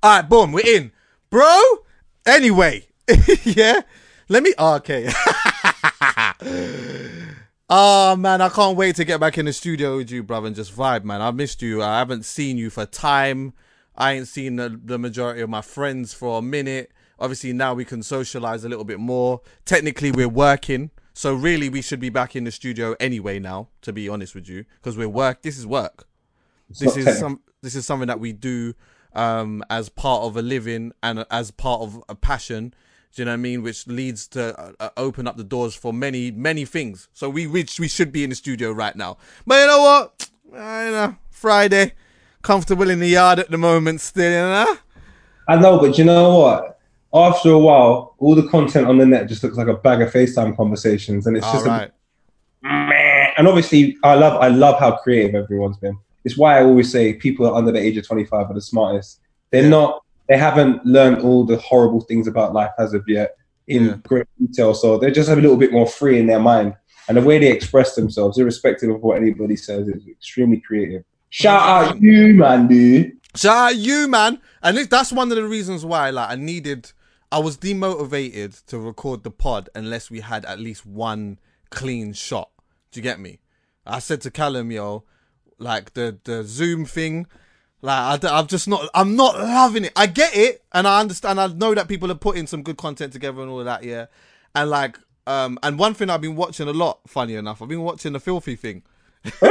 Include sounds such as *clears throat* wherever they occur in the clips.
All right, boom, we're in, bro. Anyway, *laughs* yeah. Let me. Oh, okay. *laughs* oh man, I can't wait to get back in the studio with you, brother, and just vibe, man. I missed you. I haven't seen you for time. I ain't seen the, the majority of my friends for a minute. Obviously, now we can socialize a little bit more. Technically, we're working. So really, we should be back in the studio anyway now. To be honest with you, because we're work. This is work. This is some. This is something that we do um, as part of a living and as part of a passion. Do you know what I mean? Which leads to uh, uh, open up the doors for many, many things. So we which we should be in the studio right now. But you know what? I you know, Friday, comfortable in the yard at the moment. Still, you know. I know, but you know what? After a while, all the content on the net just looks like a bag of FaceTime conversations, and it's All just a- right. meh. And obviously, I love I love how creative everyone's been. It's why I always say people under the age of 25 are the smartest. They're Yeah. not. They haven't learned all the horrible things about life as of yet in Yeah. great detail. So they just have a little bit more free in their mind, and the way they express themselves, irrespective of what anybody says, is extremely creative. Shout out you, man, dude. Shout out you, man. And that's one of the reasons why, like, I needed, I was demotivated to record the pod unless we had at least one clean shot. Do you get me? I said to Callum, yo, like the the Zoom thing, like I'm just not, I'm not loving it. I get it, and I understand. I know that people are putting some good content together and all of that, yeah. And like, um, and one thing I've been watching a lot, funny enough, I've been watching the filthy thing. *laughs*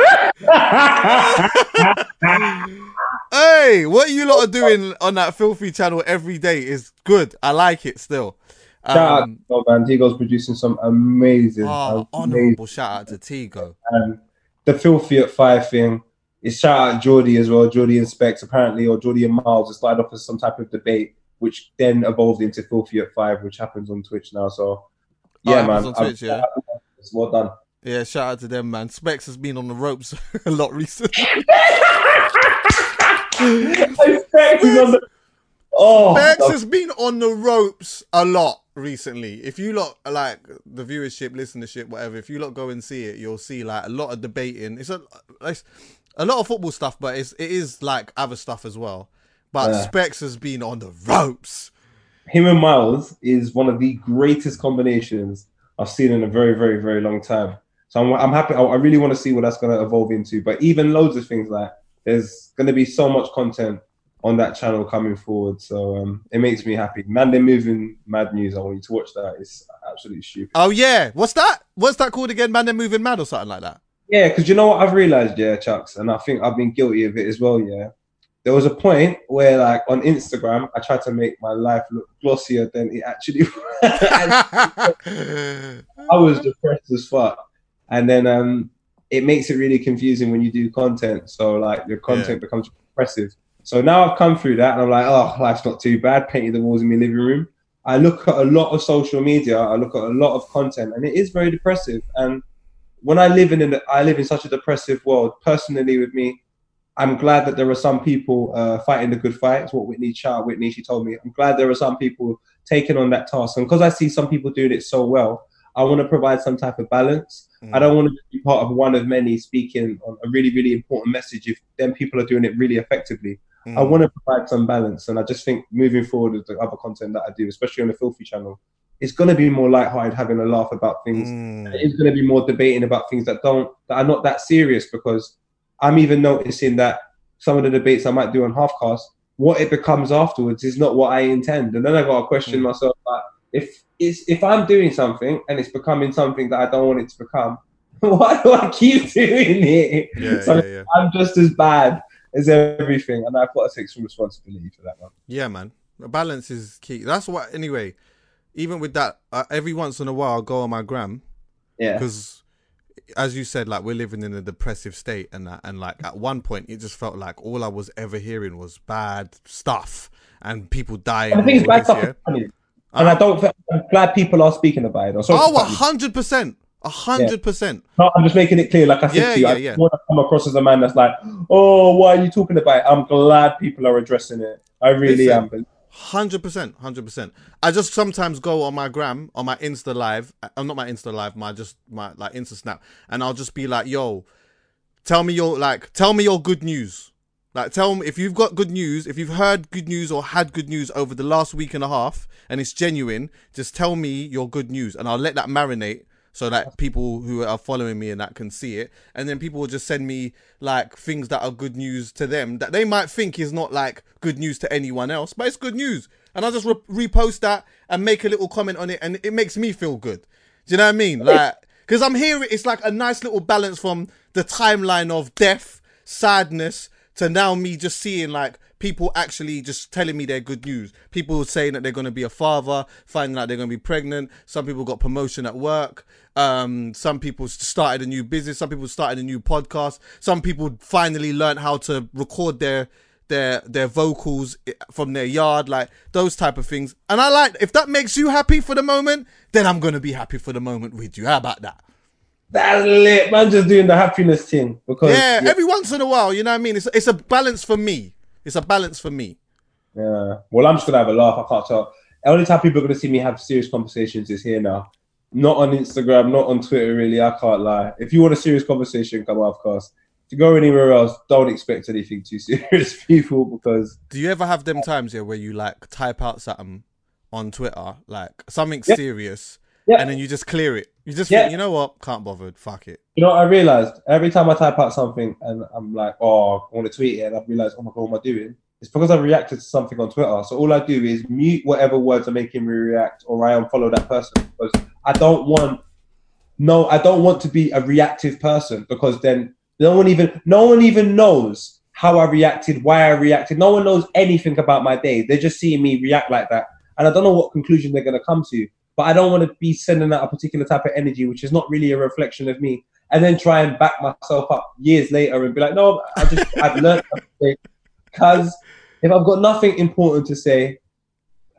Hey, what you lot are doing on that filthy channel every day is good. I like it still. Shout out, Um, oh, man. Digo's producing some amazing, oh, amazing honorable shout out to Tigo. um, the filthy at five thing is shout out Jordy as well. Jordy and Specs apparently, or Geordie and Miles, it started off as some type of debate, which then evolved into filthy at five, which happens on Twitch now. So Oh, yeah, it man, on Twitch, yeah. it's well done. Yeah, shout out to them, man. Specs has been on the ropes *laughs* a lot recently. *laughs* Specs is on the- oh, Specs the- has been on the ropes a lot recently. If you lot like the viewership, listenership, whatever, if you lot go and see it, you'll see like a lot of debating. It's a it's a lot of football stuff, but it's it is like other stuff as well. But Yeah. Specs has been on the ropes. him and Miles is one of the greatest combinations I've seen in a very, very, very long time. So I'm, I'm happy. I, I really want to see what that's going to evolve into. But even loads of things like there's going to be so much content on that channel coming forward. So um, it makes me happy. Man, they're moving mad news. I want you to watch that. It's absolutely stupid. Oh yeah, what's that? What's that called again? Man, they're moving mad or something like that. Yeah, because you know what I've realized, yeah, Chucks, and I think I've been guilty of it as well, yeah. There was a point where, like, on Instagram, I tried to make my life look glossier than it actually *laughs* was. *laughs* I was depressed as fuck. And then um, it makes it really confusing when you do content. So like your content becomes depressive. So now I've come through that and I'm like, oh, life's not too bad. Painting the walls in my living room. I look at a lot of social media. I look at a lot of content, and it is very depressive. And when I live in, an, I live in such a depressive world. Personally, with me, I'm glad that there are some people uh, fighting the good fight. It's what Whitney Child, Whitney, she told me. I'm glad there are some people taking on that task. And because I see some people doing it so well, I want to provide some type of balance. I don't want to be part of one of many speaking on a really, really important message if then people are doing it really effectively. Mm. I want to provide some balance. And I just think moving forward with the other content that I do, especially on the Filthy channel, it's going to be more lighthearted, having a laugh about things. Mm. It's going to be more debating about things that don't, that are not that serious because I'm even noticing that some of the debates I might do on Halfcast, what it becomes afterwards is not what I intend. And then I got to question Mm. myself, like, if it's, if I'm doing something and it's becoming something that I don't want it to become, *laughs* why do I keep doing it? Yeah, So yeah, yeah. I'm just as bad as everything, and I've got to take some responsibility for that one. Yeah, man. Balance is key. That's what. Anyway, even with that, uh, every once in a while, I'll go on my gram Yeah, because, as you said, like we're living in a depressive state, and that, and like at one point, it just felt like all I was ever hearing was bad stuff and people dying. I think it's and bad stuff. is. And I don't. I'm glad people are speaking about it. Oh, a hundred percent, a hundred percent. No, I'm just making it clear. Like I said Yeah, to you, yeah, I yeah. want to come across as a man that's like, "Oh, why are you talking about it?" I'm glad people are addressing it. I really Listen. am. Hundred percent, hundred percent. I just sometimes go on my gram, on my Insta live. I'm not my Insta live, my just my like Insta snap, and I'll just be like, "Yo, tell me your like, tell me your good news." Like, tell me if you've got good news, if you've heard good news or had good news over the last week and a half, and it's genuine. Just tell me your good news, and I'll let that marinate so that people who are following me and that can see it. And then people will just send me like things that are good news to them that they might think is not like good news to anyone else, but it's good news. And I'll just re- repost that and make a little comment on it, and it makes me feel good. Do you know what I mean? Like, because I'm hearing it's like a nice little balance from the timeline of death, sadness, to now me just seeing like people actually just telling me their good news. People saying that they're going to be a father, finding out they're going to be pregnant. Some people got promotion at work. Um, some people started a new business. Some people started a new podcast. Some people finally learned how to record their their their vocals from their yard, like those type of things. And I like if that makes you happy for the moment, then I'm gonna be happy for the moment with you. How about that? That's lit. Man, I'm just doing the happiness thing because yeah, yeah, every once in a while, you know what I mean. It's it's a balance for me. It's a balance for me. Yeah. Well, I'm just gonna have a laugh. I can't tell. The only time people are gonna see me have serious conversations is here now. Not on Instagram, not on Twitter. Really, I can't lie. If you want a serious conversation, come off course. To go anywhere else, don't expect anything too *laughs* serious, people. Because do you ever have them times here where you like type out something on Twitter, like something yeah. serious, yeah. and then you just clear it? You just yeah. think, you know what? Can't bother. Fuck it. You know what I realized? Every time I type out something and I'm like, oh, I want to tweet it, and I realize, oh my god, what am I doing? It's because I've reacted to something on Twitter. So all I do is mute whatever words are making me react, or I unfollow that person because I don't want. No, I don't want to be a reactive person because then no one even no one even knows how I reacted, why I reacted. No one knows anything about my day. They're just seeing me react like that, and I don't know what conclusion they're going to come to but I don't want to be sending out a particular type of energy, which is not really a reflection of me, and then try and back myself up years later and be like, no, I just *laughs* I've learned something. because if I've got nothing important to say,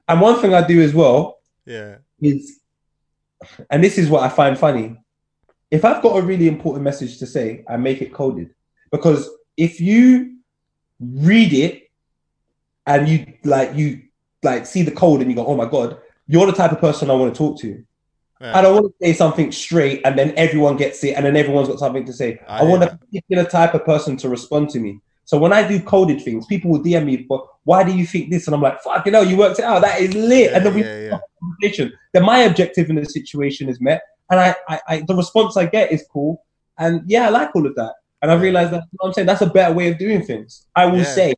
and one thing I do as well, yeah, is, and this is what I find funny, if I've got a really important message to say, I make it coded because if you read it and you like you like see the code and you go, oh my god, you're the type of person I want to talk to. Yeah. I don't want to say something straight and then everyone gets it and then everyone's got something to say. I, I want a particular type of person to respond to me. So when I do coded things, people will DM me, but why do you think this? And I'm like, fuck, you know, you worked it out. That is lit. Yeah, and then we yeah, conversation. Then my objective in the situation is met. And I, I, I, the response I get is cool. And yeah, I like all of that. And I realized that you know I'm saying that's a better way of doing things. I will say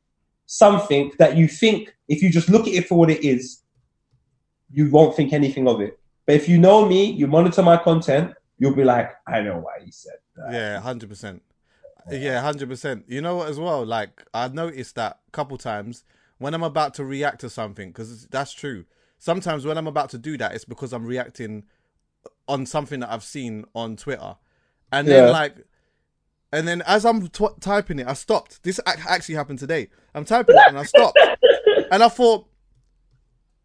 something that you think if you just look at it for what it is, you won't think anything of it. But if you know me, you monitor my content, you'll be like, I know why he said that. Yeah, hundred percent. Yeah, hundred percent. You know what? As well, like I've noticed that a couple times when I'm about to react to something, because that's true. Sometimes when I'm about to do that, it's because I'm reacting on something that I've seen on Twitter, and then like, and then as I'm tw- typing it, I stopped. This actually happened today. I'm typing it and I stopped, *laughs* and I thought,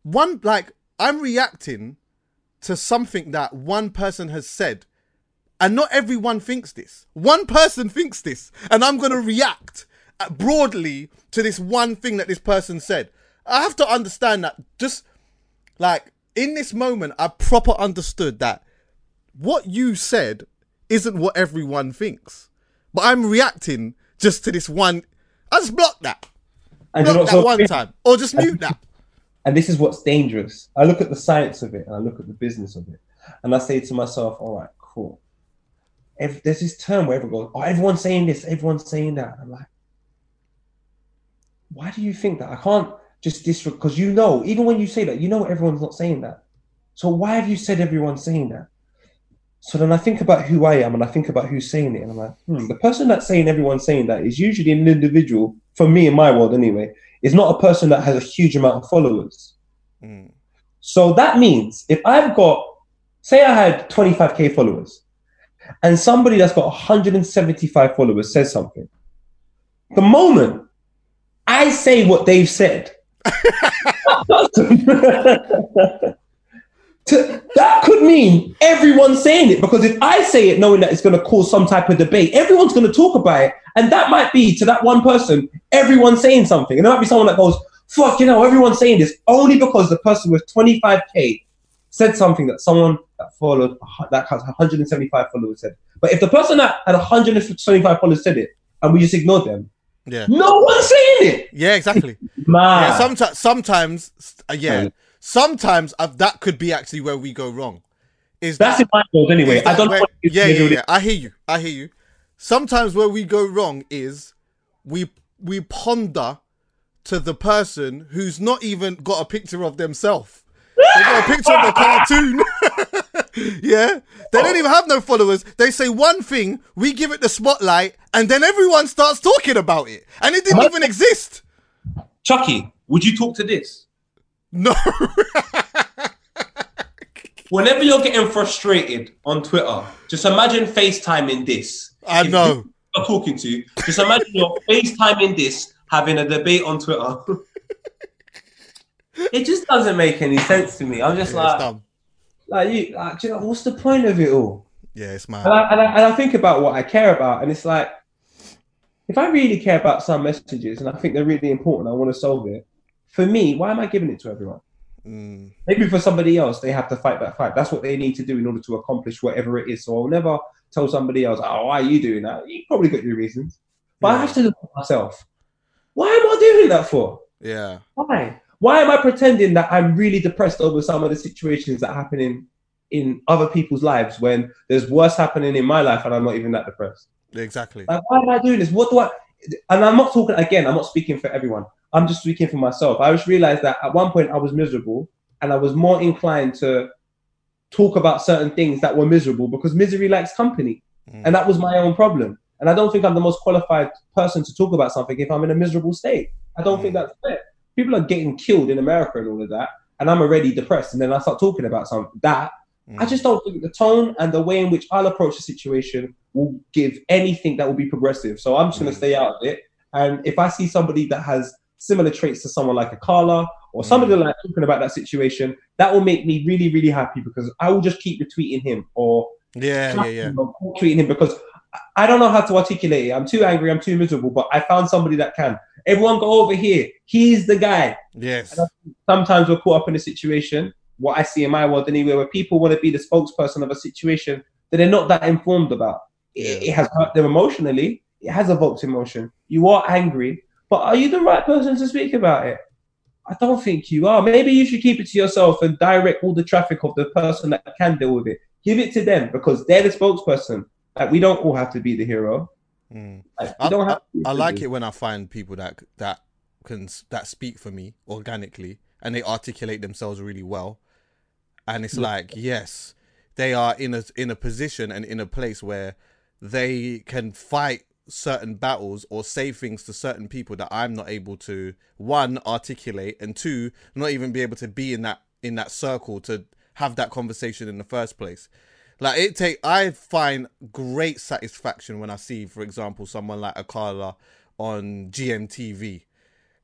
one like I'm reacting to something that one person has said. And not everyone thinks this. One person thinks this. And I'm going to react uh, broadly to this one thing that this person said. I have to understand that just like in this moment, I proper understood that what you said isn't what everyone thinks. But I'm reacting just to this one. I just block that. And block that so one time. Or just mute that. And this is what's dangerous. I look at the science of it and I look at the business of it. And I say to myself, all right, cool. If there's this term where everyone goes, oh, everyone's saying this, everyone's saying that. I'm like, why do you think that? I can't just disregard because you know, even when you say that, you know everyone's not saying that. So why have you said everyone's saying that? So then I think about who I am and I think about who's saying it, and I'm like, hmm, the person that's saying everyone's saying that is usually an individual, for me in my world anyway, is not a person that has a huge amount of followers. Mm. So that means if I've got, say, I had 25k followers, and somebody that's got 175 followers says something, the moment I say what they've said, *laughs* *laughs* to, that could mean everyone's saying it because if I say it knowing that it's going to cause some type of debate, everyone's going to talk about it. And that might be to that one person, everyone's saying something. And there might be someone that goes, fuck, you know, everyone's saying this only because the person with 25K said something that someone that followed, that has 175 followers said. But if the person that had 175 followers said it and we just ignored them, Yeah. No one's saying it. Yeah, exactly. *laughs* Man. Yeah, sometimes, sometimes, uh, yeah, Yeah. Sometimes uh, that could be actually where we go wrong. Is That's that, in my world anyway. I don't know where- you yeah, yeah, yeah. I hear you. I hear you. Sometimes where we go wrong is we we ponder to the person who's not even got a picture of themselves. They got a picture of a *laughs* cartoon. *laughs* yeah, they don't even have no followers. They say one thing, we give it the spotlight, and then everyone starts talking about it, and it didn't even exist. Chuckie, would you talk to this? No. Whenever you're getting frustrated on Twitter, just imagine FaceTiming this. I If know. You're talking to. You. Just imagine you're *laughs* FaceTiming this, having a debate on Twitter. it just doesn't make any sense to me. I'm just Yeah, like, like you, like, you know, what's the point of it all? Yeah, it's mad. And I, and, I, and I think about what I care about, and it's like, if I really care about some messages and I think they're really important, I want to solve it. For me, why am I giving it to everyone? Mm, Maybe for somebody else, they have to fight that fight. That's what they need to do in order to accomplish whatever it is. So I'll never tell somebody else, "Oh, why are you doing that?" You probably got your reasons, but I have to look at myself. Why am I doing that for? yeah. Why? Why am I pretending that I'm really depressed over some of the situations that happen in in other people's lives when there's worse happening in my life and I'm not even that depressed? Exactly. Like, why am I doing this? What do I? And I'm not talking again. I'm not speaking for everyone. I'm just speaking for myself. I just realized that at one point I was miserable, and I was more inclined to talk about certain things that were miserable because misery likes company, Mm. and that was my own problem. And I don't think I'm the most qualified person to talk about something if I'm in a miserable state. I don't think Mm. that's fair. People are getting killed in America and all of that, and I'm already depressed. And then I start talking about something that I Mm. just don't think the tone and the way in which I'll approach the situation will give anything that will be progressive. So I'm just going Mm. to stay out of it. And if I see somebody that has similar traits to someone like Akala or somebody Mm. like talking about that situation, that will make me really, really happy because I will just keep retweeting him or Yeah, yeah, yeah. or tweeting him because I- I don't know how to articulate it. I'm too angry, I'm too miserable, but I found somebody that can. Everyone go over here. He's the guy Yes. sometimes we're caught up in a situation, what I see in my world anyway, where people want to be the spokesperson of a situation that they're not that informed about. It, it has hurt them emotionally, it has evoked emotion. You are angry, but are you the right person to speak about it? I don't think you are. Maybe you should keep it to yourself and direct all the traffic of the person that can deal with it. Give it to them because they're the spokesperson. Like we don't all have to be the hero. Mm. Like, I, don't I, have to be I like it when I find people that that can that speak for me organically and they articulate themselves really well, and it's like yes, they are in a in a position and in a place where they can fight certain battles or say things to certain people that I'm not able to one articulate and two not even be able to be in that in that circle to have that conversation in the first place. Like it take I find great satisfaction when I see, for example, someone like Akala on GMTV.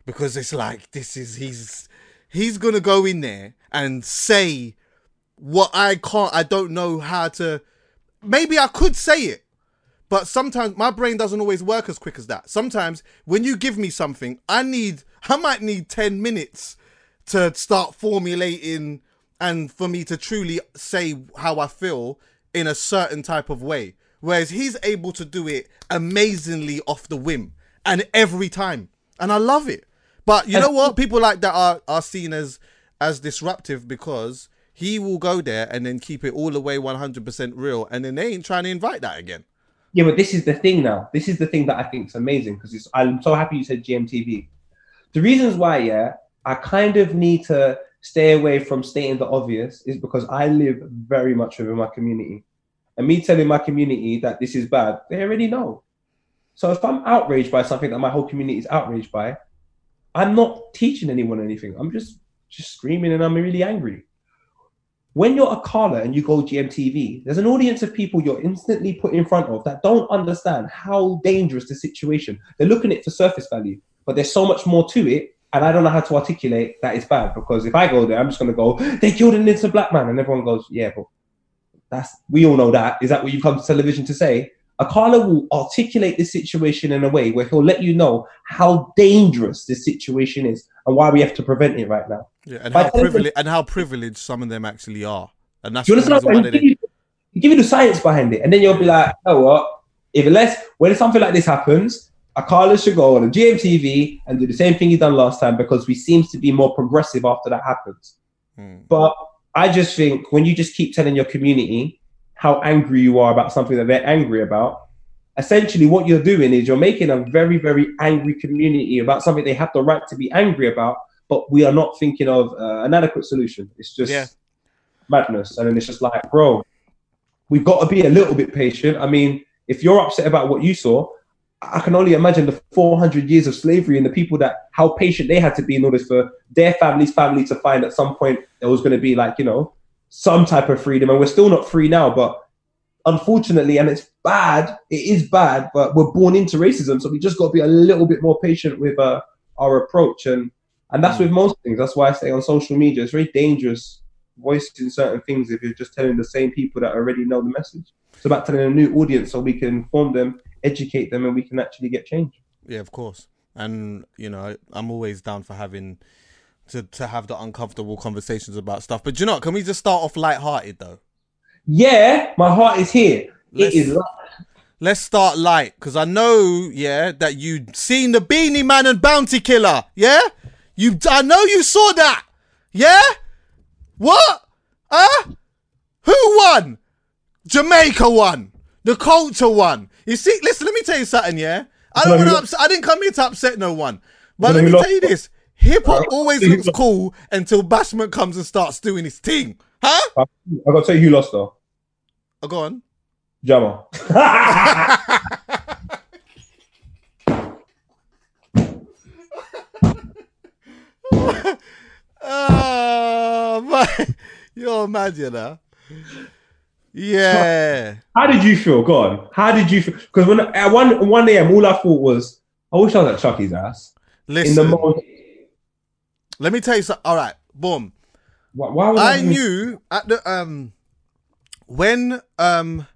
Because it's like this is he's he's gonna go in there and say what I can't I don't know how to maybe I could say it. But sometimes my brain doesn't always work as quick as that. Sometimes when you give me something, I need I might need 10 minutes to start formulating and for me to truly say how I feel in a certain type of way. Whereas he's able to do it amazingly off the whim and every time. And I love it. But you know what? People like that are, are seen as as disruptive because he will go there and then keep it all the way 100% real and then they ain't trying to invite that again. Yeah, but this is the thing now. This is the thing that I think is amazing because. I'm so happy you said GMTV. The reasons why, yeah, I kind of need to stay away from stating the obvious is because I live very much within my community, and me telling my community that this is bad, they already know. So if I'm outraged by something that my whole community is outraged by, I'm not teaching anyone anything. I'm just just screaming and I'm really angry when you're Akala and you go GMTV, there's an audience of people you're instantly put in front of that don't understand how dangerous the situation. They're looking at it for surface value, but there's so much more to it. And I don't know how to articulate that it's bad because if I go there, I'm just going to go, they killed an innocent black man. And everyone goes, yeah, but that's, we all know that. Is that what you come to television to say? Akala will articulate this situation in a way where he'll let you know how dangerous this situation is and why we have to prevent it right now. Yeah, and By how privileged and how privileged some of them actually are. And that's you the understand? And they give, you, the science behind it, and then you'll be like, oh, what? If less when something like this happens, a Carlos should go on a GMTV and do the same thing he done last time because we seems to be more progressive after that happens. Mm. But I just think when you just keep telling your community how angry you are about something that they're angry about, essentially what you're doing is you're making a very, very angry community about something they have the right to be angry about, but we are not thinking of uh, an adequate solution. It's just Yeah. madness. And then it's just like, bro, we've got to be a little bit patient. I mean, if you're upset about what you saw, I can only imagine the 400 years of slavery and the people that how patient they had to be in order for their family's family to find at some point there was going to be like you know some type of freedom and we're still not free now but unfortunately and it's bad it is bad but we're born into racism so we just got to be a little bit more patient with uh, our approach and and that's Mm. with most things that's why i say on social media it's very dangerous voicing certain things if you're just telling the same people that already know the message it's about telling a new audience so we can inform them educate them and we can actually get change Yeah, of course. And you know, I'm always down for having to to have the uncomfortable conversations about stuff. But you know, can we just start off light-hearted though? yeah my heart is here Let's- it is Let's start light, because I know, yeah, that you've seen the Beenie Man and Bounty Killer, yeah? You, I know you saw that, yeah? What? Huh? Who won? Jamaica won. The culture won. You see, listen, let me tell you something, yeah? I don't No, want to upset, I didn't come here to upset no one. But No, let me tell you this. Hip hop always looks cool until Bashment comes and starts doing his thing. Huh? i got to tell you who lost though Oh, go on. Jama. *laughs* Oh, man. You're mad, you know? Yeah. How did you feel? Go on. How did you feel? Because when at one one a.m. all I thought was, I wish I was at Chuckie's ass in the Listen, let me tell you something. All right, boom. Why, why was I I knew at the um when um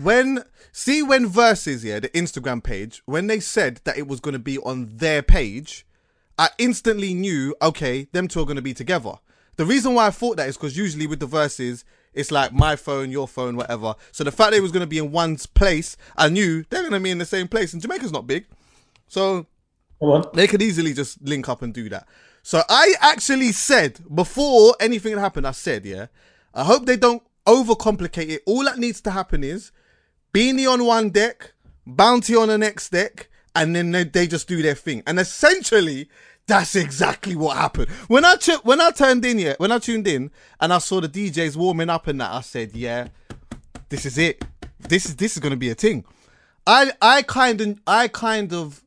when see when Verzuz yeah the Instagram page when they said that it was going to be on their page, I instantly knew okay them two are going to be together. The reason why I thought that is because usually with the Verzuz it's like my phone, your phone, whatever. So the fact that it was going to be in one place, I knew they're going to be in the same place. And Jamaica's not big, so they could easily just link up and do that. So I actually said before anything had happened, I said, yeah, I hope they don't overcomplicate it. All that needs to happen is Beenie on one deck, Bounty on the next deck, and then they, they just do their thing. And essentially, that's exactly what happened. When I ch- when I turned in, yeah, when I tuned in and I saw the DJs warming up and that, I said, yeah, this is it. This is this is gonna be a thing. I I kind of I kind of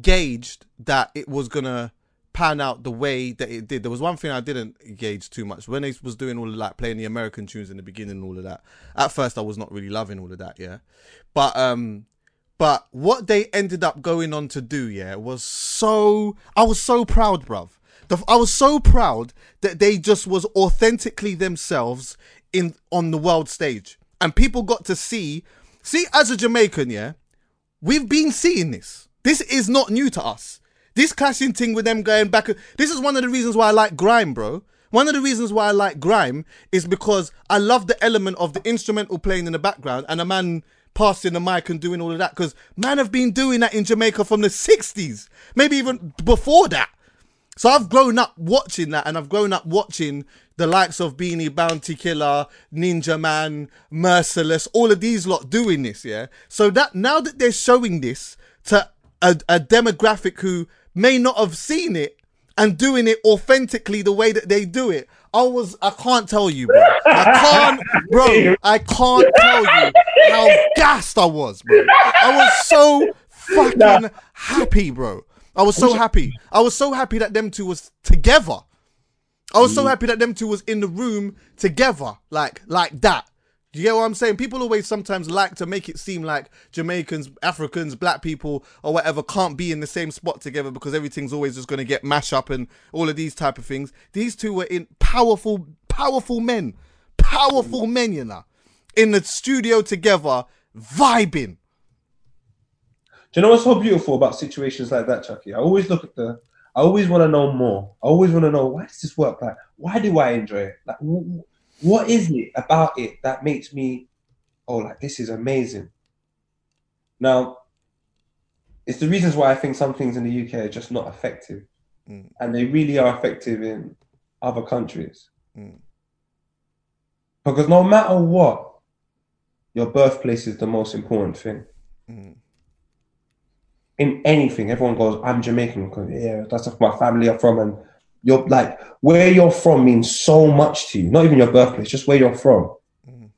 gauged that it was gonna pan out the way that it did. There was one thing I didn't gauge too much when they was doing all of that, playing the American tunes in the beginning, and all of that. At first, I was not really loving all of that, yeah. But um, but what they ended up going on to do, yeah, was so I was so proud, bruv. The, I was so proud that they just was authentically themselves in on the world stage, and people got to see. See, as a Jamaican, yeah, we've been seeing this. This is not new to us. This clashing thing with them going back. This is one of the reasons why I like grime, bro. One of the reasons why I like grime is because I love the element of the instrumental playing in the background and a man passing the mic and doing all of that. Because man have been doing that in Jamaica from the 60s, maybe even before that. So I've grown up watching that, and I've grown up watching the likes of Beenie Bounty Killer, Ninja Man, Merciless, all of these lot doing this, yeah. So that now that they're showing this to a, a demographic who may not have seen it and doing it authentically the way that they do it, I was I can't tell you, bro. I can't, bro. I can't tell you how gassed I was, bro. I was so fucking happy, bro. I was so happy. I was so happy that them two was together. I was so mm. happy that them two was in the room together, like like that. Do you get what I'm saying? People always sometimes like to make it seem like Jamaicans, Africans, black people, or whatever can't be in the same spot together because everything's always just gonna get mash up and all of these type of things. These two were in powerful, powerful men, powerful men, you know, in the studio together, vibing. Do you know what's so beautiful about situations like that, Chuckie? I always look at the. I always want to know more. I always want to know why does this work? Like, why do I enjoy it? Like, what is it about it that makes me, oh, like this is amazing. Now, it's the reasons why I think some things in the UK are just not effective, Mm. and they really are effective in other countries. Mm. Because no matter what, your birthplace is the most important thing. Mm. In anything, everyone goes, "I'm Jamaican." Because yeah, that's what my family are from, and you're like where you're from means so much to you. Not even your birthplace, just where you're from. Mm.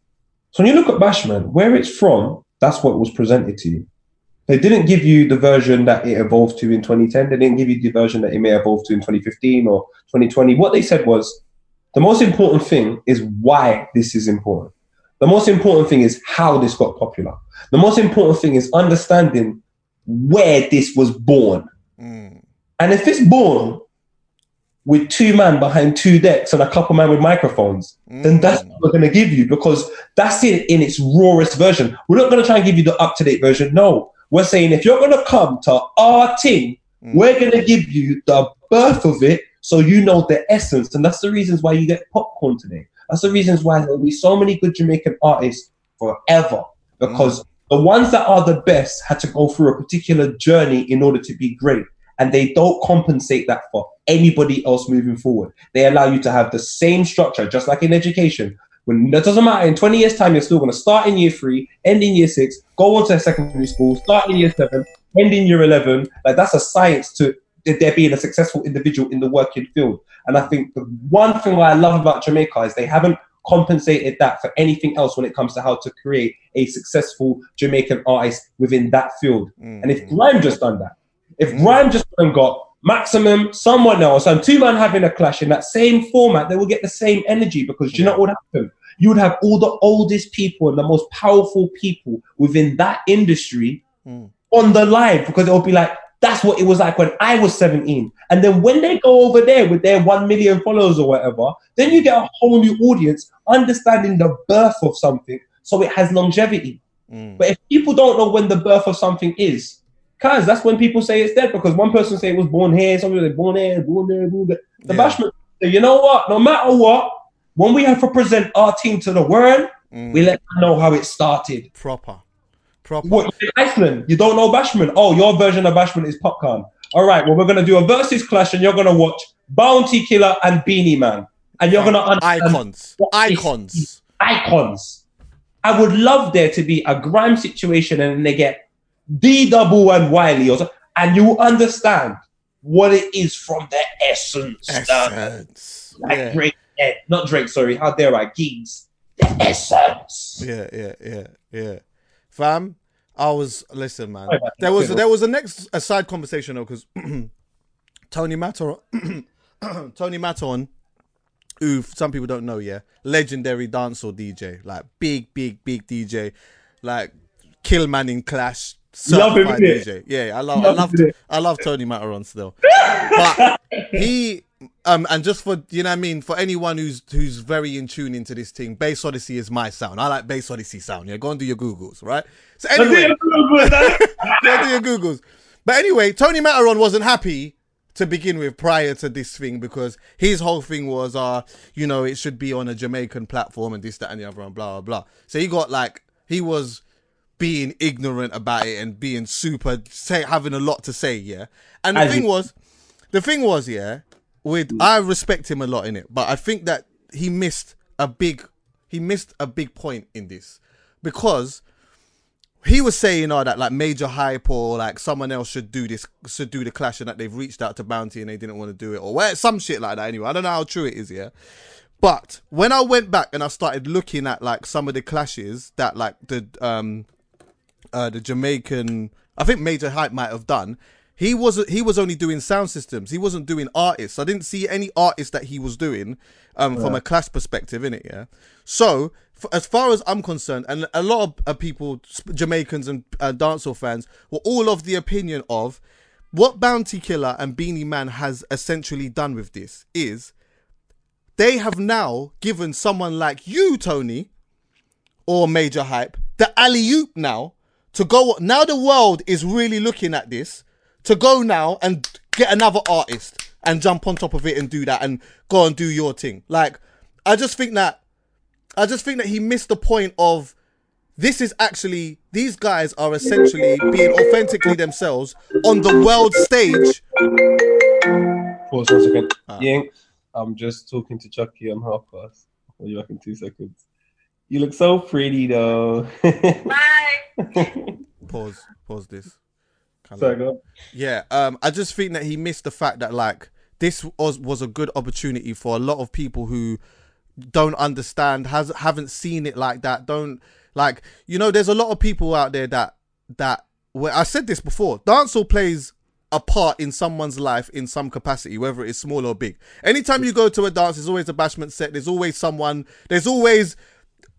So when you look at Bashment, where it's from, that's what was presented to you. They didn't give you the version that it evolved to in 2010. They didn't give you the version that it may evolve to in 2015 or 2020. What they said was the most important thing is why this is important. The most important thing is how this got popular. The most important thing is understanding where this was born. Mm. And if it's born with two men behind two decks and a couple men with microphones, then that's Mm. what we're going to give you because that's it in its rawest version. We're not going to try and give you the up to date version. No, we're saying if you're going to come to our team, Mm. we're going to give you the birth of it so you know the essence. And that's the reasons why you get Popcaan today. That's the reasons why there'll be so many good Jamaican artists forever because the ones that are the best had to go through a particular journey in order to be great. And they don't compensate that for anybody else moving forward. They allow you to have the same structure, just like in education. When that doesn't matter, in 20 years' time, you're still going to start in year three, end in year six, go on to secondary school, start in year seven, end in year 11. Like that's a science to there being a successful individual in the working field. And I think the one thing I love about Jamaica is they haven't compensated that for anything else when it comes to how to create a successful Jamaican artist within that field. Mm. And if Grime just done that, if Ryan just went and got Maximum, someone else, and two men having a clash in that same format, they will get the same energy because you know what would happen? You would have all the oldest people and the most powerful people within that industry Mm. on the live because it'll be like, that's what it was like when I was 17. And then when they go over there with their 1 million followers or whatever, then you get a whole new audience understanding the birth of something so it has longevity. Mm. But if people don't know when the birth of something is, cause that's when people say it's dead because one person say it was born here, somebody say born here, born there, born there. The Yeah. bashment, say, you know what? No matter what, when we have to present our team to the world, Mm. we let them know how it started. Proper. Proper. What in Iceland? You don't know Bashment? Oh, your version of Bashment is Popcaan. All right, well, we're gonna do a Verzuz clash, and you're gonna watch Bounty Killer and Beenie Man, and you're gonna understand Icons. Icons. icons. I would love there to be a grime situation, and then they get D Double and Wiley, or and you understand what it is from the essence. Essence. like Yeah. Drake, eh, not Drake. Sorry, how dare I? Giggs. The essence. Yeah, yeah, yeah, yeah. Fam, I was listen, man. Sorry There was there was a next a side conversation though, because *clears throat* Tony Matter *clears throat* Tony Maton, who some people don't know, yeah, legendary dancehall DJ, like big, big, big DJ, like Killman in Clash, Love him? DJ. Yeah, I love, I Love love. I love Tony Matterhorn still, *laughs* but he. Um, and just for you know what I mean, for anyone who's who's very in tune into this thing, Bass Odyssey is my sound. I like Bass Odyssey sound. Yeah, go and do your Googles, right? So anyway, *laughs* go do your Googles. But anyway, Tony Matterhorn wasn't happy to begin with prior to this thing because his whole thing was, uh, you know, it should be on a Jamaican platform and this, that, and the other, and blah, blah, blah. So he got like, he was being ignorant about it and being super, say, having a lot to say, yeah. And the As thing you- was, the thing was, yeah, with I respect him a lot in it, but I think that he missed a big, he missed a big point in this because he was saying oh that like major hype or like someone else should do this should do the clash and that they've reached out to bounty and they didn't want to do it or where some shit like that anyway i don't know how true it is yeah but when i went back and i started looking at like some of the clashes that like the um uh the jamaican i think major hype might have done. He wasn't he was only doing sound systems. He wasn't doing artists. I didn't see any artists that he was doing um from a class perspective in it yeah? So f- as far as i'm concerned and a lot of uh, people jamaicans and uh, dancehall fans were all of the opinion of what bounty killer and beenie man has essentially done with this is they have now given someone like you tony or major hype the alley oop now to go now the world is really looking at this to go now and get another artist and jump on top of it and do that and go and do your thing like i just think that i just think that he missed the point of this is actually these guys are essentially being authentically themselves on the world stage. Pause one second. Ah. Yink, I'm just talking to Chuckie on half past. I'll be back in two seconds. You look so pretty though. *laughs* Bye. *laughs* Pause. Pause this. Sorry, go on. Yeah, um, I just think that he missed the fact that like this was was a good opportunity for a lot of people who don't understand, has haven't seen it like that. Don't like you know, there's a lot of people out there that that where I said this before. Dancehall plays a part in someone's life in some capacity, whether it is small or big. Anytime you go to a dance, there's always a bashment set. There's always someone. There's always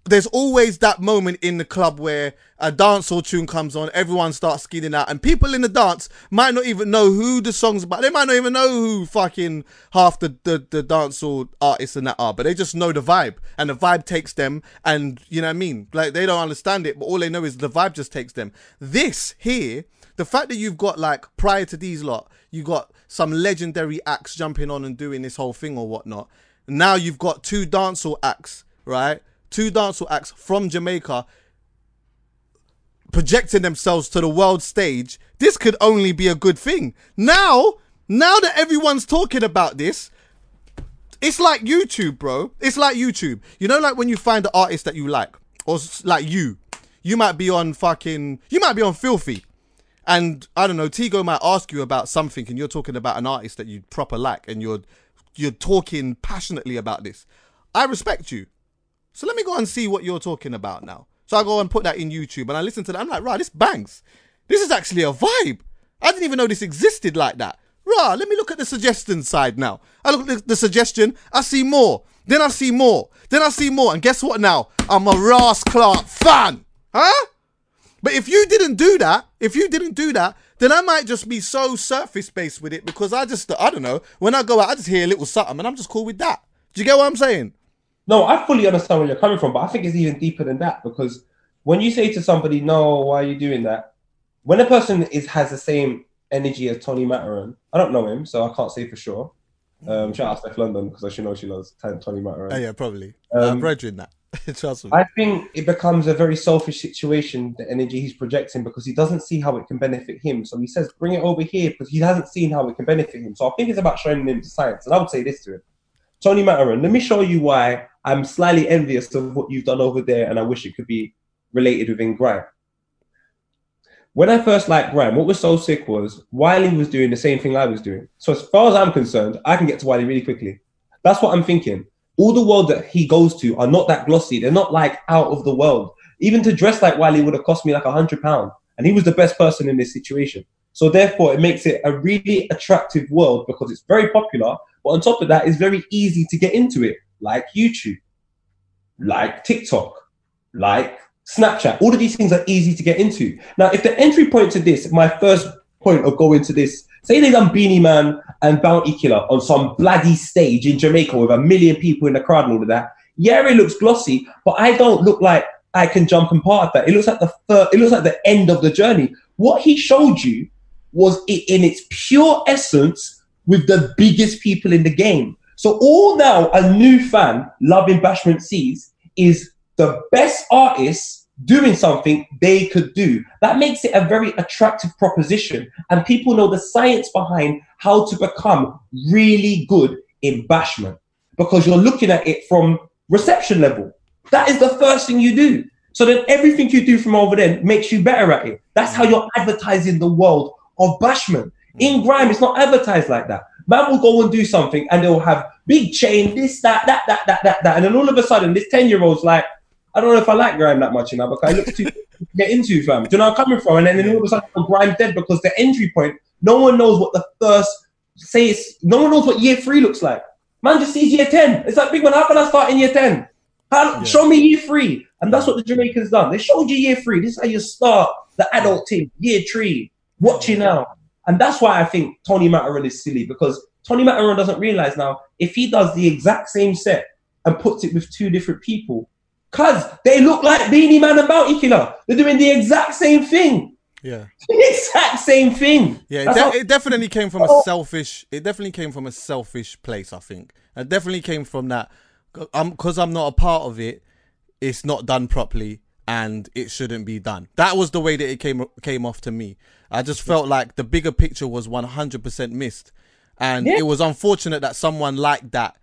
there's always that moment in the club where a dancehall tune comes on, everyone starts skidding out, and people in the dance might not even know who the song's about. They might not even know who fucking half the, the, the dancehall artists and that are, but they just know the vibe, and the vibe takes them, and you know what I mean? Like, they don't understand it, but all they know is the vibe just takes them. This here, the fact that you've got, like, prior to these lot, you got some legendary acts jumping on and doing this whole thing or whatnot. Now you've got two dancehall acts, right? Two dancehall acts from Jamaica projecting themselves to the world stage. This could only be a good thing. Now, now that everyone's talking about this, it's like YouTube, bro. It's like YouTube. You know, like when you find an artist that you like, or like you, you might be on fucking, you might be on Filthy, and I don't know, Tigo might ask you about something, and you're talking about an artist that you proper like, and you're you're talking passionately about this. I respect you. So let me go and see what you're talking about now. So I go and put that in YouTube and I listen to that. I'm like, right, this bangs. This is actually a vibe. I didn't even know this existed like that. Rah, let me look at the suggestion side now. I look at the suggestion, I see more. Then I see more. Then I see more. And guess what now? I'm a Ross Clark fan. Huh? But if you didn't do that, if you didn't do that, then I might just be so surface based with it because I just, I don't know, when I go out, I just hear a little something and I'm just cool with that. Do you get what I'm saying? No, I fully understand where you're coming from, but I think it's even deeper than that because when you say to somebody, "No, why are you doing that?" When a person is has the same energy as Tony Matterhorn, I don't know him, so I can't say for sure. Um, shout out Steph London because I should know she loves Tony Matterhorn. Oh, yeah, probably. Um, I'm brethren that. *laughs* Trust me. I think it becomes a very selfish situation, the energy he's projecting, because he doesn't see how it can benefit him. So he says, bring it over here because he hasn't seen how it can benefit him. So I think it's about showing him the science. And I would say this to him Tony Matterhorn, let me show you why I'm slightly envious of what you've done over there and I wish it could be related within grime. When I first liked grime, what was so sick was Wiley was doing the same thing I was doing. So as far as I'm concerned, I can get to Wiley really quickly. That's what I'm thinking. All the world that he goes to are not that glossy. They're not like out of the world. Even to dress like Wiley would have cost me like a hundred pounds. And he was the best person in this situation. So therefore, it makes it a really attractive world because it's very popular. But on top of that, it's very easy to get into it, like YouTube, like TikTok, like Snapchat. All of these things are easy to get into. Now, if the entry point to this, my first point of going to this, say they done Beenie Man and Bounty Killer on some bloody stage in Jamaica with a million people in the crowd and all of that. Yeah, it looks glossy, but I don't look like I can jump and part of that. It looks like the fir- it looks like the end of the journey. What he showed you was it in its pure essence with the biggest people in the game. So all now a new fan loving Bashment sees is the best artists doing something they could do. That makes it a very attractive proposition, and people know the science behind how to become really good in Bashment because you're looking at it from reception level. That is the first thing you do. So then everything you do from over there makes you better at it. That's how you're advertising the world of Bashment. In grime, it's not advertised like that. Man will go and do something and they'll have big chain, this, that, that, that, that, that, that. And then all of a sudden, this 10 year old's like, I don't know if I like grime that much, you know, because it looks too *laughs* to get into, fam. Do you know where I'm coming from? And then, then all of a sudden, grime's dead because the entry point, no one knows what the first, say it's, no one knows what year three looks like. Man just sees year 10. It's like, big man, how can I start in year 10? How, Yeah. Show me year three. And that's what the Jamaicans done. They showed you year three. This is how you start the adult team, year three. Watch you now. And that's why I think Tony Matterhorn is silly because Tony Matterhorn doesn't realize now if he does the exact same set and puts it with two different people, because they look like Beenie Man and Bounty Killer. They're doing the exact same thing. Yeah. *laughs* The exact same thing. Yeah, it, de- how- it definitely came from a Oh. selfish. It definitely came from a selfish place. I think it definitely came from that. I'm because I'm not a part of it. It's not done properly. And it shouldn't be done. That was the way that it came came off to me. I just felt like the bigger picture was 100% missed, and Yeah. it was unfortunate that someone like that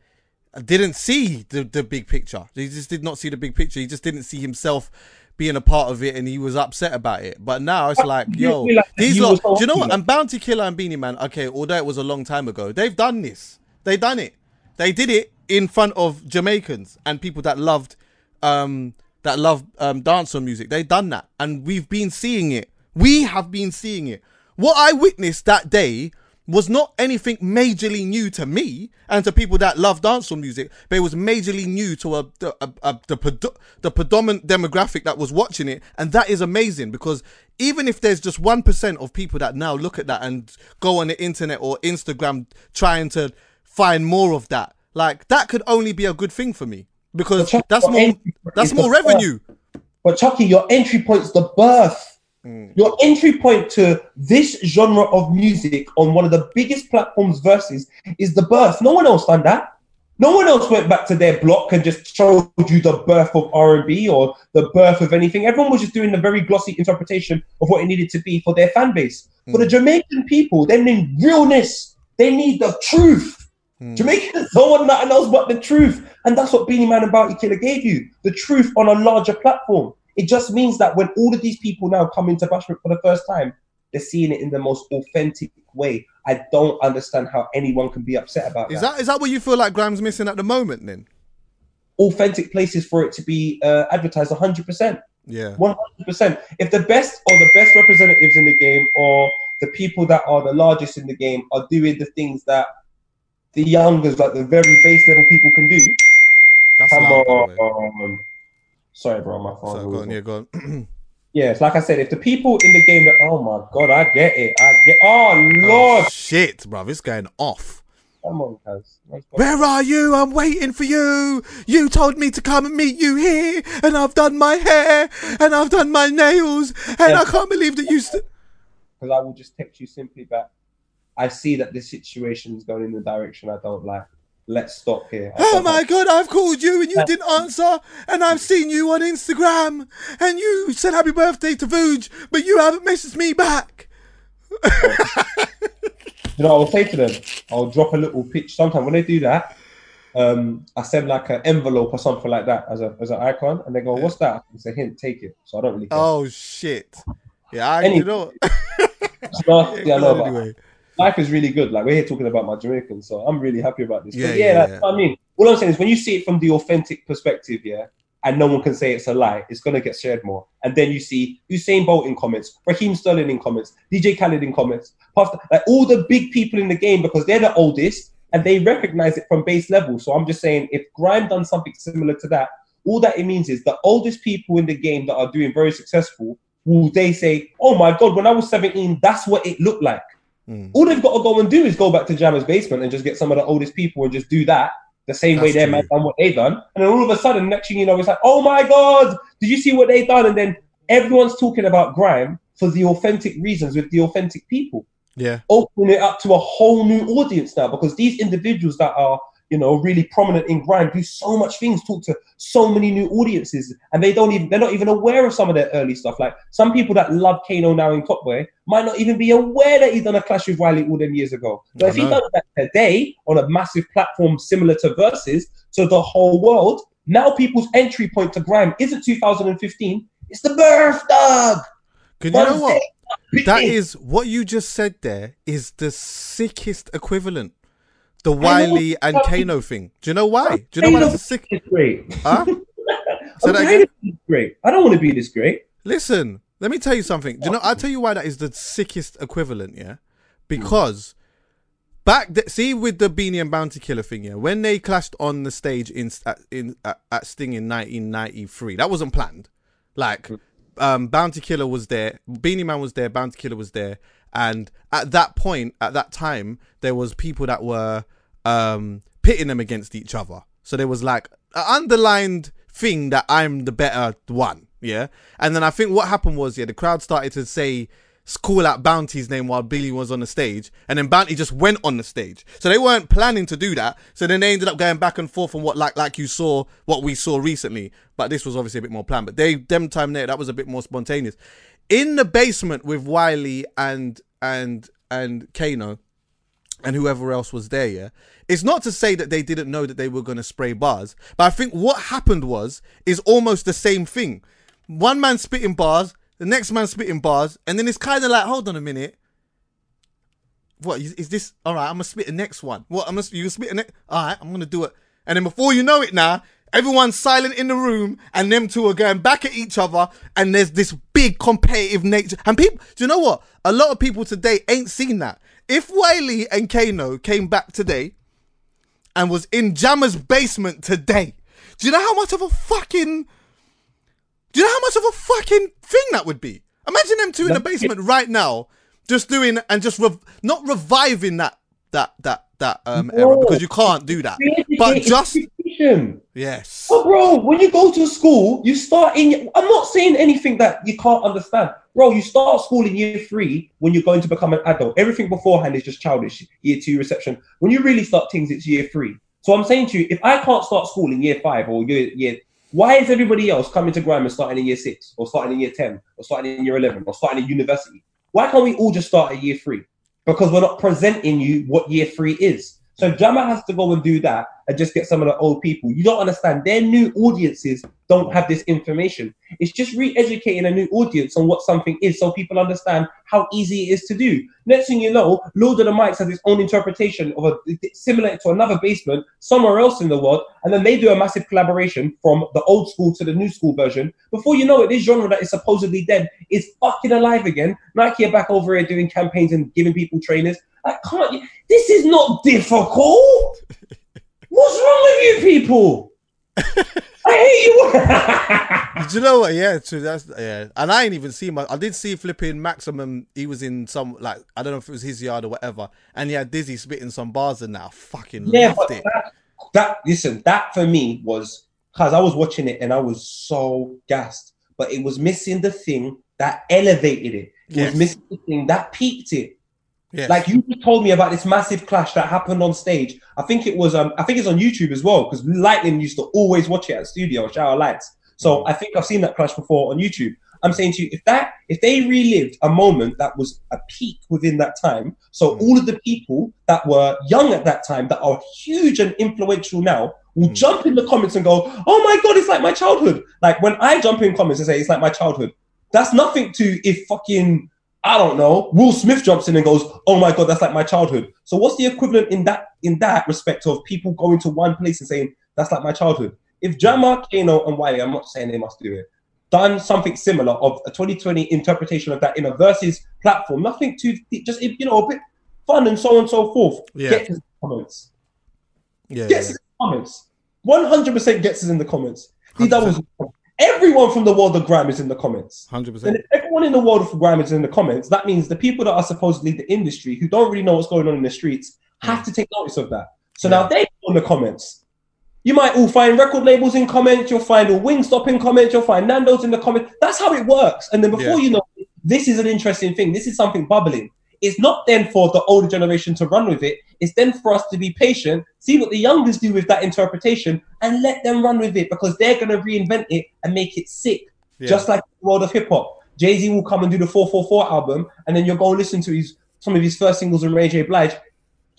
didn't see the the big picture. He just did not see the big picture. He just didn't see himself being a part of it, and he was upset about it. But now it's like, yo, like these you lot. Do you know what? And Bounty Killer and Beenie Man. Okay, although it was a long time ago, they've done this. They've done it. They did it in front of Jamaicans and people that loved um that love um dancehall music. They've done that, and we've been seeing it. We have been seeing it. What I witnessed that day was not anything majorly new to me and to people that love dancehall music, but it was majorly new to a, a, a, the the predominant demographic that was watching it, and that is amazing because even if there's just one percent of people that now look at that and go on the internet or Instagram trying to find more of that, like that could only be a good thing for me because But that's more that's more revenue. But Chuckie, your entry point's the birth. Mm. Your entry point to this genre of music on one of the biggest platforms Verzuz is the birth. No one else done that. No one else went back to their block and just showed you the birth of R&B or the birth of anything. Everyone was just doing a very glossy interpretation of what it needed to be for their fan base. For mm. the Jamaican people, they need realness. They need the truth. Jamaicans don't want nothing else but the truth. And that's what Beenie Man and Bounty Killer gave you. The truth on a larger platform. It just means that when all of these people now come into Bashment for the first time, they're seeing it in the most authentic way. I don't understand how anyone can be upset about Is that. that is that what you feel like Grime's missing at the moment? Then Authentic places for it to be uh, advertised 100%. yeah. 100%. If the best or the best representatives in the game or the people that are the largest in the game are doing the things that the youngers, like the very base level people can do, That's come loud, by the way. on. Sorry, bro, my phone. So go on, yeah, go on. *clears throat* Yeah, it's like I said, if the people in the game that, oh my god, I get it, I get, oh Oh, lord, shit, bro, it's going off. come on, guys. Where are you? I'm waiting for you. You told me to come and meet you here, and I've done my hair and I've done my nails, and Yeah. I can't believe that you. St- Because I will just text you simply back. I see that this situation is going in the direction I don't like. Let's stop here. I oh my like- god, I've called you and you didn't answer, and I've seen you on Instagram, and you said happy birthday to Vuj, but you haven't messaged me back. *laughs* You know, I'll say to them, I'll drop a little pitch. Sometimes when they do that, um, I send like an envelope or something like that as a as an icon, and they go, "What's that?" It's a hint. Take it. So I don't really care. Oh shit. Yeah, I, Any- you know. *laughs* Nasty, I *laughs* know, anyway. Life is really good. Like we're here talking about my Jamaicans, so I'm really happy about this. Yeah, But yeah, yeah, that's yeah. what I mean. All I'm saying is when you see it from the authentic perspective, yeah, and no one can say it's a lie, it's gonna get shared more. And then you see Usain Bolt in comments, Raheem Sterling in comments, DJ Khaled in comments, Puff, like all the big people in the game because they're the oldest and they recognize it from base level. So I'm just saying, if Grime done something similar to that, all that it means is the oldest people in the game that are doing very successful will they say, "Oh my God, when I was 17, that's what it looked like." Mm. All they've got to go and do is go back to Jammer's basement and just get some of the oldest people and just do that the same way That's their true. man done what they done. And then all of a sudden, next thing you know, it's like, oh my God, did you see what they done? And then everyone's talking about grime for the authentic reasons with the authentic people. Yeah. Opening it up to a whole new audience now because these individuals that are, you know, really prominent in grime do so much things, talk to so many new audiences, and they don't even they're not even aware of some of their early stuff. Like some people that love Kano now in Top Boy might not even be aware that he done a clash with Wiley all them years ago. But I if he know. done that today on a massive platform similar to Verzuz to the whole world, now people's entry point to grime isn't 2015, it's the birth dog. Can you know what? That is what you just said there is the sickest equivalent. The. Wiley and Kano thing. Do you know why? Do you know why that's a sick? It's great. Huh? *laughs* I'm that tired again? of being great. I don't want to be this great. Listen, let me tell you something. Do you know? I'll tell you why that is the sickest equivalent. Yeah, because back th- see with the Beenie and Bounty Killer thing. Yeah, when they clashed on the stage in at, in at, at Sting in 1993, that wasn't planned. Like, um, Bounty Killer was there, Beenie Man was there, Bounty Killer was there, and at that point, at that time, there was people that were um pitting them against each other. So there was like an underlined thing that I'm the better one, yeah. And then I think what happened was, yeah, the crowd started to say call out Bounty's name while Billy was on the stage, and then Bounty just went on the stage. So they weren't planning to do that. So then they ended up going back and forth on what like like you saw what we saw recently. But this was obviously a bit more planned. But they them time there that was a bit more spontaneous. In the basement with Wiley and and and Kano and whoever else was there, yeah. It's not to say that they didn't know that they were going to spray bars, but I think what happened was is almost the same thing. One man spitting bars, the next man spitting bars, and then it's kind of like, hold on a minute. What is, is this? All right, I'm gonna spit the next one. What I'm gonna you spit the next? All right, I'm gonna do it. And then before you know it, now everyone's silent in the room, and them two are going back at each other, and there's this big competitive nature. And people, do you know what? A lot of people today ain't seen that. If Wiley and Kano came back today and was in Jammer's basement today, do you know how much of a fucking do you know how much of a fucking thing that would be? Imagine them two in the basement right now, just doing and just rev- not reviving that that that that um era because you can't do that. But just yes, Oh, bro, when you go to school, you start in. I'm not saying anything that you can't understand, bro. You start school in year three when you're going to become an adult. Everything beforehand is just childish. Year two reception. When you really start things, it's year three. So I'm saying to you, if I can't start school in year five or year, year why is everybody else coming to grammar starting in year six or starting in year ten or starting in year eleven or starting in university? Why can't we all just start at year three? Because we're not presenting you what year three is. So Jammer has to go and do that and just get some of the old people. You don't understand. Their new audiences don't have this information. It's just re-educating a new audience on what something is so people understand how easy it is to do. Next thing you know, Lord of the Mics has its own interpretation of a similar to another basement somewhere else in the world, and then they do a massive collaboration from the old school to the new school version. Before you know it, this genre that is supposedly dead is fucking alive again. Nike are back over here doing campaigns and giving people trainers. I can't. This is not difficult. What's wrong with you people? *laughs* I hate you. Do you know what? Yeah, true. That's yeah. And I ain't even see my. I did see flipping Maximum. He was in some like I don't know if it was his yard or whatever, and he had Dizzy spitting some bars in that. I fucking yeah, loved it. that, that listen, that for me was because I was watching it and I was so gassed, but it was missing the thing that elevated it. It Yes. was missing the thing that peaked it. Yes. Like you just told me about this massive clash that happened on stage. I think it was um I think it's on YouTube as well because Lightning used to always watch it at studio, shower lights. So I think I've seen that clash before on YouTube. I'm saying to you, if that if they relived a moment that was a peak within that time, so Mm. all of the people that were young at that time that are huge and influential now will Mm. jump in the comments and go, "Oh my god, it's like my childhood!" Like when I jump in comments and say it's like my childhood, that's nothing to if fucking I don't know, Will Smith jumps in and goes, "Oh my god, that's like my childhood." So what's the equivalent in that in that respect of people going to one place and saying that's like my childhood? If Jammer, Kano, and Wiley, I'm not saying they must do it, done something similar of a 2020 interpretation of that in a Verzuz platform, nothing too just you know a bit fun and so on and so forth. Yeah. Get his comments. yeah, Gets yeah. us in the comments. 100% gets us in the comments. He doubles. Everyone from the world of Grime is in the comments. hundred And percent. And if everyone in the world of Grime is in the comments, that means the people that are supposedly the industry who don't really know what's going on in the streets have to take notice of that. So now they go in the comments. You might all find record labels in comments, you'll find all Wingstop in comments, you'll find Nando's in the comments. That's how it works. And then before Yeah. you know it, this is an interesting thing. This is something bubbling. It's not then for the older generation to run with it. It's then for us to be patient, see what the youngers do with that interpretation, and let them run with it because they're going to reinvent it and make it sick. Yeah. Just like the world of hip hop. Jay Z will come and do the 444 album, and then you'll go listen to his some of his first singles and Mary J. Blige.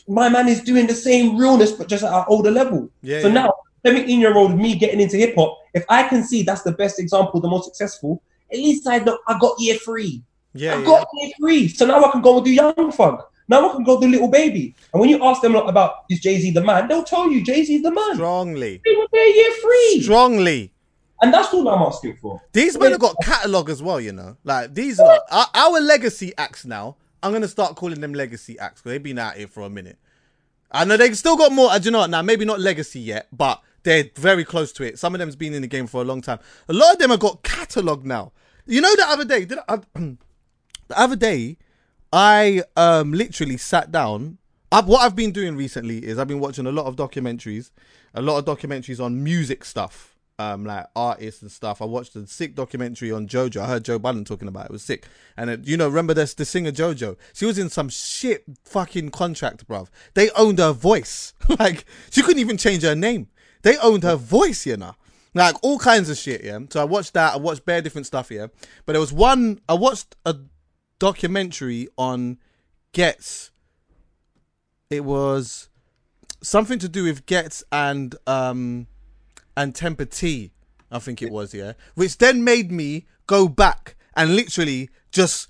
My man is doing the same realness, but just at an older level. Yeah, so yeah. now, 17 year old me getting into hip hop, if I can see that's the best example, the most successful, at least I know I got year three. Yeah, I yeah. got year three. So now I can go and do Young Funk. Now I can go do Lil Baby. And when you ask them about is Jay Z the man, they'll tell you Jay Z's the man. Strongly, They were there year three. strongly. And that's all I'm asking for. These men have got catalog as well, you know. Like these are our, our legacy acts now. I'm gonna start calling them legacy acts because they've been out here for a minute. I know they still got more. uh, Do you know what? Now maybe not legacy yet, but they're very close to it. Some of them's been in the game for a long time. A lot of them have got catalog now. You know, the other day, did I, *clears throat* the other day, I um literally sat down. I've, what I've been doing recently is I've been watching a lot of documentaries, a lot of documentaries on music stuff. um like artists and stuff. I watched a sick documentary on JoJo. I heard Joe Budden talking about it. It was sick. And it, you know, remember this the singer JoJo? She was in some shit fucking contract, bruv. They owned her voice. *laughs* like she couldn't even change her name. They owned her voice, you know. Like all kinds of shit, yeah. So I watched that. I watched bare different stuff, yeah. But there was one. I watched a documentary on Giggs. It was something to do with Giggs and um and Temper T, I think it was, yeah. Which then made me go back and literally just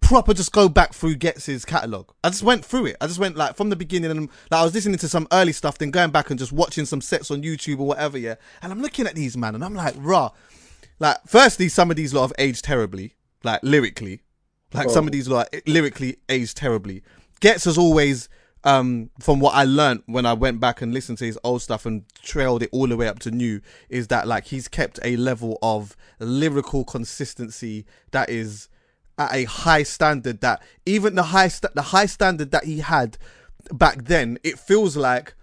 proper just go back through Giggs's catalogue. I just went through it. I just went like from the beginning and like I was listening to some early stuff, then going back and just watching some sets on YouTube or whatever, yeah. And I'm looking at these man and I'm like, rah. Like, firstly, some of these lot have aged terribly, like lyrically. Like some of these lot lyrically aged terribly. Giggs has always um, from what I learned when I went back and listened to his old stuff and trailed it all the way up to new, is that like he's kept a level of lyrical consistency that is at a high standard. That even the high st- the high standard that he had back then, it feels like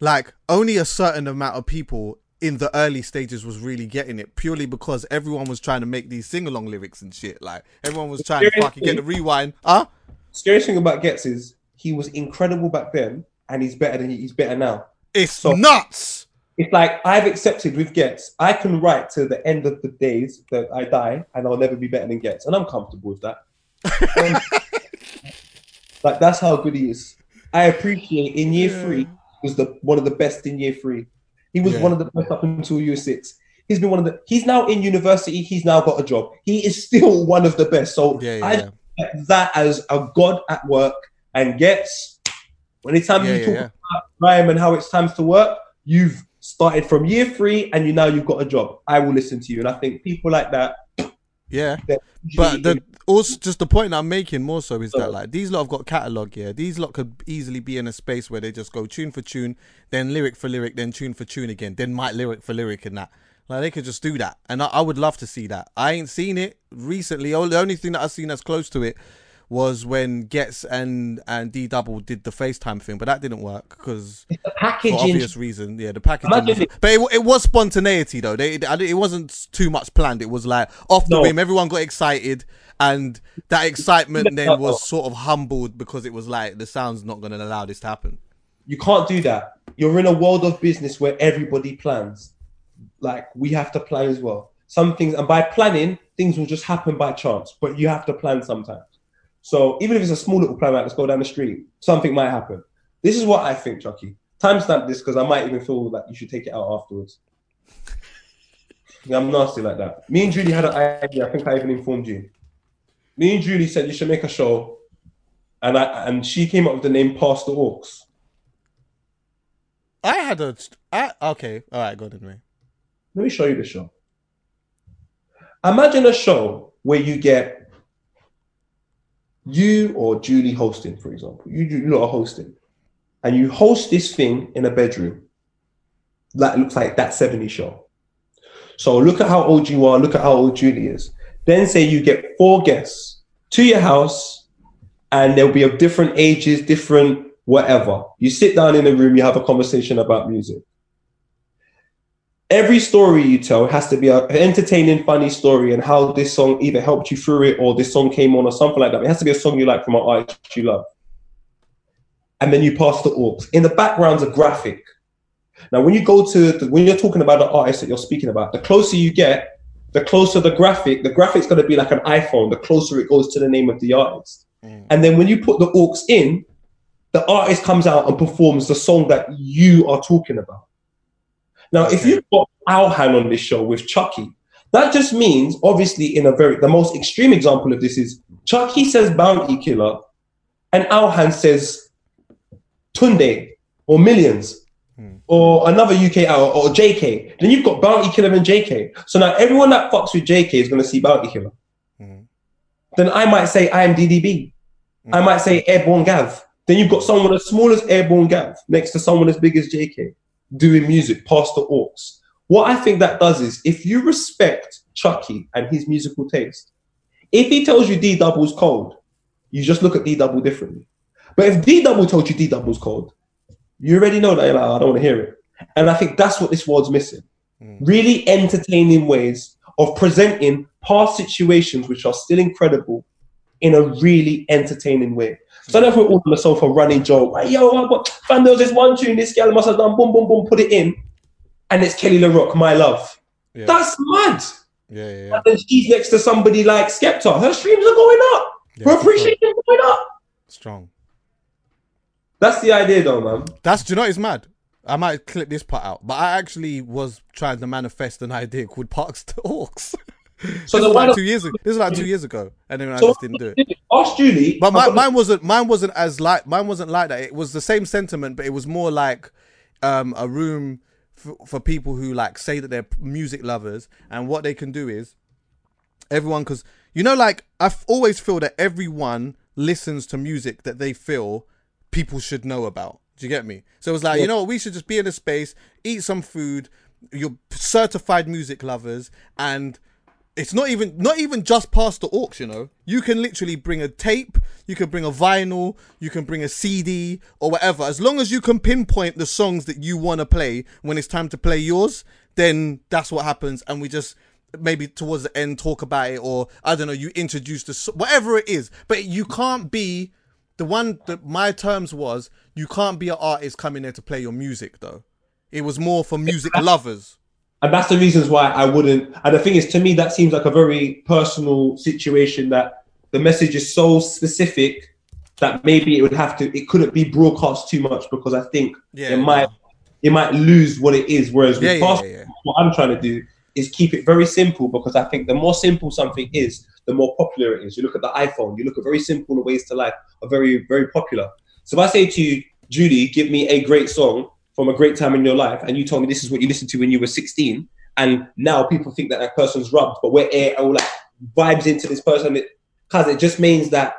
like only a certain amount of people in the early stages was really getting it purely because everyone was trying to make these sing along lyrics and shit. Like everyone was trying to fucking get the rewind. Huh? Scary thing about Giggs is he was incredible back then, and he's better than he's better now. It's So- nuts. It's like I've accepted with Giggs, I can write to the end of the days that I die, and I'll never be better than Giggs, and I'm comfortable with that. Um, *laughs* like that's how good he is. I appreciate in year Yeah. three he was the one of the best in year three. He was Yeah. one of the best up until year six. He's been one of the. He's now in university. He's now got a job. He is still *laughs* one of the best. So Yeah, I that as a god at work and gets. Anytime Yeah, you talk yeah. about rhyme and how it's time to work, you've started from year three and you now you've got a job. I will listen to you, and I think people like that. Yeah. But the also just the point I'm making more so is that like these lot have got catalog here. These lot could easily be in a space where they just go tune for tune, then lyric for lyric, then tune for tune again, then might lyric for lyric and that. Like they could just do that, and I, I would love to see that. I ain't seen it recently. Oh, The only thing that I've seen that's close to it was when Giggs and and D Double did the FaceTime thing, but that didn't work because the for packaging. obvious reason. Yeah, the packaging. Was, but it, it was spontaneity though. They, it, it wasn't too much planned. It was like off the No. whim. Everyone got excited, and that excitement then was sort of humbled because it was like the sound's not going to allow this to happen. You can't do that. You're in a world of business where everybody plans. Like we have to plan as well. Some things, and by planning, things will just happen by chance. But you have to plan sometimes. So even if it's a small little plan, like let's go down the street, something might happen. This is what I think, Chuckie. Timestamp this because I might even feel like you should take it out afterwards. Yeah, I'm nasty like that. Me and Julie had an idea. I think I even informed you. Me and Julie said you should make a show, and I and she came up with the name Pass the Aux. I had a. I, okay, all right, go then, me. Let me show you the show. Imagine a show where you get you or Julie hosting, for example. You, you lot are hosting, and you host this thing in a bedroom. That looks like that 70 show. So look at how old you are, look at how old Julie is. Then say you get four guests to your house, and they'll be of different ages, different whatever. You sit down in a room, you have a conversation about music every story you tell has to be an entertaining, funny story, and how this song either helped you through it or this song came on or something like that. It has to be a song you like from an artist you love. And then you pass the aux. In the background's a graphic. Now, when you go to the, when you're talking about the artist that you're speaking about, the closer you get, the closer the graphic. The graphic's going to be like an iPhone. The closer it goes to the name of the artist. Mm. And then when you put the aux in, the artist comes out and performs the song that you are talking about. Now, if you've got Alhan on this show with Chuckie, that just means, obviously, in a very the most extreme example of this is Chuckie says bounty killer, and Alhan says Tunde or millions. Or another UK out or JK. Then you've got Bounty Killer and JK. So now everyone that fucks with JK is going to see Bounty Killer. Mhm. Then I might say I am DDB. I might say Airborne Gav. Then you've got someone as small as Airborne Gav next to someone as big as JK doing music past the aux. What I think that does is if you respect Chuckie and his musical taste, if he tells you D double's cold, you just look at D double differently. But if D double told you D double's cold, you already know that you're like, "Oh, I don't want to hear it. And I think that's what this world's missing. Mm. really entertaining ways of presenting past situations which are still incredible in a really entertaining way. So I know if we're all on the sofa running joke, like, yo, I got, fam, there was this one tune this girl must have done, boom, boom, boom, put it in, and it's Kele Le Roc, My Love. Yeah. That's mad. yeah, yeah, yeah. And then she's next to somebody like Skepta. Her streams are going up. Yeah, Her appreciation is going up. Strong. That's the idea, though, man. That's do you know it's mad. I might clip this part out, but I actually was trying to manifest an idea called Parks Orcs. *laughs* So this was like two years ago. This was like two years ago, and then I So just didn't do it. ask Julie. But my, mine wasn't mine wasn't as like mine wasn't like that. It was the same sentiment, but it was more like um, a room for, for people who like say that they're music lovers, and what they can do is everyone because you know like I always feel that everyone listens to music that they feel people should know about. Do you get me? So it was like you know what, we should just be in a space, eat some food. You're certified music lovers, and it's not even not even just past the aux, you know. You can literally bring a tape, you can bring a vinyl, you can bring a CD or whatever. As long as you can pinpoint the songs that you want to play when it's time to play yours, then that's what happens. And we just maybe towards the end talk about it, or I don't know, you introduce the whatever it is. But you can't be the one that my terms was. You can't be an artist coming there to play your music though. It was more for music lovers. And that's the reasons why I wouldn't. And the thing is, to me, that seems like a very personal situation that the message is so specific that maybe it would have to, it couldn't be broadcast too much because I think Yeah, it might, it might lose what it is. Whereas Yeah, with yeah, yeah. what I'm trying to do is keep it very simple because I think the more simple something is, the more popular it is. You look at the iPhone, you look at very simple ways to life are very, very popular. So if I say to you, Judy, give me a great song from a great time in your life, and you told me this is what you listened to when you were 16, and now people think that that person's rubbed, but we're air all like vibes into this person, because it just means that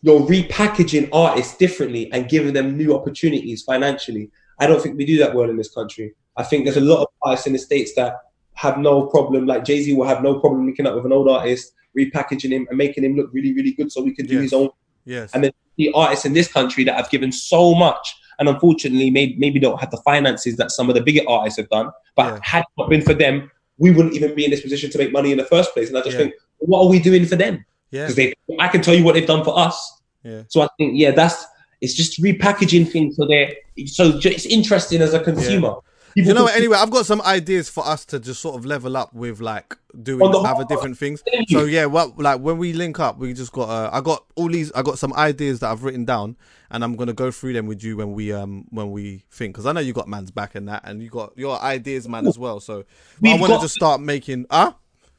you're repackaging artists differently and giving them new opportunities financially. I don't think we do that well in this country. I think there's a lot of artists in the states that have no problem. Like Jay Z will have no problem linking up with an old artist, repackaging him and making him look really, really good, so we can do Yes. his own. Yes. And then the artists in this country that have given so much, and unfortunately, maybe maybe don't have the finances that some of the bigger artists have done. But Yeah. had it not been for them, we wouldn't even be in this position to make money in the first place. And I just Yeah. think, what are we doing for them? yeah. Because they, I can tell you what they've done for us. Yeah. So I think, yeah, that's it's just repackaging things so they so it's interesting as a consumer. People you know can what? Anyway, I've got some ideas for us to just sort of level up with like doing On the other whole- different things. So yeah, what like when we link up, we just got uh, I got all these I got some ideas that I've written down, and I'm gonna go through them with you when we um when we think because I know you got man's back and that, and you got your ideas, man, as well. So I We've want to got- just start making ah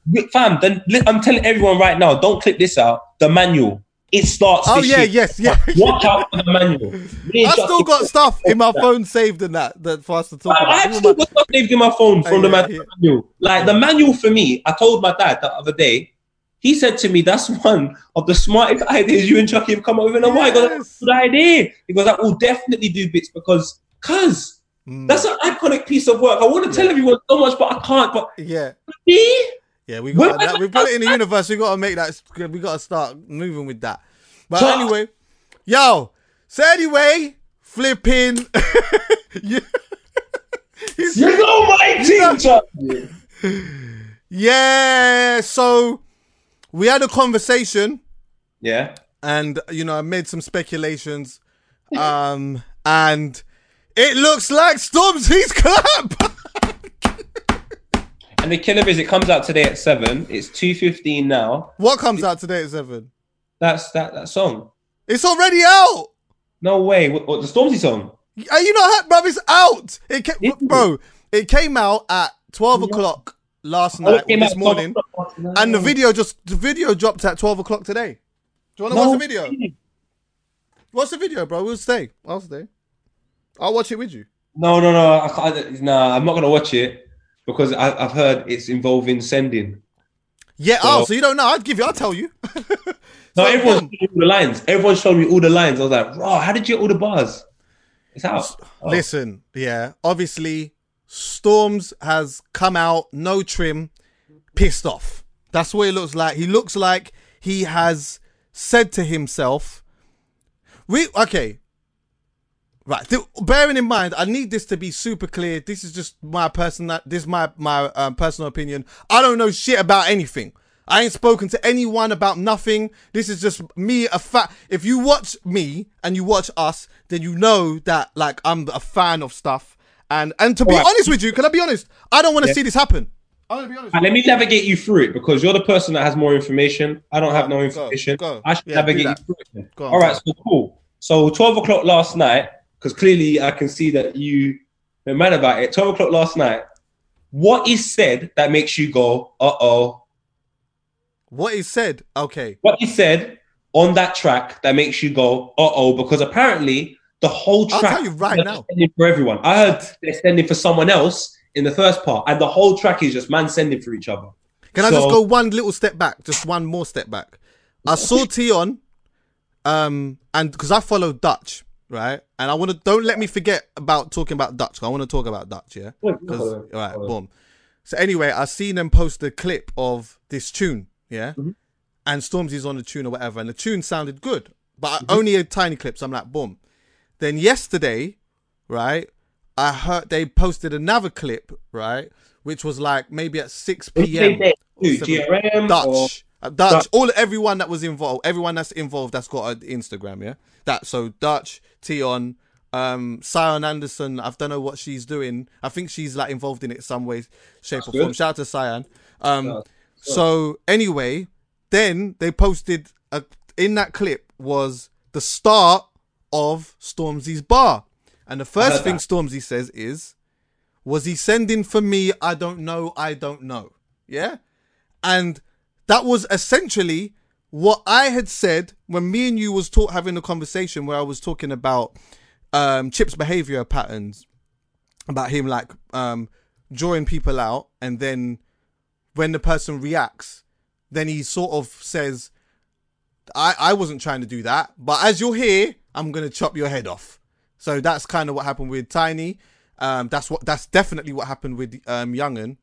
Wait, fam, then I'm telling everyone right now, don't clip this out. The manual. It starts. oh yeah shit. yes yeah. Watch out for the manual. I still got stuff in my phone saved in that that for us to talk I, about. I've still got stuff saved in my phone from Oh, the yeah, man- yeah. manual. Like the manual for me, I told my dad the other day. He said to me, "That's one of the smartest *laughs* ideas you and Chuckie have come up with in a while." I go, "That's Yes. a good idea." He goes, "I will definitely do bits because, cause Mm, that's an iconic piece of work. I want to tell everyone so much, but I can't. But yeah. me, Yeah, we got that. We put it in the universe. We got to make that. We got to start moving with that. But So- anyway, yo. So anyway, flipping. *laughs* yeah. He's- *laughs* you know my team, Chuckie. *laughs* yeah. So we had a conversation, Yeah. and you know, I made some speculations, um, and it looks like Stormzy's clap. And the killer is it comes out today at seven. It's two fifteen now. what comes out today at seven? That's that that song. It's already out. No way. What, what the Stormzy song? Are you not, bro? It's out. It it? bro. It came out at twelve oh, o'clock last night, Oh, it came this morning, and the video just the video dropped at twelve o'clock today. Do you want to No watch the video? Watch the video, bro. We'll stay. I'll stay. I'll watch it with you. No, no, no. I can't, nah, I'm not gonna watch it because I, I've heard it's involving sending. Yeah. So- oh, so you don't know? I'd give you. I'll tell you. *laughs* No, So, everyone's um, showing me all the lines. Everyone showed me all the lines. I was like, "Raw, how did you get all the bars?" It's out. Oh. Listen, yeah. Obviously, Storms has come out, no trim, pissed off. That's what it looks like. He looks like he has said to himself, "We okay." Right. bearing in mind, I need this to be super clear. This is just my personal. This is my my um, personal opinion. I don't know shit about anything. I ain't spoken to anyone about nothing. This is just me a fact. If you watch me and you watch us, then you know that like I'm a fan of stuff. And and to be Alright. honest with you, can I be honest? I don't want to Yeah. see this happen. I'm gonna be honest. And let me navigate you through it because you're the person that has more information. I don't have no information. go. I should Yeah, navigate you through it. Go on, All right, go. so cool. So 12 o'clock last night, because clearly I can see that you been mad about it. 12 o'clock last night. What is said that makes you go, uh oh? What is said? Okay. What is said on that track that makes you go, uh oh? Because apparently the whole track. I'll tell you right is now. sending for everyone. I heard they're sending for someone else in the first part, and the whole track is just man sending for each other. Can I just go one little step back? Just one more step back. I saw Tion, um, and because I follow Dutch, right? And I want to don't let me forget about talking about Dutch. I want to talk about Dutch, yeah. Because right, boom. So anyway, I seen them post a clip of this tune, yeah, Mhm. and Stormzy's on the tune or whatever, and the tune sounded good, but only a tiny clip. So I'm like, boom. Then yesterday, right, I heard they posted another clip, right, which was like maybe at six p.m. GRM Dutch, uh, Dutch, Dutch. all everyone that was involved, everyone that's involved that's got an Instagram, yeah. That so Dutch, Tion, um, Sion Anderson. I don't know what she's doing. I think she's like involved in it some way, shape That's or good. form. Shout out to Sion. Um, Yeah, so anyway, then they posted a, in that clip was the start of Stormzy's bar, and the first thing that. Stormzy says is, "Was he sending for me? I don't know. I don't know." Yeah, and that was essentially what I had said when me and you was talk, having a conversation where I was talking about um, Chip's behavior patterns, about him like um, drawing people out, and then when the person reacts, then he sort of says, "I I wasn't trying to do that, but as you're here, I'm gonna chop your head off." So that's kind of what happened with Tiny. Um, that's what that's definitely what happened with um, Yungen,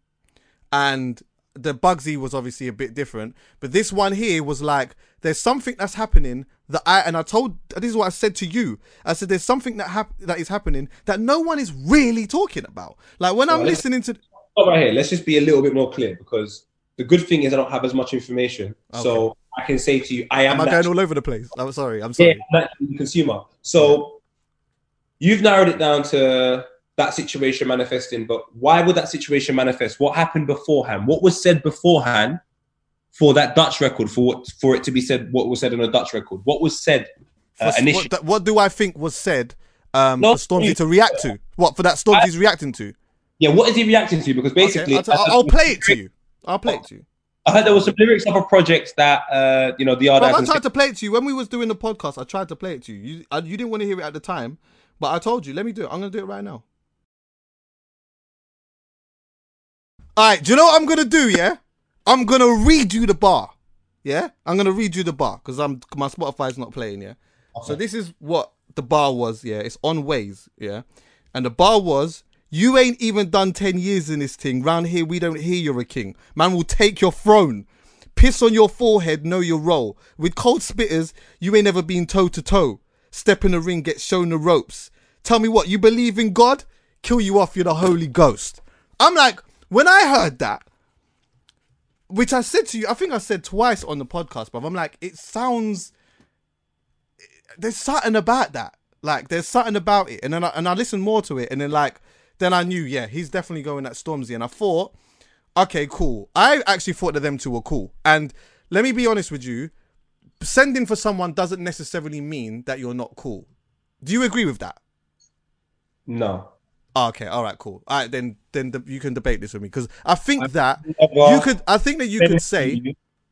and the Bugzy was obviously a bit different. But this one here was like, there's something that's happening that I and I told this is what I said to you. I said there's something that hap- that is happening that no one is really talking about. Like when I'm listening to Stop right here. Let's just be a little bit more clear because the good thing is I don't have as much information, so I can say to you, I am. Am I going all over the place? I'm sorry. I'm yeah, sorry. I'm consumer. So you've narrowed it down to that situation manifesting, but why would that situation manifest? What happened beforehand? What was said beforehand for that Dutch record? For what, for it to be said, what was said on a Dutch record? What was said uh, For- initially? what, what do I think was said um, for Stormzy you- to react to? What for that Stormzy's reacting to? Yeah, what is he reacting to? Because basically, okay, I'll, t- I'll, play it to you. I'll play it to you. I heard there was some lyrics of a project that uh, you know the other. I tried to play it to you when we was doing the podcast. I tried to play it to you. You, I, you didn't want to hear it at the time, but I told you, let me do it. I'm gonna do it right now. All right, do you know what I'm gonna do? Yeah, I'm gonna read you the bar. Yeah, I'm gonna read you the bar because I'm my Spotify's not playing. Yeah, so this is what the bar was. Yeah, it's on Ways. Yeah, and the bar was. You ain't even done 10 years in this thing. Round here, we don't hear you're a king. Man will take your throne. Piss on your forehead, know your role. With cold spitters, you ain't ever been toe to toe. Step in the ring, get shown the ropes. Tell me what, you believe in God? Kill you off, you're the Holy Ghost. I'm like, when I heard that, which I said to you, I think I said twice on the podcast, but I'm like, it sounds. There's something about that. Like, there's something about it. And then I, and I listened more to it, and then, like, then I knew, yeah, he's definitely going at Stormzy. And I thought, okay, cool. I actually thought that them two were cool. And let me be honest with you, sending for someone doesn't necessarily mean that you're not cool. Do you agree with that? no. Oh, okay, all right, cool. All right, then then the, you can debate this with me because I think that Never- you could. I think that you could say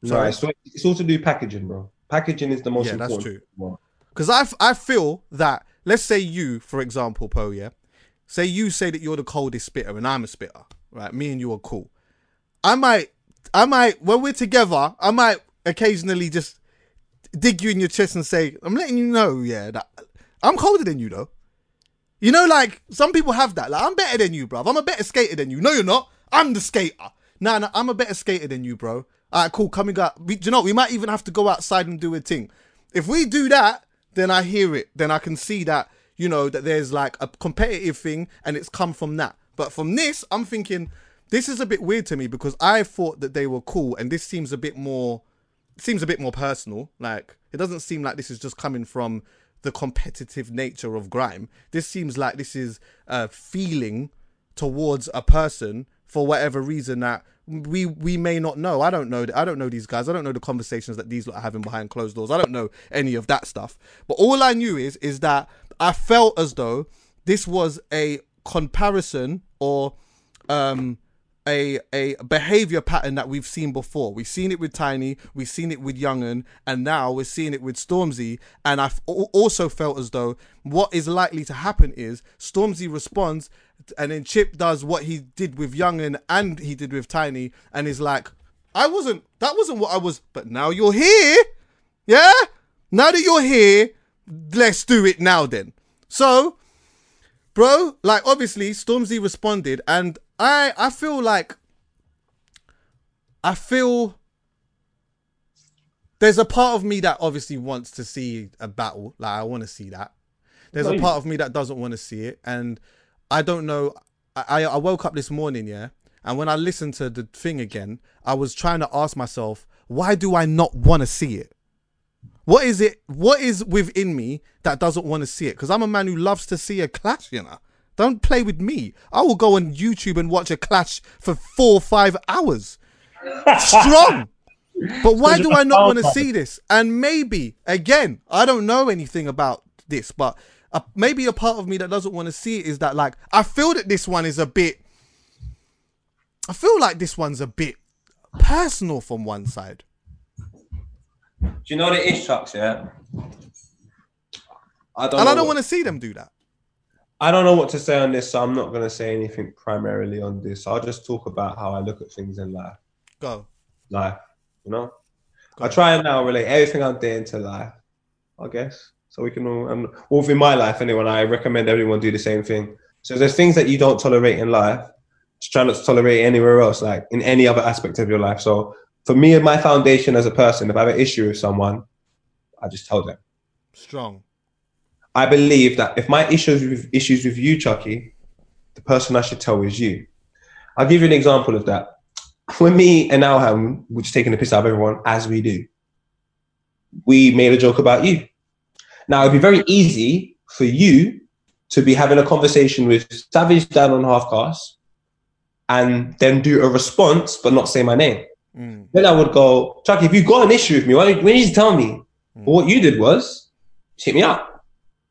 No, Sorry. it's, it's all to do with packaging, bro. Packaging is the most Yeah, that's important. true. one. because I f- I feel that let's say you, for example, Poe, yeah, say you say that you're the coldest spitter and I'm a spitter, right? Me and you are cool. I might, I might when we're together, I might occasionally just dig you in your chest and say, I'm letting you know, yeah, that I'm colder than you though. You know, like some people have that. Like I'm better than you, bro. I'm a better skater than you. No, you're not. I'm the skater. Nah, nah, I'm a better skater than you, bro. All right, cool. Coming up. We, you know, we might even have to go outside and do a thing. If we do that, then I hear it. Then I can see that you know, that there's like a competitive thing and it's come from that. But from this, I'm thinking this is a bit weird to me because I thought that they were cool and this seems a bit more seems a bit more personal. Like it doesn't seem like this is just coming from the competitive nature of grime. This seems like this is a feeling towards a person for whatever reason that we we may not know. I don't know. I don't know these guys. I don't know the conversations that these lot are having behind closed doors. I don't know any of that stuff. But all I knew is is that I felt as though this was a comparison or um a a behavior pattern that we've seen before. We've seen it with Tiny, we've seen it with Yungen, and now we're seeing it with Stormzy. And I've also felt as though what is likely to happen is Stormzy responds, and then Chip does what he did with Yungen and he did with Tiny, and is like, "I wasn't. That wasn't what I was. But now you're here, yeah. Now that you're here, let's do it now then." So bro like obviously stormzy responded and i i feel like i feel there's a part of me that obviously wants to see a battle like i want to see that there's a part of me that doesn't want to see it and i don't know I, I woke up this morning yeah and when i listened to the thing again i was trying to ask myself why do i not want to see it what is it? What is within me that doesn't want to see it? Because I'm a man who loves to see a clash. You know, don't play with me. I will go on YouTube and watch a clash for four or five hours, strong. But why do I not want to see this? And maybe again, I don't know anything about this, but uh, maybe a part of me that doesn't want to see it is that like I feel that this one is a bit. I feel like this one's a bit personal from one side. Do you know what it is, Chucks? Yeah. I don't. and I don't want to see them do that. I don't know what to say on this, so I'm not going to say anything primarily on this. I'll just talk about how I look at things in life. Go. Life, you know. Go I try and now relate everything I'm doing to life, I guess. So we can all, and well, within my life, anyway, I recommend everyone do the same thing. So there's things that you don't tolerate in life, just try not to tolerate anywhere else, like in any other aspect of your life. So for me and my foundation as a person, if I have an issue with someone, I just tell them. Strong. I believe that if my issues with issues with you, Chuckie, the person I should tell is you. I'll give you an example of that. When me and Alhan, which just taking the piss out of everyone, as we do, we made a joke about you. Now it'd be very easy for you to be having a conversation with Savage Dan on half cast and then do a response but not say my name. Mm. Then I would go, Chuckie, if you've got an issue with me, why don't you, why don't you tell me? But what you did was hit me up.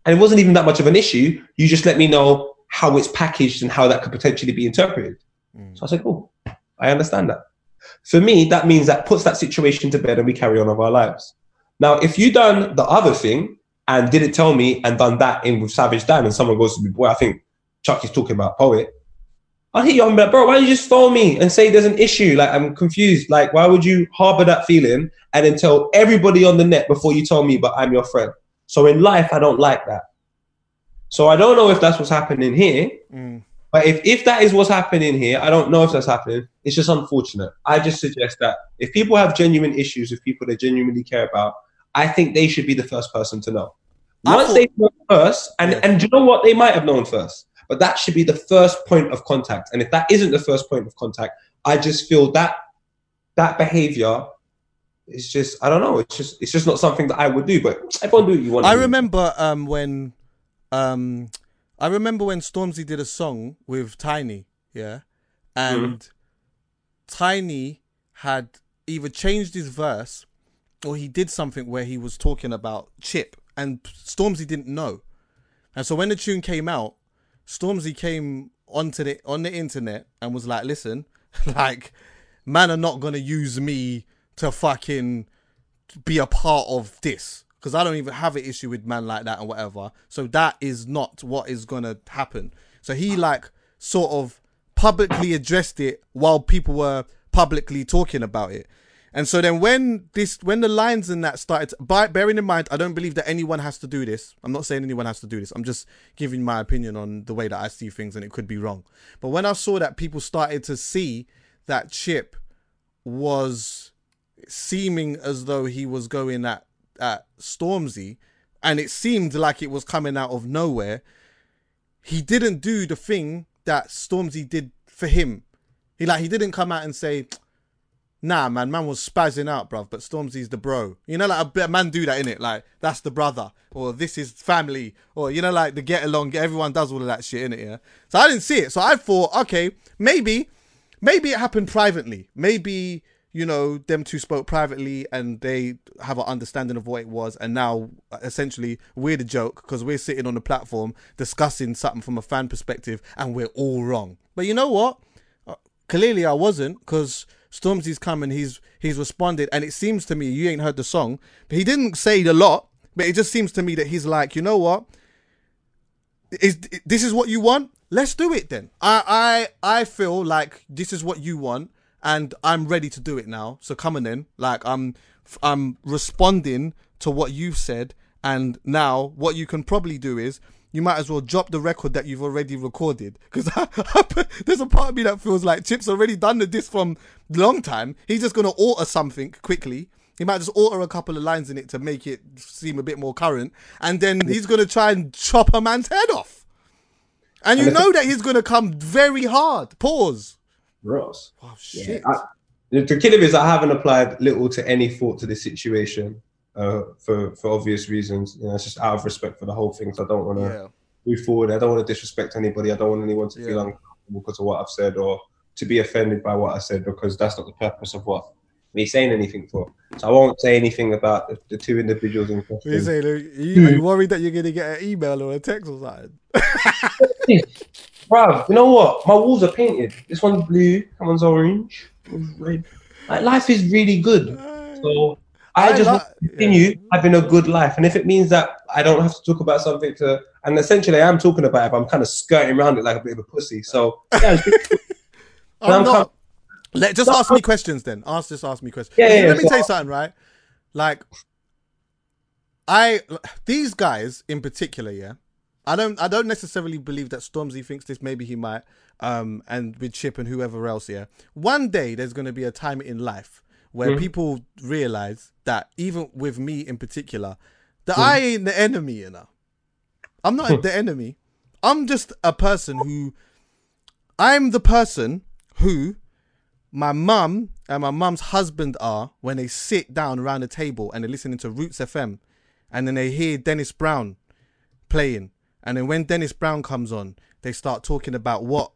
And it wasn't even that much of an issue. You just let me know how it's packaged and how that could potentially be interpreted. Mm. So I said, oh, I understand that. For me, that means that puts that situation to bed and we carry on with our lives. Now, if you done the other thing and didn't tell me and done that in with Savage Dan and someone goes to me, boy, I think Chuck is talking about poet. I'll hit you on like, bro, why don't you just phone me and say there's an issue? Like, I'm confused. Like, why would you harbor that feeling and then tell everybody on the net before you tell me, but I'm your friend? So in life, I don't like that. So I don't know if that's what's happening here. Mm. But if, if that is what's happening here, I don't know if that's happening. It's just unfortunate. I just suggest that if people have genuine issues with people they genuinely care about, I think they should be the first person to know. Once thought- they know first, and, Yeah. and do you know what? They might have known first, but that should be the first point of contact. And if that isn't the first point of contact, I just feel that that behavior is just I don't know. It's just it's just not something that I would do. But everyone do what you want. I to do. remember um when um I remember when Stormzy did a song with Tiny, yeah, and Tiny had either changed his verse or he did something where he was talking about Chip, and Stormzy didn't know, and so when the tune came out, Stormzy came onto the on the internet and was like, "Listen, *laughs* like, man are not gonna use me to fucking." be a part of this because I don't even have an issue with man like that and whatever. So that is not what is gonna happen. So he like sort of publicly addressed it while people were publicly talking about it. And so then when this when the lines in that started, by, bearing in mind, I don't believe that anyone has to do this. I'm not saying anyone has to do this. I'm just giving my opinion on the way that I see things, and it could be wrong. But when I saw that people started to see that Chip was seeming as though he was going at at Stormzy, and it seemed like it was coming out of nowhere, he didn't do the thing that Stormzy did for him. He like he didn't come out and say, "Nah, man, man was spazzing out, bruv." But Stormzy's the bro. You know, like a man do that in it. Like that's the brother, or this is family, or you know, like the get along. Everyone does all of that shit in it. Yeah. So I didn't see it. So I thought, okay, maybe, maybe it happened privately. Maybe you know them two spoke privately and they have an understanding of what it was. And now essentially we're the joke because we're sitting on the platform discussing something from a fan perspective and we're all wrong. But you know what? Uh, clearly i wasn't because stormzy's come and he's he's responded. And it seems to me you ain't heard the song but he didn't say a lot but it just seems to me that he's like you know what? Is this is what you want? Let's do it then. I i i feel like this is what you want and i'm ready to do it now. So come on in. Like i'm i'm responding to what you've said. And now what you can probably do is you might as well drop the record that you've already recorded. Because *laughs* there's a part of me that feels like chip's already done the disc from long time. He's just going to alter something quickly. He might just alter a couple of lines in it to make it seem a bit more current, and then he's gonna try and chop a man's head off. And you know that he's gonna come very hard. Pause. Ross. Oh shit. I, the killer is I haven't applied little to any thought to this situation uh, for for obvious reasons. You know, it's just out of respect for the whole thing. So I don't want to yeah. move forward. I don't want to disrespect anybody. I don't want anyone to feel uncomfortable because of what I've said or to be offended by what I said because that's not the purpose of what me saying anything for. So I won't say anything about the, the two individuals in What you question. saying? Are you, are you hmm. worried that you're gonna get an email or a text or something? *laughs* Bruv, you know what? My walls are painted. This one's blue, that one's orange, one's red. Like life is really good. So I, I just li- want to continue having a good life. And if it means that I don't have to talk about something to and essentially I'm talking about it, but I'm kind of skirting around it like a bit of a pussy. So yeah, *laughs* I'm I'm not. Let just ask me questions then. Ask just ask me questions. Yeah, yeah, Let me so- tell you something, right? Like, I these guys in particular, yeah. I don't I don't necessarily believe that Stormzy thinks this. Maybe he might. Um, and with Chip and whoever else, yeah. One day there's gonna be a time in life where Mhm. people realize that even with me in particular, that I ain't the enemy, you know. I'm not the enemy. I'm just a person who I'm the person who my mum and my mum's husband are when they sit down around the table and they're listening to Roots FM and then they hear Dennis Brown playing. And then when Dennis Brown comes on, they start talking about what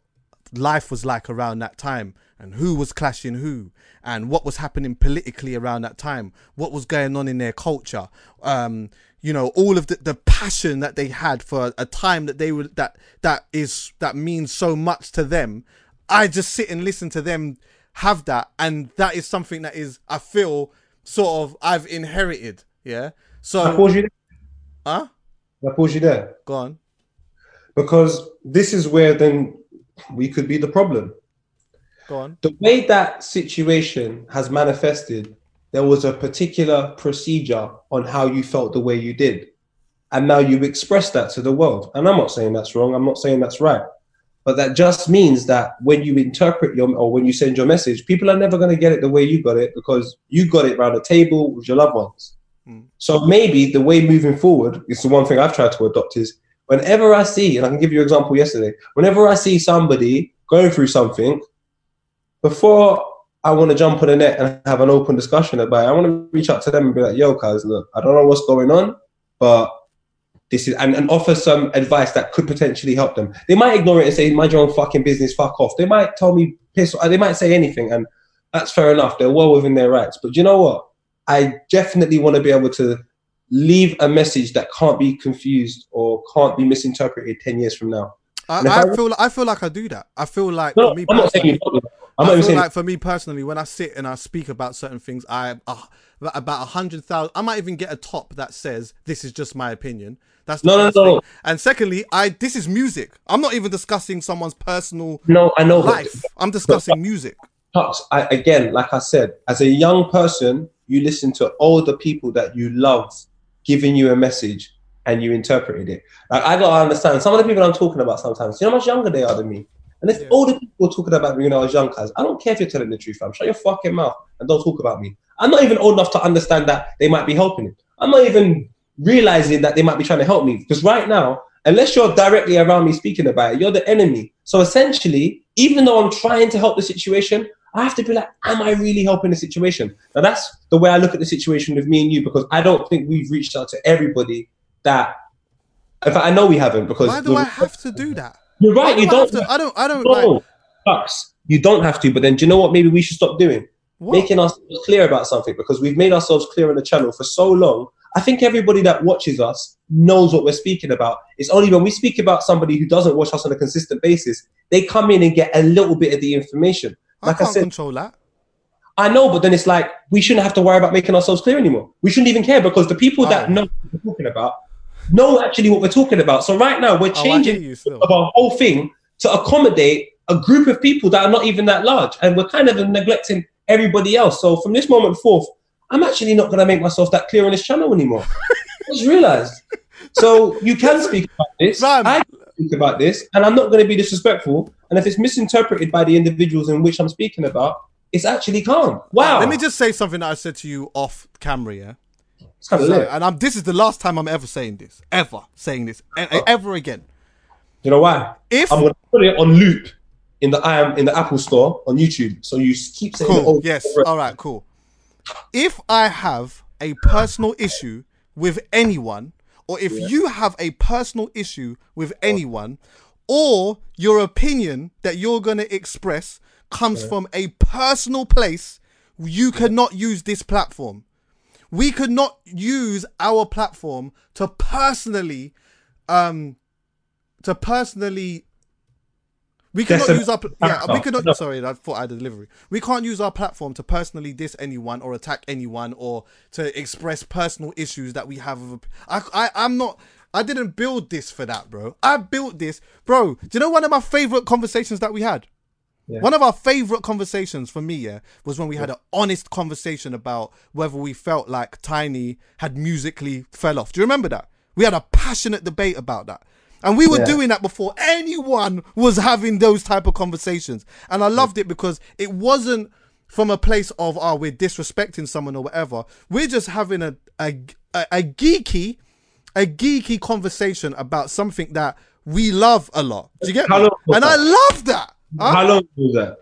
life was like around that time and who was clashing who and what was happening politically around that time, what was going on in their culture. Um, you know, all of the, the passion that they had for a time that they were that that is that means so much to them. I just sit and listen to them have that and that is something that is I feel sort of I've inherited. Yeah. I So pause you there. huh? I pause you there. Go on. Because this is where then we could be the problem. Go on. the way that situation has manifested, there was a particular procedure on how you felt the way you did. And now you express that to the world. And I'm not saying that's wrong, I'm not saying that's right. But that just means that when you interpret your or when you send your message, people are never going to get it the way you got it because you got it around the table with your loved ones. Mm. So maybe the way moving forward, is the one thing I've tried to adopt is whenever I see, and I can give you an example yesterday, whenever I see somebody going through something, before I want to jump on the net and have an open discussion about it, I want to reach out to them and be like, yo, guys, look, I don't know what's going on, but this is, and, and offer some advice that could potentially help them. They might ignore it and say, mind your own fucking business, fuck off. They might tell me, piss, they might say anything, and that's fair enough. They're well within their rights. But you know what? I definitely want to be able to leave a message that can't be confused or can't be misinterpreted 10 years from now. I, I I- feel I feel like I do that. I feel like No, for me I'm not saying personally, you. I'm I feel saying like for me personally, when I sit and I speak about certain things, I uh, about a hundred thousand. I might even get a top that says this is just my opinion. That's No, no, no. thing. And secondly, I this is music. I'm not even discussing someone's personal no, I know. but- life. I'm discussing music. Tux, I, again, like I said, as a young person, you listen to older people that you love giving you a message and you interpreted it. Like I gotta understand some of the people I'm talking about sometimes, you know how much younger they are than me. And if Yeah. older people are talking about me when I was young, cuz I don't care if you're telling the truth, fam. Shut your fucking mouth and don't talk about me. I'm not even old enough to understand that they might be helping it. I'm not even realizing that they might be trying to help me. Because right now, unless you're directly around me speaking about it, you're the enemy. So essentially, even though I'm trying to help the situation, I have to be like, am I really helping the situation? Now that's the way I look at the situation with me and you, because I don't think we've reached out to everybody that. In fact, I know we haven't because Why do I have to do that? You're right. You don't. have to- I don't. I don't. No. You don't have to. But then, do you know what? Maybe we should stop doing What? making ourselves clear about something because we've made ourselves clear on the channel for so long. I think everybody that watches us knows what we're speaking about. It's only when we speak about somebody who doesn't watch us on a consistent basis, they come in and get a little bit of the information. Like I, can't said, control that. I know, but then it's like we shouldn't have to worry about making ourselves clear anymore. We shouldn't even care because the people that Oh. know what we're talking about know actually what we're talking about. So right now we're Oh, changing still. of our whole thing to accommodate a group of people that are not even that large, and we're kind of neglecting everybody else. So from this moment forth, I'm actually not going to make myself that clear on this channel anymore. I *laughs* just realised. So you can speak about this. Fam. I can speak about this, and I'm not going to be disrespectful. And if it's misinterpreted by the individuals in which I'm speaking about, it's actually calm. Wow. Let me just say something that I said to you off camera, yeah. It's kind So, and I'm, this is the last time I'm ever saying this, ever saying this, e- ever again. You know why? If I'm going to put it on loop in the I am in the Apple Store on YouTube. So you keep saying cool, yes, over. all right, cool. If I have a personal issue with anyone, or if you have a personal issue with anyone, or your opinion that you're going to express comes from a personal place, you cannot use this platform. We could not use our platform to personally, um, to personally. We cannot Decim- use our pl- yeah. We could No. not. Sorry, I thought I had a delivery. We can't use our platform to personally diss anyone or attack anyone or to express personal issues that we have. With, I, I, I'm not. I didn't build this for that, bro. I built this, bro. Do you know one of my favorite conversations that we had? Yeah. One of our favorite conversations for me, yeah, was when we had an honest conversation about whether we felt like Tiny had musically fell off. Do you remember that? We had a passionate debate about that. And we were Yeah. doing that before anyone was having those type of conversations. And I loved it because it wasn't from a place of, oh, we're disrespecting someone or whatever. We're just having a, a, a, a geeky, a geeky conversation about something that we love a lot. Do you get me? And? I love that. Huh? How long was that?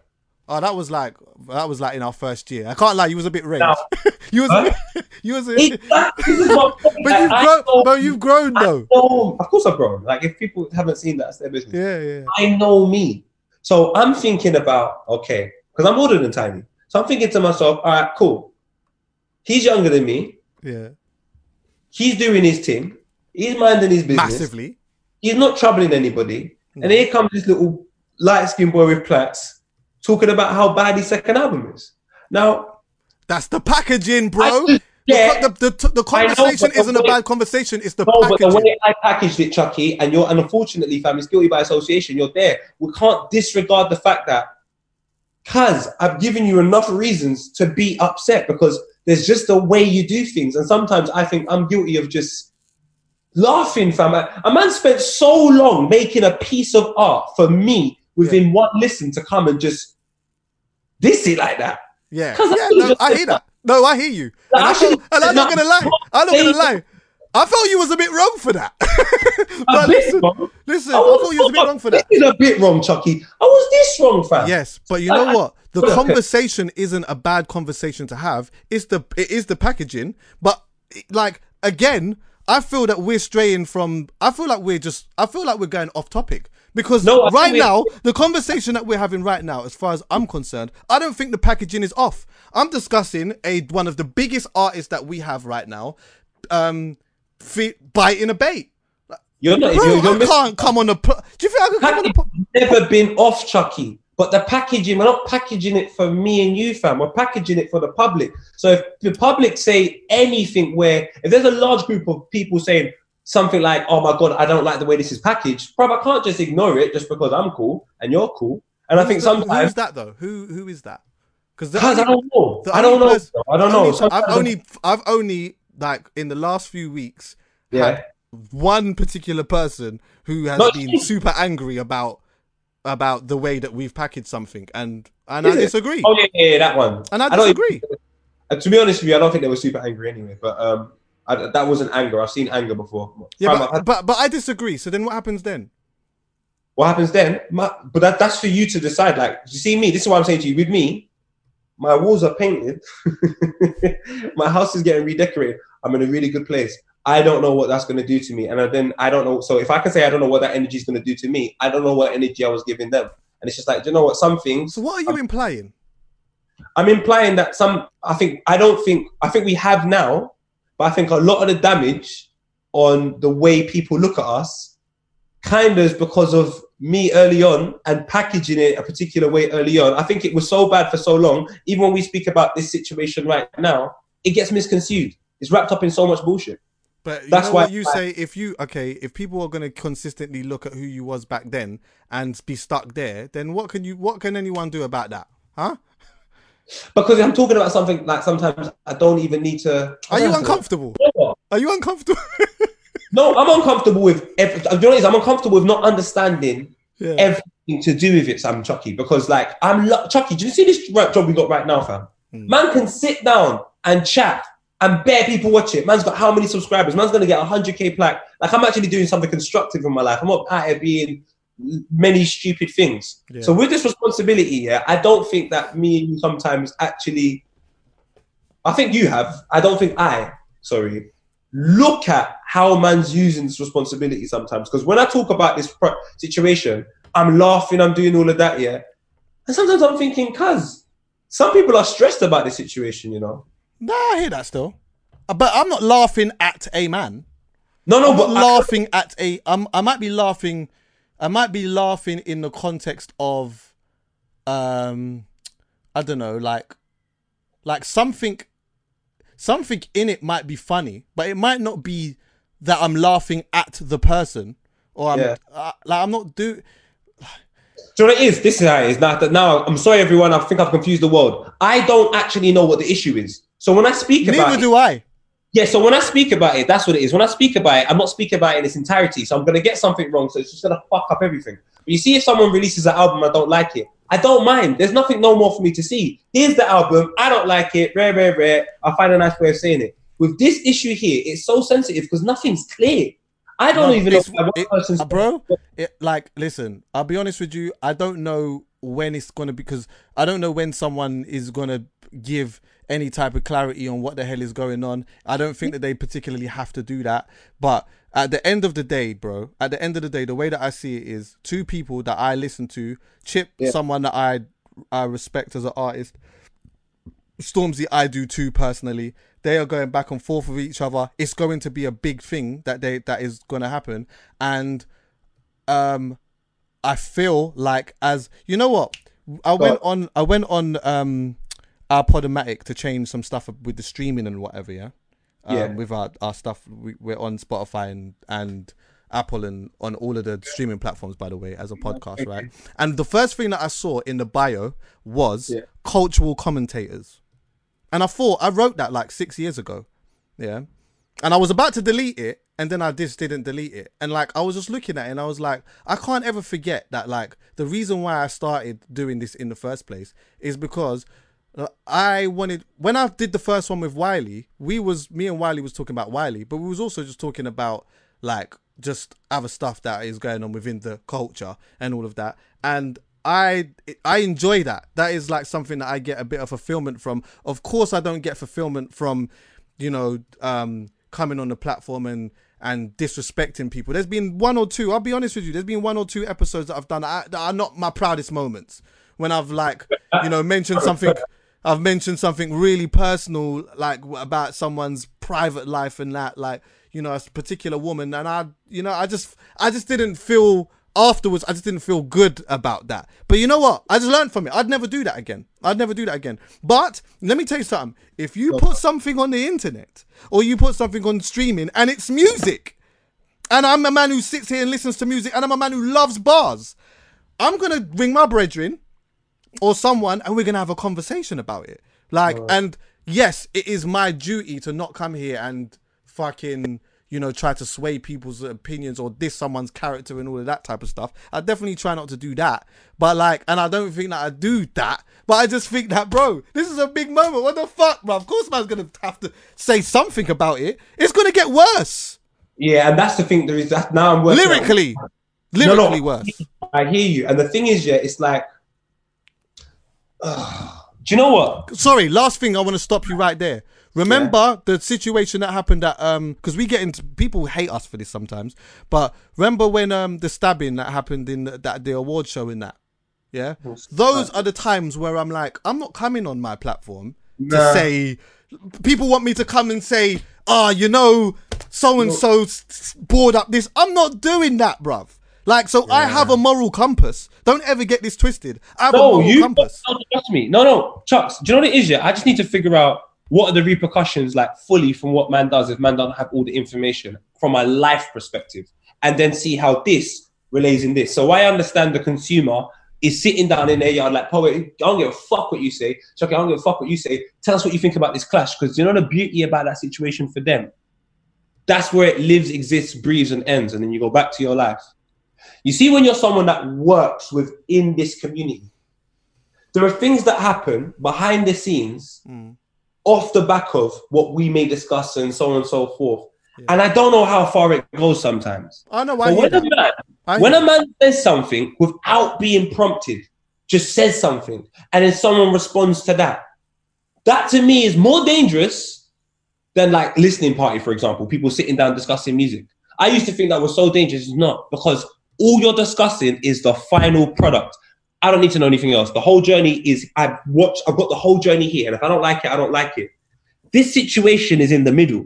Oh, that was like that was like in our first year. I can't lie, you was a bit raised. No. *laughs* you was Huh? *laughs* you was a, Exactly. This is my *laughs* point. but you've I grown, know- but you've grown though. know- of course I've grown. Like if people haven't seen that, that's their business. Yeah, yeah. I know me. So I'm thinking about, okay, because I'm older than Tiny. So I'm thinking to myself, all right, cool. He's younger than me. Yeah. He's doing his thing. He's minding his business. Massively. He's not troubling anybody. Mm. And here comes this little light skinned boy with plaits talking about how bad his second album is. Now, That's the packaging, bro. I- yeah, the, the, the know, conversation the isn't a bad conversation, it's the No, but the packaging. way I packaged it, Chuckie, and you're and unfortunately, fam, it's guilty by association. You're there. We can't disregard the fact that, cause I've given you enough reasons to be upset because there's just the way you do things, and sometimes I think I'm guilty of just laughing, fam. A a man spent so long making a piece of art for me within one listen to come and just diss it like that. yeah. 'Cause I yeah could've no, I hear that. No, I hear you. Like, And, I felt, and I'm not gonna lie. I'm not gonna Say- lie. I felt you was a bit wrong for that. *laughs* A but bit, listen, bro. listen, I I thought you was a bit wrong for that. This is a bit wrong, Chuckie. I was this wrong, fam? Yes, but you know I- what? The Okay. *laughs* conversation isn't a bad conversation to have. It's the it is the packaging, but like again, I feel that we're straying from. I feel like we're just. I feel like we're going off topic because No, right now the conversation that we're having right now, as far as I'm concerned, I don't think the packaging is off. I'm discussing a one of the biggest artists that we have right now, um, fi- biting a bait. You're not. Bro, you're, you're I can't come on the. Pl- Do you think I could come on the? Po- never been off, Chuckie. But the packaging, we're not packaging it for me and you, fam. We're packaging it for the public. So if the public say anything where, if there's a large group of people saying something like, "Oh my god, I don't like the way this is packaged," bro, I can't just ignore it just because I'm cool and you're cool. And I think Who's the- sometimes, who's that though? Who who is that? Because I don't know, I don't know. I don't know. I've only, I've only like in the last few weeks yeah. one particular person who has Not been you. super angry about about the way that we've packaged something, and and Is I it? disagree. Oh yeah, yeah, yeah, that one. And I don't disagree. uh, to be honest with you, I don't think they were super angry anyway. But um, I, that wasn't anger. I've seen anger before. Yeah, but, had- but but I disagree. So then what happens then? what happens then? My, but that, that's for you to decide. Like, you see me. This is what I'm saying to you. With me, my walls are painted. *laughs* my house is getting redecorated. I'm in a really good place. I don't know what that's going to do to me, and then I don't know. So if I can say I don't know what that energy is going to do to me, I don't know what energy I was giving them. And it's just like, do you know what? Some things So what are you implying? I'm implying that some. I think I don't think I think we have now, but I think a lot of the damage on the way people look at us, kind of is because of me early on and packaging it a particular way early on. I think it was so bad for so long. Even when we speak about this situation right now, it gets misconstrued. It's wrapped up in so much bullshit. But you That's why you say if you okay if people are going to consistently look at who you was back then and be stuck there, then what can you what can anyone do about that? Huh? Because I'm talking about something like sometimes I don't even need to. Are you uncomfortable? What? Are you uncomfortable? *laughs* No, I'm uncomfortable with. Every, you know? I'm uncomfortable with not understanding yeah. everything to do with it, So I'm Chuckie, because like I'm lo- Chuckie. Do you see this right job we got right now, fam? Mm. Man can sit down and chat and bare people watch it. Man's got how many subscribers? Man's gonna get a hundred k plaque. Like I'm actually doing something constructive in my life. I'm not out here being many stupid things. Yeah. So with this responsibility, yeah, I don't think that me and you sometimes actually. I think you have. I don't think I. Sorry. Look at how man's using this responsibility sometimes. Because when I talk about this pro- situation, I'm laughing. I'm doing all of that, yeah. And sometimes I'm thinking, cuz some people are stressed about this situation, you know. Nah, I hear that still. Uh, But I'm not laughing at a man. No, no, I'm but not I- laughing at a. I'm, I might be laughing. I might be laughing in the context of, um, I don't know, like, like something, something in it might be funny, but it might not be that I'm laughing at the person or I'm Yeah. uh, like I'm not do. Do you know what it is? This is how it is. Now, now, I'm sorry, everyone. I think I've confused the world. I don't actually know what the issue is. So when I speak about Neither it, do I. yeah. So when I speak about it, that's what it is. When I speak about it, I'm not speaking about it in its entirety. So I'm gonna get something wrong. So it's just gonna fuck up everything. But you see, if someone releases an album, I don't like it. I don't mind. There's nothing no more for me to see. Here's the album. I don't like it. Rare, rare, rare. I find a nice way of saying it. With this issue here, it's so sensitive because nothing's clear. I don't No, even know one it- person's uh, bro. It, like, listen, I'll be honest with you. I don't know when it's gonna because I don't know when someone is gonna give any type of clarity on what the hell is going on. I don't think that they particularly have to do that. But at the end of the day, bro, at the end of the day, the way that I see it is two people that I listen to. Chip, Yeah. someone that I I respect as an artist. Stormzy, I do too personally. They are going back and forth with each other. It's going to be a big thing that they that is going to happen, and um, I feel like as you know what I went on I went on um our Podomatic to change some stuff with the streaming and whatever. Yeah, um, Yeah. With our our stuff, we, we're on Spotify and and Apple and on all of the streaming platforms, by the way, as a podcast, right? And the first thing that I saw in the bio was Yeah. cultural commentators. And I thought I wrote that like six years ago. Yeah. And I was about to delete it, and then I just didn't delete it. And like I was just looking at it and I was like, I can't ever forget that like the reason why I started doing this in the first place is because I wanted when I did the first one with Wiley, we was me and Wiley was talking about Wiley, but we was also just talking about like just other stuff that is going on within the culture and all of that. And I I enjoy that. That is like something that I get a bit of fulfillment from. Of course, I don't get fulfillment from, you know, um, coming on the platform and and disrespecting people. There's been one or two. I'll be honest with you. There's been one or two episodes that I've done that, that are not my proudest moments when I've like, you know, mentioned something. I've mentioned something really personal, like about someone's private life and that, like, you know, a particular woman, and I, you know, I just, I just didn't feel afterwards. I just didn't feel good about that. But you know what? I just learned from it. I'd never do that again. I'd never do that again. But let me tell you something. If you put something on the internet or you put something on streaming and it's music, and I'm a man who sits here and listens to music, and I'm a man who loves bars, I'm gonna ring my brethren or someone and we're gonna have a conversation about it. Like, and yes, it is my duty to not come here and fucking, you know, try to sway people's opinions or diss someone's character and all of that type of stuff. I definitely try not to do that. But like, and I don't think that I do that. But I just think that, bro, this is a big moment. What the fuck, bro? Of course, man's gonna have to say something about it. It's gonna get worse Yeah, and that's the thing. There is that now I'm working out- lyrically, No, no. lyrically worse. I hear you, and the thing is, yeah, it's like, *sighs* do you know what? sorry, last thing I want to stop you right there. Remember the situation that happened at um because we get into people hate us for this sometimes, but remember when um the stabbing that happened in the, that the award show in that, yeah, those are the times where I'm like I'm not coming on my platform to say people want me to come and say ah you know so and so bored up this. I'm not doing that, bruv. Like so, I have a moral compass. Don't ever get this twisted. I have a No, moral you compass. no, trust me. No, no, Chucks. Do you know what it is? Yeah, I just need to figure out what are the repercussions like fully from what man does if man doesn't have all the information from a life perspective, and then see how this relays in this. So I understand the consumer is sitting down in their yard like, poet, I don't give a fuck what you say. Chuckie, I don't give a fuck what you say. Tell us what you think about this clash, because you know the beauty about that situation for them. That's where it lives, exists, breathes, and ends, and then you go back to your life. You see, when you're someone that works within this community, there are things that happen behind the scenes Mm. off the back of what we may discuss and so on and so forth. Yeah. And I don't know how far it goes sometimes. I know. I when a, man, I when a man says something without being prompted, just says something, and then someone responds to that, that to me is more dangerous than like listening party, for example, people sitting down discussing music. I used to think that was so dangerous. It's not because all you're discussing is the final product. I don't need to know anything else. The whole journey is I've watched, I've got the whole journey here. And if I don't like it, I don't like it. This situation is in the middle.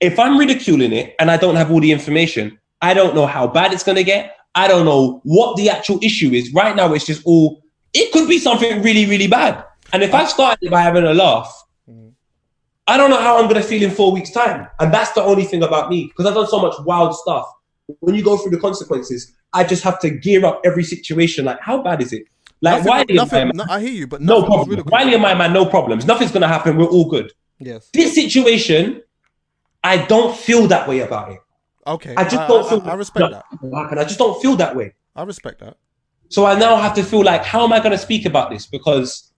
If I'm ridiculing it and I don't have all the information, I don't know how bad it's going to get. I don't know what the actual issue is. Right now, it's just all, it could be something really, really bad. And if I started by having a laugh, I don't know how I'm going to feel in four weeks' time. And that's the only thing about me because I've done so much wild stuff. When you go through the consequences, I just have to gear up every situation. Like, how bad is it? Like, nothing, and nothing, my man, no, I hear you, but no nothing problem. ridiculed. Wiley and my man, no problems. Nothing's going to happen. We're all good. Yes. This situation, I don't feel that way about it. Okay. I just I, don't I- feel I, I respect that. And I just don't feel that way. I respect that. So I now have to feel like, how am I going to speak about this? Because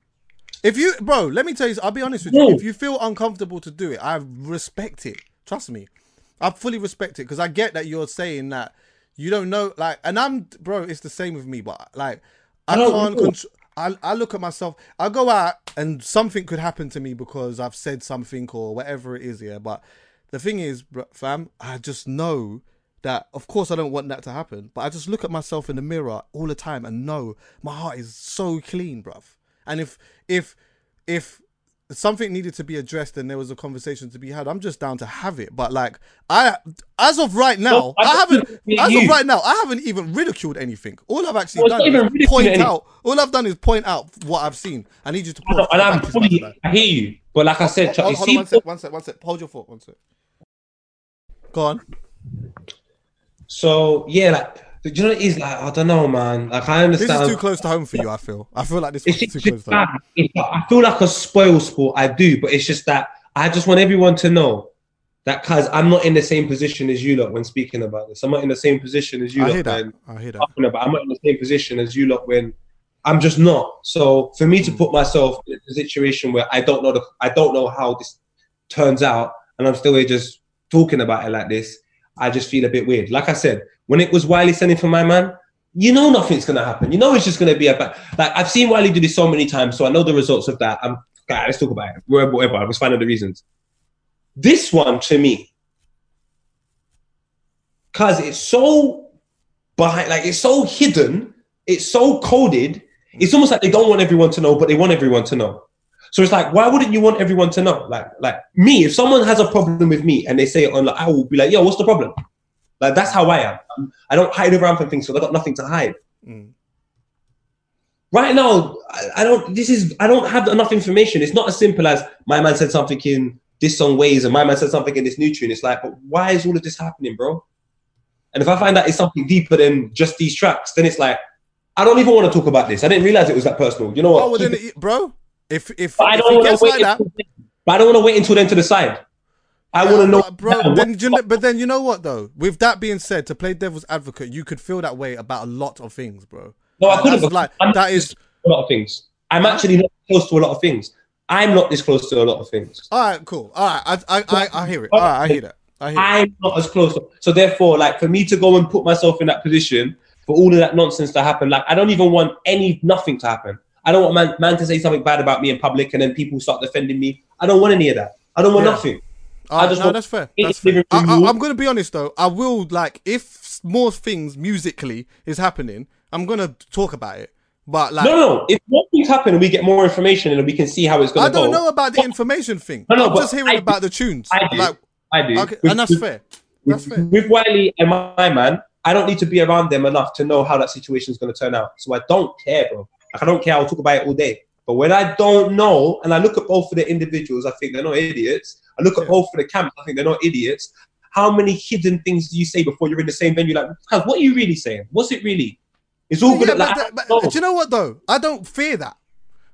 If you, bro, let me tell you, I'll be honest with No. you. If you feel uncomfortable to do it, I respect it. Trust me, I fully respect it because I get that you're saying that you don't know, like, and I'm, bro, it's the same with me, but like, I, I can't control. I, I look at myself. I go out and something could happen to me because I've said something or whatever it is. Yeah, but the thing is, fam, I just know that. Of course, I don't want that to happen, but I just look at myself in the mirror all the time and know my heart is so clean, bruv. And if if if something needed to be addressed and there was a conversation to be had, I'm just down to have it. But like I, as of right now, No, I haven't. As you- of right now, I haven't even ridiculed anything. All I've actually Well, done is point anything. out. All I've done is point out what I've seen. I need you to. and. I'm fully, I hear you. But like I said, Hold, hold see, on, one sec, one sec, one sec. Hold your thought, one sec. Go on. so yeah, like, do you know what it is? Like, I don't know, man. Like, I This understand. is too close to home for you. I feel. I feel like this is too close to home. it's- I feel like a spoil sport. I do, but it's just that I just want everyone to know that because I'm not in the same position as you lot when speaking about this. I'm not in the same position as you I lot hear that. I hear that. talking about. I'm not in the same position as you lot when I'm just not. So for me to mm. put myself in a situation where I don't know the, I don't know how this turns out, and I'm still here just talking about it like this, I just feel a bit weird. Like I said, when it was Wiley sending for my man, you know nothing's gonna happen. You know it's just gonna be about like I've seen Wiley do this so many times, so I know the results of that. I'm let's talk about it. Whatever, whatever. I was finding the reasons. This one to me, cause it's so behind, like it's so hidden, it's so coded. It's almost like they don't want everyone to know, but they want everyone to know. So it's like, why wouldn't you want everyone to know? Like, like me, if someone has a problem with me and they say it on, like, I will be like, yo, what's the problem? Like that's how I am. I'm- I don't hide around from things, so I got nothing to hide. Mm. Right now, I, I don't. This is I don't have enough information. It's not as simple as my man said something in this song ways and my man said something in this new tune. It's like, but why is all of this happening, bro? And if I find out it's something deeper than just these tracks, then it's like, I don't even want to talk about this. I didn't realize it was that personal. You know what? Oh, well, then, it- it- bro. If if, but I don't want to wait. like that, until, but I don't want to wait until then to decide. I want to know, But, bro. now, Then you know, but then you know what though? With that being said, to play devil's advocate, you could feel that way about a lot of things, bro. No, I couldn't. that's like I'm that is a lot of things. I'm actually not close to a lot of things. I'm not this close to a lot of things. all right. Cool. All right. I I I, I hear it. All right. I hear that. I hear. It. I'm not as close. So therefore, like for me to go and put myself in that position for all of that nonsense to happen, like I don't even want any nothing to happen. I don't want man, man to say something bad about me in public and then people start defending me. I don't want any of that. I don't want Yeah. nothing. I just no, that's fair. That's fair. I, I, I'm gonna be honest though. I will like if more things musically is happening, I'm gonna talk about it. But like, No, no. If more things happen and we get more information and we can see how it's going I to go. I don't know about the information thing. No, no, I'm just hearing I- about the tunes. I do. Like, I do. okay, With- and that's with- fair. That's with, fair. with Wiley and my man, I don't need to be around them enough to know how that situation is going to turn out. So I don't care, bro. Like, I don't care. I'll talk about it all day. But when I don't know, and I look at both of the individuals, I think they're not idiots. I look at Yeah. both of the camps, I think they're not idiots. How many hidden things do you say before you're in the same venue? Like, what are you really saying? What's it really? It's all Yeah, good. like, that- but do you know what though? I don't fear that.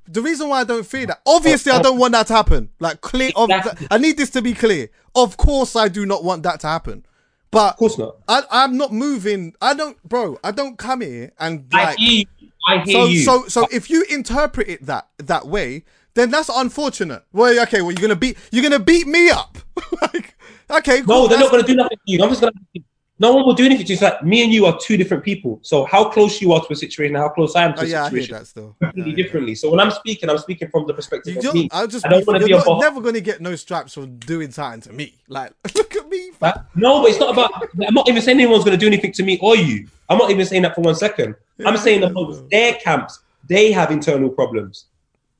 The reason why I don't fear that, obviously, I don't want that to happen. Like clear, of, I need this to be clear. Of course, I do not want that to happen. But of course not. I, I'm not moving. I don't, bro. I don't come here and like. I hear you. I hear So, you. so, so, if you interpret it that that way, then that's unfortunate. Well, okay, well, you're gonna beat, you're gonna beat me up. *laughs* like, okay, cool. No, they're that's- not going to do nothing to you. I'm just going to. No one will do anything to you. It's like me and you are two different people. So how close you are to a situation how close I am to Oh, a yeah, I hear situation that still. Yeah, I completely hear that. differently. So when I'm speaking, I'm speaking from the perspective You of me. I'll just I don't wanna be you're a not, boss. never gonna get no straps for doing something to me. Like, *laughs* look at me. fam. No, but it's not about. I'm not even saying anyone's going to do anything to me or you. I'm not even saying that for one second. Yeah, I'm saying yeah, amongst their camps, they have internal problems.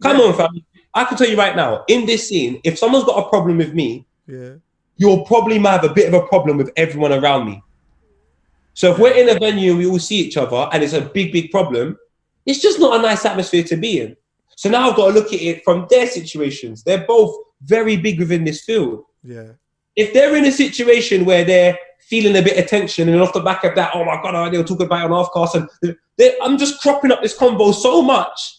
Come Yeah. on, fam. I can tell you right now, in this scene, if someone's got a problem with me, Yeah. you'll probably might have a bit of a problem with everyone around me. So if we're in a venue and we all see each other and it's a big, big problem, it's just not a nice atmosphere to be in. So now I've got to look at it from their situations. They're both very big within this field. Yeah. If they're in a situation where they're feeling a bit of tension and off the back of that, oh my god, oh, they'll talk about it on halfcast and they- I'm just cropping up this convo so much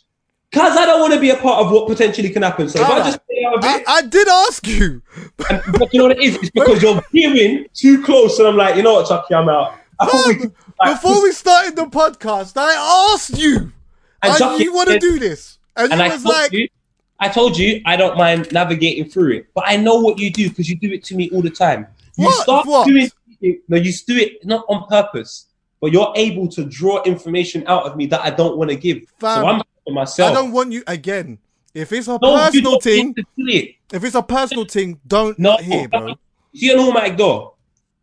because I don't want to be a part of what potentially can happen. So if I just stay out of I, it, I did ask you. and, but you know what it is? It's because you're veering too close, and I'm like, you know what, Chuckie, I'm out. I we like, Before we started the podcast, I asked you. And Are Chuckie you want to do this? And, and you I was like, you, I told you, I don't mind navigating through it, but I know what you do because you do it to me all the time. You What? start What? doing no, you do it not on purpose, but you're able to draw information out of me that I don't want to give. Fam, so I'm for myself. I don't want you again. If it's a no, personal thing, need to do it. if it's a personal thing, don't No, here, bro. See an automatic door.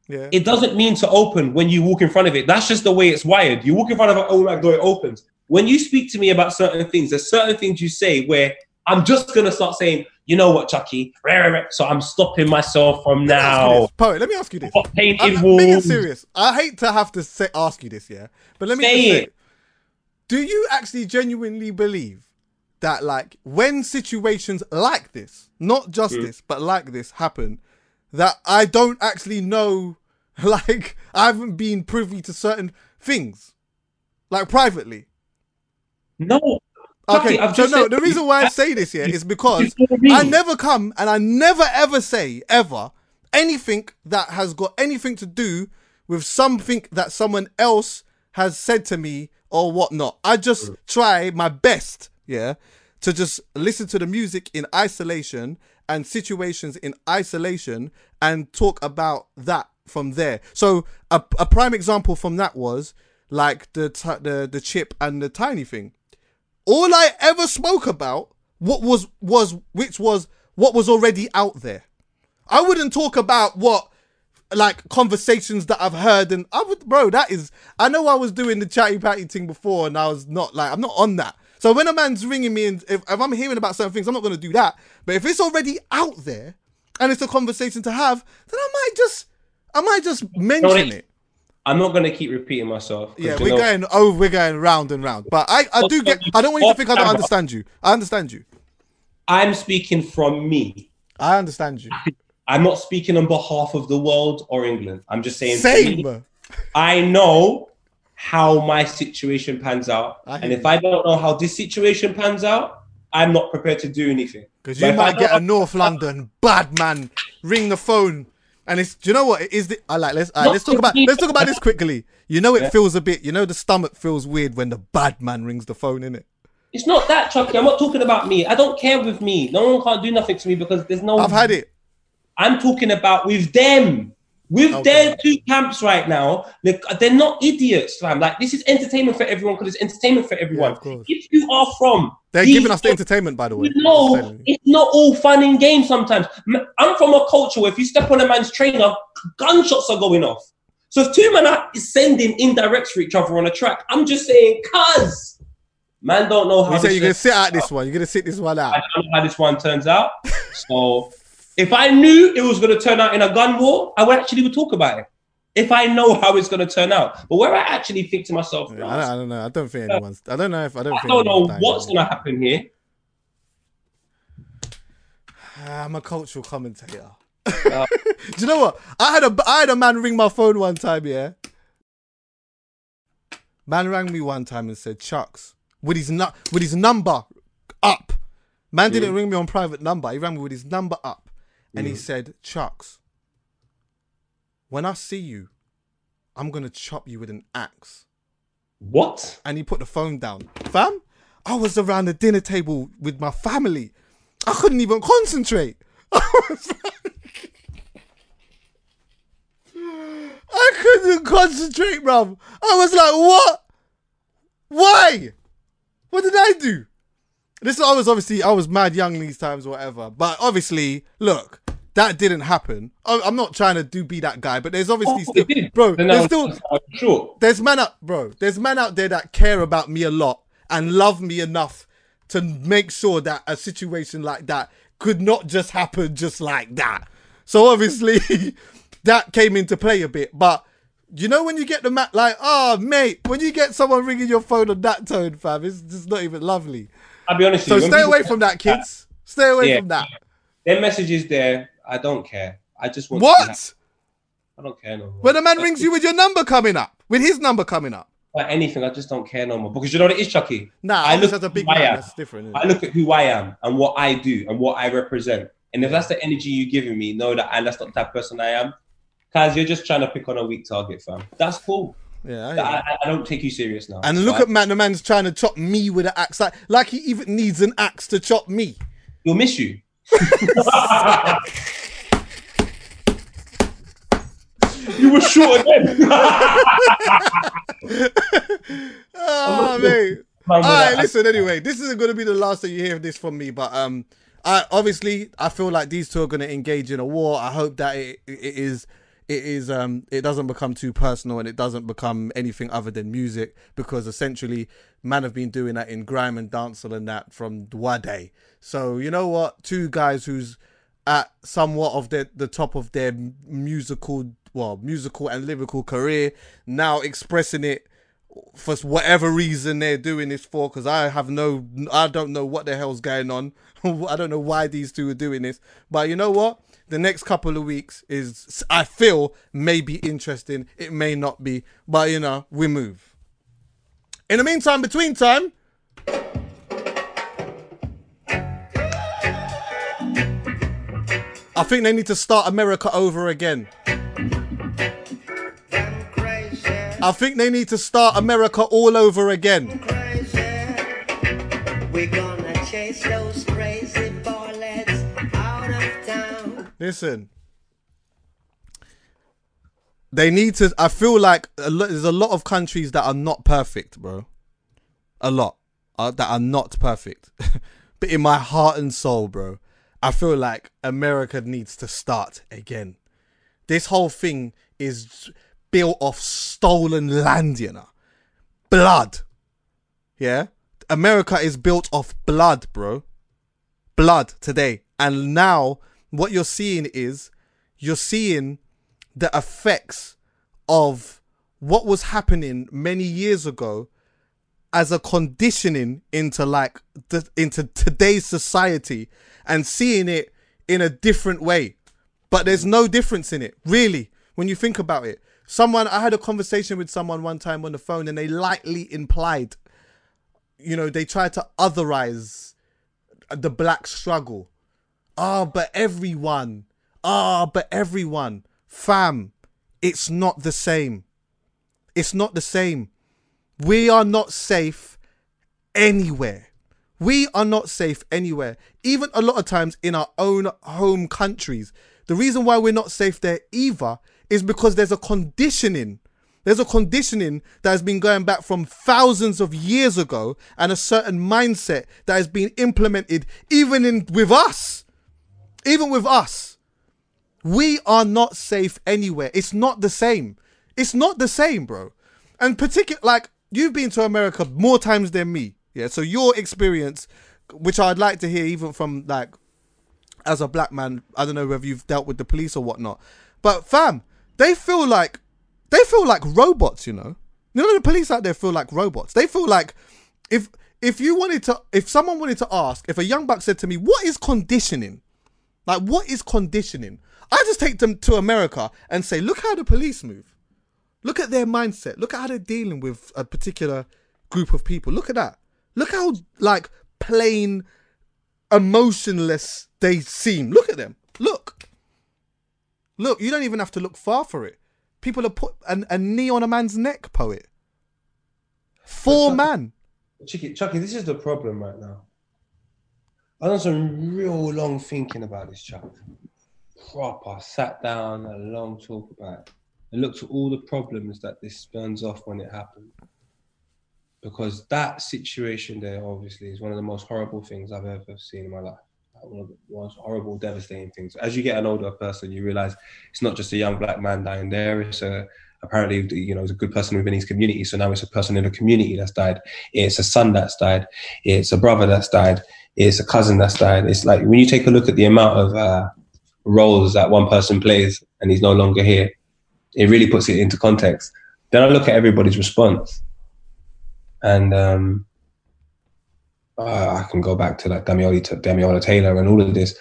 Yeah. It doesn't mean to open when you walk in front of it. That's just the way it's wired. You walk in front of an automatic door, it opens. When you speak to me about certain things, there's certain things you say where I'm just gonna start saying, you know what, Chuckie? Rah, rah, rah. So I'm stopping myself from Let me ask you now. Poet, let me ask you this. Painted I'm being serious. I hate to have to say, ask you this, yeah, but let me Say say, it. Do you actually genuinely believe that, like, when situations like this, not just Mm. this, but like this happen, that I don't actually know, *laughs* like, I haven't been privy to certain things, like privately. No. Okay, I've so no, the reason why I say this here is because You know what I mean? I never come and I never ever say ever anything that has got anything to do with something that someone else has said to me or whatnot. I just mm. try my best, yeah, to just listen to the music in isolation and situations in isolation and talk about that from there. So a, a prime example from that was like the ti- the the chip and the tiny thing all I ever spoke about what was was which was what was already out there. I wouldn't talk about what like conversations that I've heard and I would bro that is I know I was doing the chatty patty thing before and I was not like I'm not on that. So when a man's ringing me and if, if I'm hearing about certain things I'm not going to do that. But if it's already out there and it's a conversation to have then I might just I might just mention it- it. I'm not gonna keep repeating myself. Yeah, we're know- going oh we're going round and round. But I I do get I don't want you to think I don't understand you. I understand you. I'm speaking from me. I understand you. *laughs* I'm not speaking on behalf of the world or England. I'm just saying for me, Same. I know how my situation pans out. And if you. I don't know how this situation pans out, I'm not prepared to do anything. Because you might get a North London bad man ring the phone, and it's. Do you know what it is? The, I like. Let's right, let's talk about. Let's talk about this quickly. You know, it Yeah. feels a bit. You know, the stomach feels weird when the bad man rings the phone, innit? It's not that, Chuckie. I'm not talking about me. I don't care with me. No one can't do nothing to me because there's no. I've had it. I'm talking about with them. With Okay. their two camps right now, they're, they're not idiots, fam. Like this is entertainment for everyone because it's entertainment for everyone. course. if you are from, They're giving us the entertainment, by the way. You know, I'm telling you. it's not all fun and games sometimes. I'm from a culture where if you step on a man's trainer, gunshots are going off. So if two men are sending indirects for each other on a track, I'm just saying, cuz, man don't know how You say you're gonna sit out this one. You're gonna sit this one out. I don't know how this one turns out. *laughs* So if I knew it was going to turn out in a gun war, I would actually would talk about it. If I know how it's going to turn out, but where I actually think to myself, Yeah, I, don't, I don't know. I don't think anyone's. I don't know if I don't. I don't know what's going to happen here. Ah, I'm a cultural commentator. Uh, *laughs* Do you know what? I had a I had a man ring my phone one time. Yeah, man rang me one time and said, "Chucks," with his nu- with his number up. Man didn't ring me on private number. He rang me with his number up, and he said, "Chucks, when I see you, I'm gonna chop you with an axe." What? and he put the phone down. Fam, I was around the dinner table with my family. I couldn't even concentrate. *laughs* I I couldn't concentrate, bruv. I was like, what? Why? What did I do? This I was obviously I was mad young these times, or whatever. But obviously, look, that didn't happen. I- I'm not trying to do be that guy, but there's obviously Oh, still, bro. Then There's still was- I was sure. there's man out, bro. There's man out there that care about me a lot and love me enough to make sure that a situation like that could not just happen just like that. So obviously, *laughs* that came into play a bit. But you know when you get the mat, like, oh mate, when you get someone ringing your phone on that tone, fam, it's just not even lovely. I'll be honest So with you. stay away from that, kids. Stay away Yeah. from that. Their message is there, I don't care. I just want to. What? I don't care no more. When a man rings you with your number coming up, with his number coming up. Like anything, I just don't care no more. Because you know what it is, Chuckie? Nah, I I look at a big I man. That's different. I look at who I am and what I do and what I represent. And if that's the energy you're giving me, know that and that's not the type of person I am. Cause you're just trying to pick on a weak target, fam. That's cool. Yeah, I I. Don't take you serious now. And look right? at man, the man's trying to chop me with an axe, like, like he even needs an axe to chop me. You'll miss you. *laughs* you were short again. *laughs* Oh, mate. *laughs* Man, All right, listen. Anyway, this isn't going to be the last that you hear this from me, but um, I obviously I feel like these two are going to engage in a war. I hope that it, it is it is um it doesn't become too personal and it doesn't become anything other than music because essentially man have been doing that in grime and dancehall and that from Wade. So you know what, two guys who's at somewhat of the the top of their musical well musical and lyrical career now expressing it for whatever reason they're doing this for because I have no I don't know what the hell's going on. *laughs* I don't know why these two are doing this. But you know what? The next couple of weeks is I feel may be interesting. It may not be. But you know, we move. In the meantime, between time. I think they need to start America over again. I think they need to start America all over again. Listen. They need to. I feel like a there's a lot of countries that are not perfect, bro. A lot uh, that are not perfect. *laughs* but in my heart and soul, bro, I feel like America needs to start again. This whole thing is built off stolen land, you know, blood. Yeah, America is built off blood, bro blood today. And now what you're seeing is you're seeing the effects of what was happening many years ago as a conditioning into like the, into today's society and seeing it in a different way. But there's no difference in it, really, when you think about it. Someone I had a conversation with someone one time on the phone and they lightly implied, you know, they tried to otherize the black struggle. Ah, but everyone. Ah, but everyone. Fam, it's not the same. It's not the same. We are not safe anywhere. We are not safe anywhere. Even a lot of times in our own home countries. The reason why we're not safe there either is because there's a conditioning. There's a conditioning that has been going back from thousands of years ago and a certain mindset that has been implemented even in with us. Even with us. We are not safe anywhere. It's not the same. It's not the same, bro. And particular like you've been to America more times than me. Yeah. So your experience, which I'd like to hear even from like as a black man, I don't know whether you've dealt with the police or whatnot. But fam, they feel like they feel like robots, you know. You know the police out there feel like robots. They feel like if if you wanted to if someone wanted to ask, if a young buck said to me, What is conditioning? Like what is conditioning? I just take them to America and say, look how the police move. Look at their mindset. Look at how they're dealing with a particular group of people. Look at that. Look how like plain emotionless they seem. Look at them. Look. Look, you don't even have to look far for it. People are put an, a knee on a man's neck, poet. Four Chuckie- man. Chuckie, Chuckie, this is the problem right now. I've done some real long thinking about this, Chuck. Proper, sat down, a long talk about it. And looked at all the problems that this spurns off when it happened. Because that situation there, obviously, is one of the most horrible things I've ever seen in my life. One of the most horrible, devastating things. As you get an older person, you realize it's not just a young black man dying there. It's a apparently, you know, it's a good person within his community. So now it's a person in the community that's died. It's a son that's died. It's a brother that's died. It's a cousin that's died. It's like when you take a look at the amount of uh, roles that one person plays and he's no longer here, it really puts it into context. Then I look at everybody's response, and um, uh, I can go back to like Damilola, Damilola Taylor and all of this.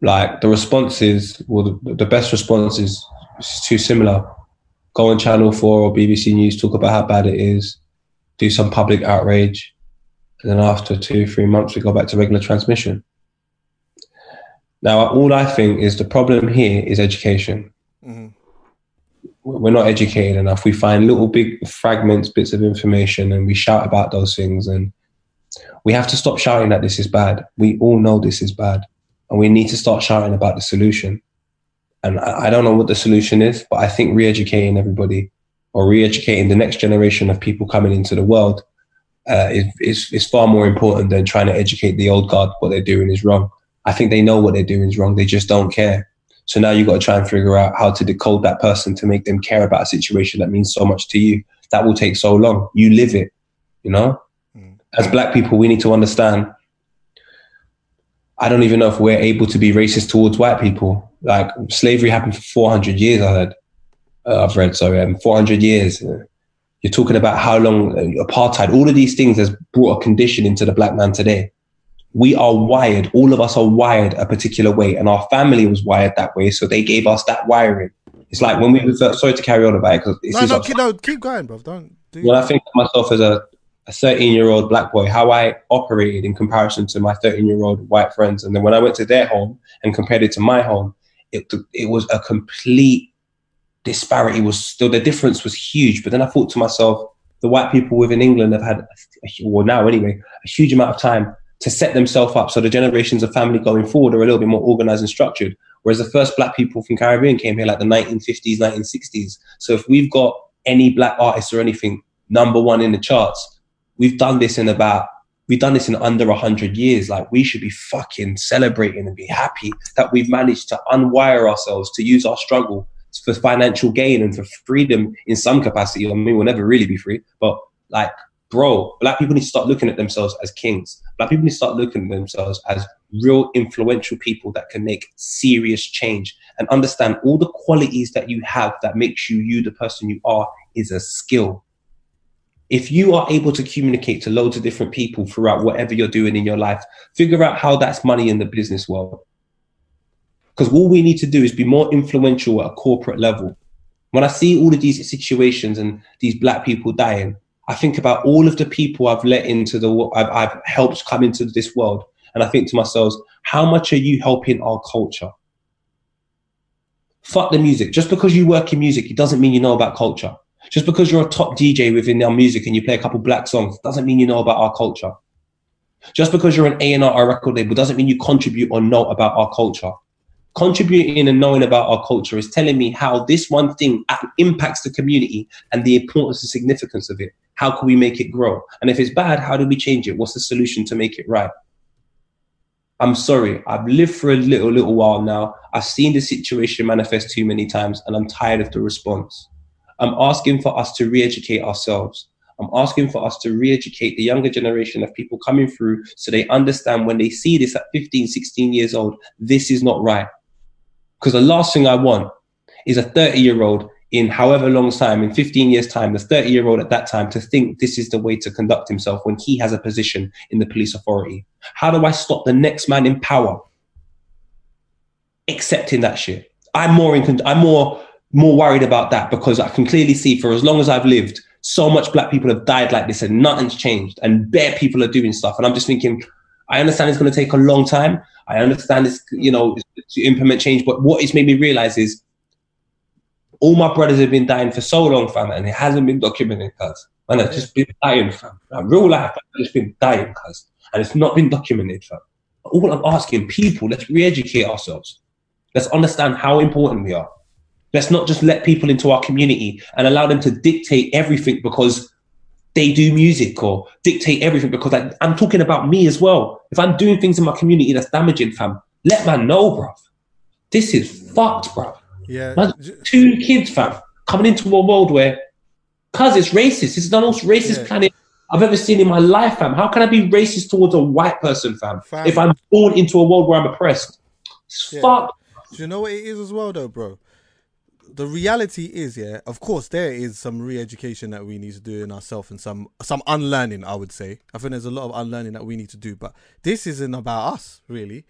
Like the responses, well, the, the best response is, is too similar. Go on Channel Four or BBC News, talk about how bad it is, do some public outrage, and then after two, three months, we go back to regular transmission. Now, all I think is the problem here is education. Mhm. We're not educated enough. We find little big fragments, bits of information, and we shout about those things. And we have to stop shouting that this is bad. We all know this is bad, and we need to start shouting about the solution. And I, I don't know what the solution is, but I think re-educating everybody or re-educating the next generation of people coming into the world uh, is, is is far more important than trying to educate the old guard what they're doing is wrong. I think they know what they're doing is wrong. They just don't care. So now you've got to try and figure out how to decode that person to make them care about a situation that means so much to you. That will take so long. You live it, you know? As black people, we need to understand. I don't even know if we're able to be racist towards white people. Like slavery happened for 400 years, I heard. Uh, I've read, sorry, um, 400 years. Uh, You're talking about how long uh, apartheid, all of these things has brought a condition into the black man today we are wired, all of us are wired a particular way, and our family was wired that way, so they gave us that wiring. It's like when we revert, sorry to carry on about it, because No, no, keep, no, keep going, bro. Don't do when I think of myself as a, a 13 year old black boy, how I operated in comparison to my 13 year old white friends, and then when I went to their home and compared it to my home, it it was a complete disparity. Was still the difference was huge, but then I thought to myself, the white people within England have had, well now anyway, a huge amount of time to set themselves up so the generations of family going forward are a little bit more organized and structured. Whereas the first black people from Caribbean came here like the 1950s, 1960s. So if we've got any black artists or anything number one in the charts, we've done this in about we've done this in under 100 years like we should be fucking celebrating and be happy that we've managed to unwire ourselves to use our struggle for financial gain and for freedom in some capacity. I mean we'll never really be free but like bro black people need to start looking at themselves as kings. Black people need to start looking at themselves as real influential people that can make serious change and understand all the qualities that you have that makes you you the person you are is a skill. If you are able to communicate to loads of different people throughout whatever you're doing in your life, figure out how that's money in the business world. Because all we need to do is be more influential at a corporate level. When I see all of these situations and these black people dying, I think about all of the people I've let into the wo- I've, I've helped come into this world, and I think to myself, how much are you helping our culture? Fuck the music. Just because you work in music, it doesn't mean you know about culture. Just because you're a top DJ within our music and you play a couple black songs, doesn't mean you know about our culture. Just because you're an A&R record label doesn't mean you contribute or know about our culture. Contributing and knowing about our culture is telling me how this one thing impacts the community and the importance and significance of it. How can we make it grow? And if it's bad, how do we change it? What's the solution to make it right? I'm sorry. I've lived for a little, little while now. I've seen the situation manifest too many times and I'm tired of the response. I'm asking for us to re-educate ourselves. I'm asking for us to re-educate the younger generation of people coming through so they understand when they see this at 15, 16 years old, this is not right. Because the last thing I want is a 30 year old in however long time, in 15 years time, the 30 year old at that time to think this is the way to conduct himself when he has a position in the police authority. How do I stop the next man in power accepting that shit? I'm more in, I'm more, more worried about that because I can clearly see for as long as I've lived, so much black people have died like this and nothing's changed and bare people are doing stuff. And I'm just thinking, I understand it's going to take a long time. I understand this, hmm. you know, to implement change. But what it's made me realize is all my brothers have been dying for so long, fam, and it hasn't been documented, cuz. Man, I've just been dying, fam. Like, real life, I've just been dying, cuz. And it's not been documented, fam. All I'm asking people, let's re-educate ourselves. Let's understand how important we are. Let's not just let people into our community and allow them to dictate everything because they do music or dictate everything because I, I'm talking about me as well. If I'm doing things in my community that's damaging, fam, let man know, bruv. This is fucked, bruv. Yeah. Man, two kids, fam, coming into a world where, cause it's racist. It's the most racist Yeah. planet I've ever seen in my life, fam. How can I be racist towards a white person, fam? Fam. If I'm born into a world where I'm oppressed, it's Yeah. fucked. Do you know what it is as well, though, bro? The reality is, yeah, of course, there is some re-education that we need to do in ourselves and some some unlearning. I would say. I think there's a lot of unlearning that we need to do, but this isn't about us, really.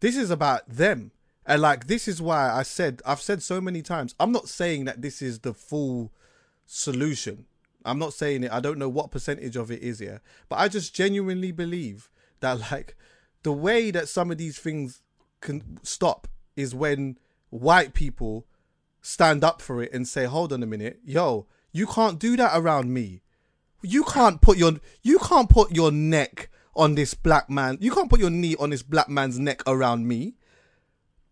This is about them, and like this is why I said I've said so many times. I'm not saying that this is the full solution. I'm not saying it. I don't know what percentage of it is here, but I just genuinely believe that *laughs* like the way that some of these things can stop is when white people stand up for it and say, "Hold on a minute, yo, you can't do that around me. You can't put your you can't put your neck on this black man. You can't put your knee on this black man's neck around me."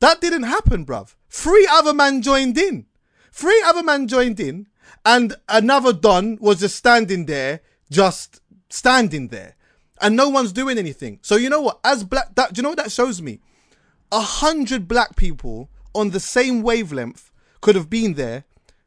That didn't happen, bruv. Three other man joined in. Three other man joined in, and another Don was just standing there, just standing there, and no one's doing anything. So you know what? As black, that do you know what that shows me? A hundred black people on the same wavelength could have been there,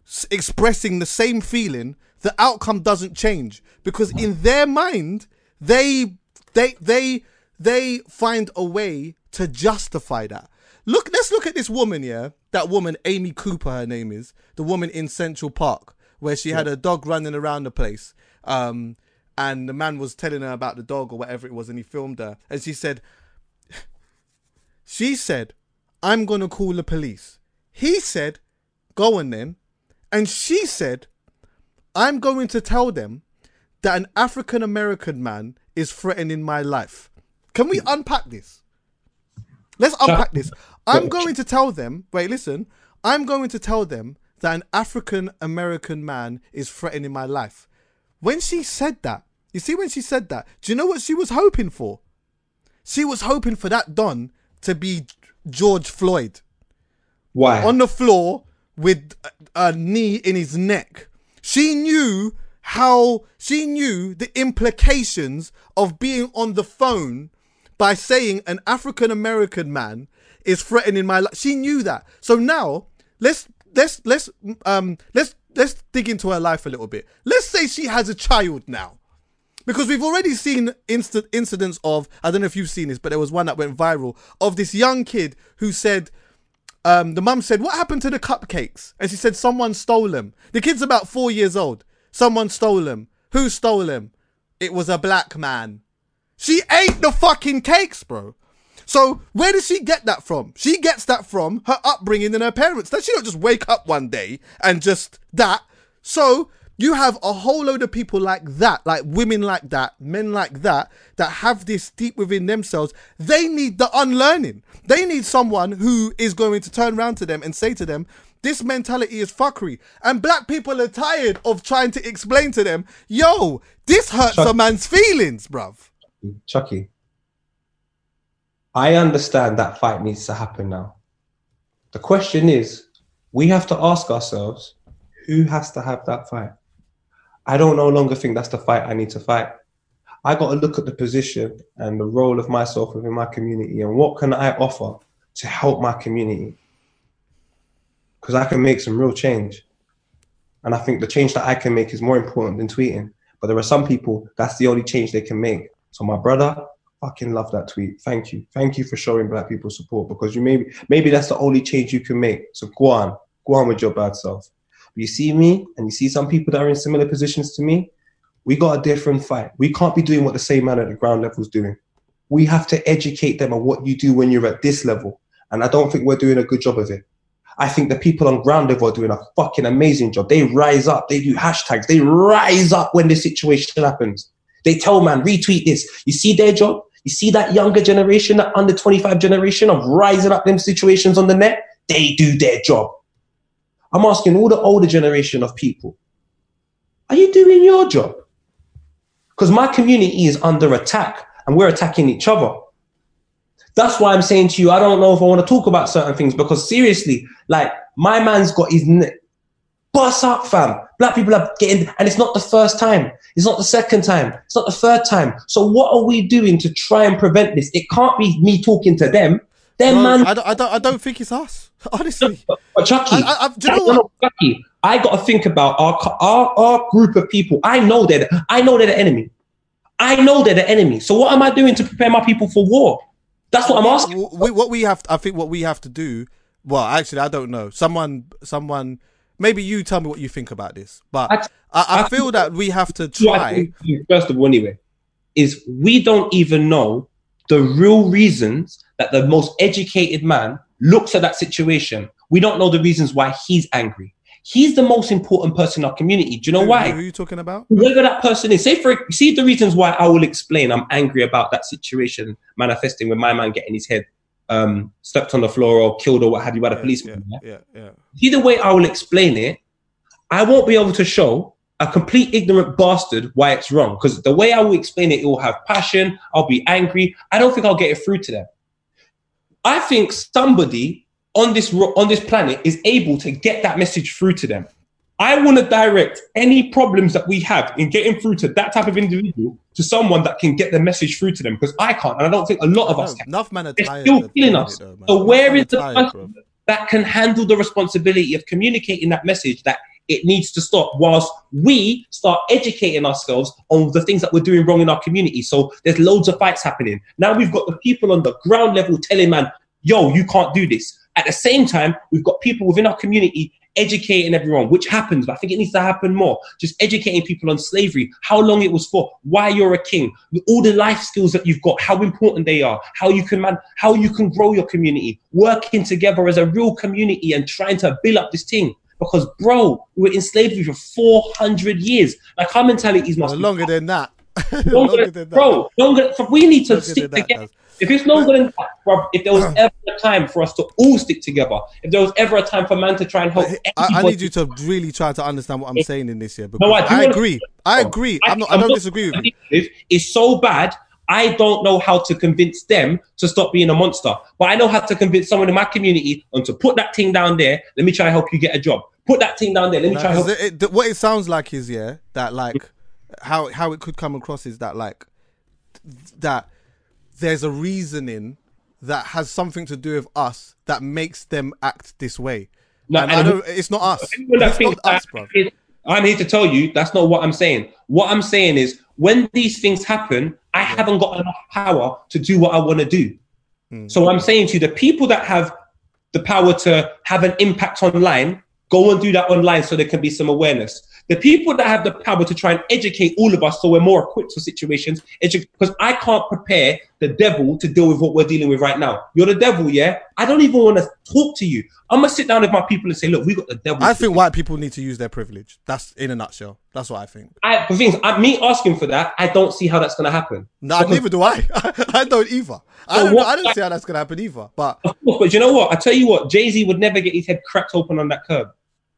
s- expressing the same feeling. The outcome doesn't change because in their mind, they they they they find a way to justify that. Look, let's look at this woman, yeah. That woman, Amy Cooper, her name is the woman in Central Park, where she had a dog running around the place. Um, and the man was telling her about the dog or whatever it was, and he filmed her. And she said, *sighs* she said, I'm gonna call the police. He said, go on then. And she said, I'm going to tell them that an African American man is threatening my life. Can we unpack this? Let's unpack this. I'm going to tell them, wait, listen, I'm going to tell them that an African American man is threatening my life. When she said that, you see, when she said that, do you know what she was hoping for? She was hoping for that Don to be George Floyd Why? on the floor with a, knee in his neck. She knew how she knew the implications of being on the phone by saying an African American man is threatening my life. She knew that. So now let's let's let's um let's let's dig into her life a little bit. Let's say she has a child now because we've already seen instant incidents of I don't know if you've seen this, but there was one that went viral of this young kid who said, um, the mum said, "What happened to the cupcakes?" And she said, "Someone stole them." The kid's about four years old. Someone stole them. Who stole them? It was a black man. She ate the fucking cakes, bro. So where does she get that from? She gets that from her upbringing and her parents. That she don't just wake up one day and just that. So You have a whole load of people like that, like women like that, men like that, that have this deep within themselves. They need the unlearning. They need someone who is going to turn around to them and say to them, this mentality is fuckery. And black people are tired of trying to explain to them, yo, this hurts Chuck- a man's feelings, bruv. Chuckie, I understand that fight needs to happen now. The question is, we have to ask ourselves, who has to have that fight? I don't no longer think that's the fight I need to fight. I got to look at the position and the role of myself within my community and what can I offer to help my community. Because I can make some real change. And I think the change that I can make is more important than tweeting. But there are some people that's the only change they can make. So my brother, fucking love that tweet. Thank you. Thank you for showing black people support because you maybe maybe that's the only change you can make. So go on. Go on with your bad self. You see me and you see some people that are in similar positions to me, we got a different fight. We can't be doing what the same man at the ground level is doing. We have to educate them on what you do when you're at this level. And I don't think we're doing a good job of it. I think the people on ground level are doing a fucking amazing job. They rise up, they do hashtags, they rise up when the situation happens. They tell man, retweet this. You see their job? You see that younger generation, that under 25 generation of rising up them situations on the net? They do their job. I'm asking all the older generation of people, are you doing your job? Because my community is under attack and we're attacking each other. That's why I'm saying to you, I don't know if I want to talk about certain things because seriously, like my man's got his neck. Bust up, fam. Black people are getting, and it's not the first time. It's not the second time. It's not the third time. So what are we doing to try and prevent this? It can't be me talking to them. Them No, man, I don't, I don't, I don't think it's us. *laughs* Honestly, Chuckie, I- I- I- do you know no, no, what? Chuckie, I got to think about our, our our group of people. I know they're I know they're the enemy. I know they're the enemy. So what am I doing to prepare my people for war? That's what I'm asking. What we have, I think, what we have to do. Well, actually, I don't know. Someone, someone, maybe you tell me what you think about this. But I, I, I- feel that we have to try. First of all, anyway, is we don't even know the real reasons that the most educated man looks at that situation. We don't know the reasons why he's angry. He's the most important person in our community. Do you know Who- why? Who are you talking about? whoever that person is, say for see the reasons why I will explain I'm angry about that situation manifesting with my man getting his head um stepped on the floor or killed or what have you by the Yeah, policeman. yeah, yeah? yeah, yeah. See the way I will explain it, I won't be able to show a complete ignorant bastard why it's wrong. Because the way I will explain it, it will have passion, I'll be angry. I don't think I'll get it through to them. I think somebody on this on this planet is able to get that message through to them. I want to direct any problems that we have in getting through to that type of individual to someone that can get the message through to them because I can't, and I don't think a lot of us No, can. enough men are They're still killing us. though. So where is the tired, person bro. that can handle the responsibility of communicating that message that it needs to stop whilst we start educating ourselves on the things that we're doing wrong in our community. So there's loads of fights happening. Now we've got the people on the ground level telling man, yo, you can't do this. At the same time, we've got people within our community educating everyone, which happens, but I think it needs to happen more. Just educating people on slavery, how long it was for, why you're a king, all the life skills that you've got, how important they are, how you can man, how you can grow your community, working together as a real community and trying to build up this thing. Because, bro, we were in slavery for 400 years. Like, our mentalities must Well, longer than that. *laughs* longer, longer than that. bro. Longer. So we need to Longer stick together. If it's longer than that, bro, if there was *clears throat* ever a time for us to all stick together, if there was ever a time for man to try and help, I, I need you to really try to understand what I'm saying in this here because No, I I, agree. I agree. I'm not. I don't disagree with you. Is so bad. I don't know how to convince them to stop being a monster, but I know how to convince someone in my community and to put that thing down there. Let me try and help you get a job. Put that thing down there. Let me try help. it- it- what it sounds like is yeah that like how how it could come across is that like that there's a reasoning that has something to do with us that makes them act this way. No, and it's not us. It's not us, bro. I'm here to tell you that's not what I'm saying. What I'm saying is when these things happen, I haven't got enough power to do what I want to do. Hmm. So I'm saying to you, the people that have the power to have an impact online, go and do that online so there can be some awareness. The people that have the power to try and educate all of us so we're more equipped for situations, because I can't prepare the devil to deal with what we're dealing with right now. You're the devil, yeah? I don't even want to talk to you. I'm going to sit down with my people and say, look, we got the devil. I think white people need to use their privilege. That's in a nutshell. That's what I think. I, the things, I, me asking for that, I don't see how that's going to happen. No, Because- neither do I. *laughs* I don't either. I don't. what- I don't see how that's gonna happen either. But Of course, but you know what? I tell you what, Jay Z would never get his head cracked open on that curb.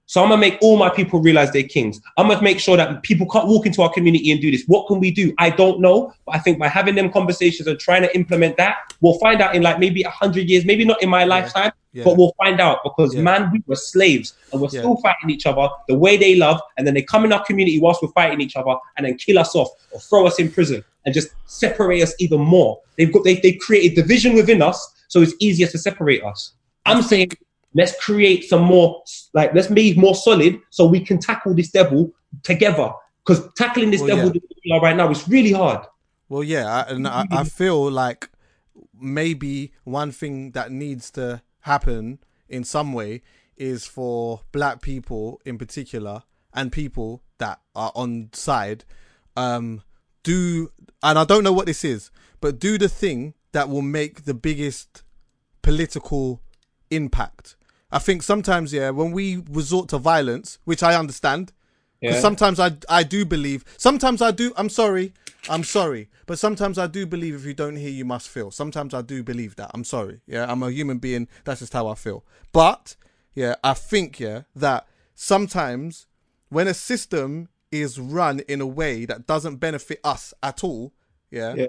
So I'm gonna make all my people realize they're kings. I'm gonna make sure that people can't walk into our community and do this. What can we do? I don't know, but I think by having them conversations and trying to implement that, we'll find out in like maybe a hundred years, maybe not in my lifetime, yeah. but we'll find out because Yeah. man, we were slaves and we're Yeah. still fighting each other the way they love, and then they come in our community whilst we're fighting each other and then kill us off or throw us in prison and just separate us even more. They've got they they created division within us, so it's easier to separate us. I'm saying let's create some more like let's be more solid so we can tackle this devil together. Because tackling this Well, devil yeah. that we are right now is really hard. Well, yeah, I, and I, I feel like maybe one thing that needs to happen in some way is for black people in particular and people that are on side um do and I don't know what this is, but do the thing that will make the biggest political impact. I think sometimes, yeah, when we resort to violence, which I understand, because Yeah. sometimes I I do believe. Sometimes I do. I'm sorry. I'm sorry. But sometimes I do believe if you don't hear, you must feel. Sometimes I do believe that. I'm sorry. Yeah, I'm a human being. That's just how I feel. But yeah, I think yeah that sometimes when a system is run in a way that doesn't benefit us at all, yeah, Yeah.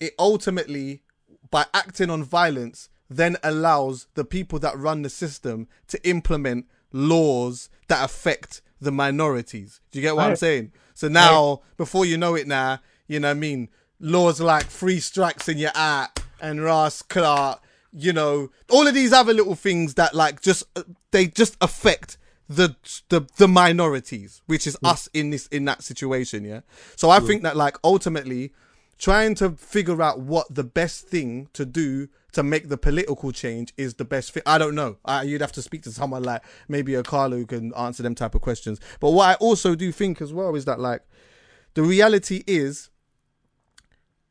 it ultimately by acting on violence then allows the people that run the system to implement laws that affect the minorities. Do you get what I'm saying? So now, before you know it now, you know what I mean, laws like three strikes and you're out and Ross Clark, you know, all of these other little things that like just uh, they just affect the the the minorities, which is us in this in that situation, yeah. So I think that like ultimately trying to figure out what the best thing to do to make the political change is the best thing. I don't know. I, you'd have to speak to someone like maybe Akala who can answer them type of questions. But what I also do think as well is that like the reality is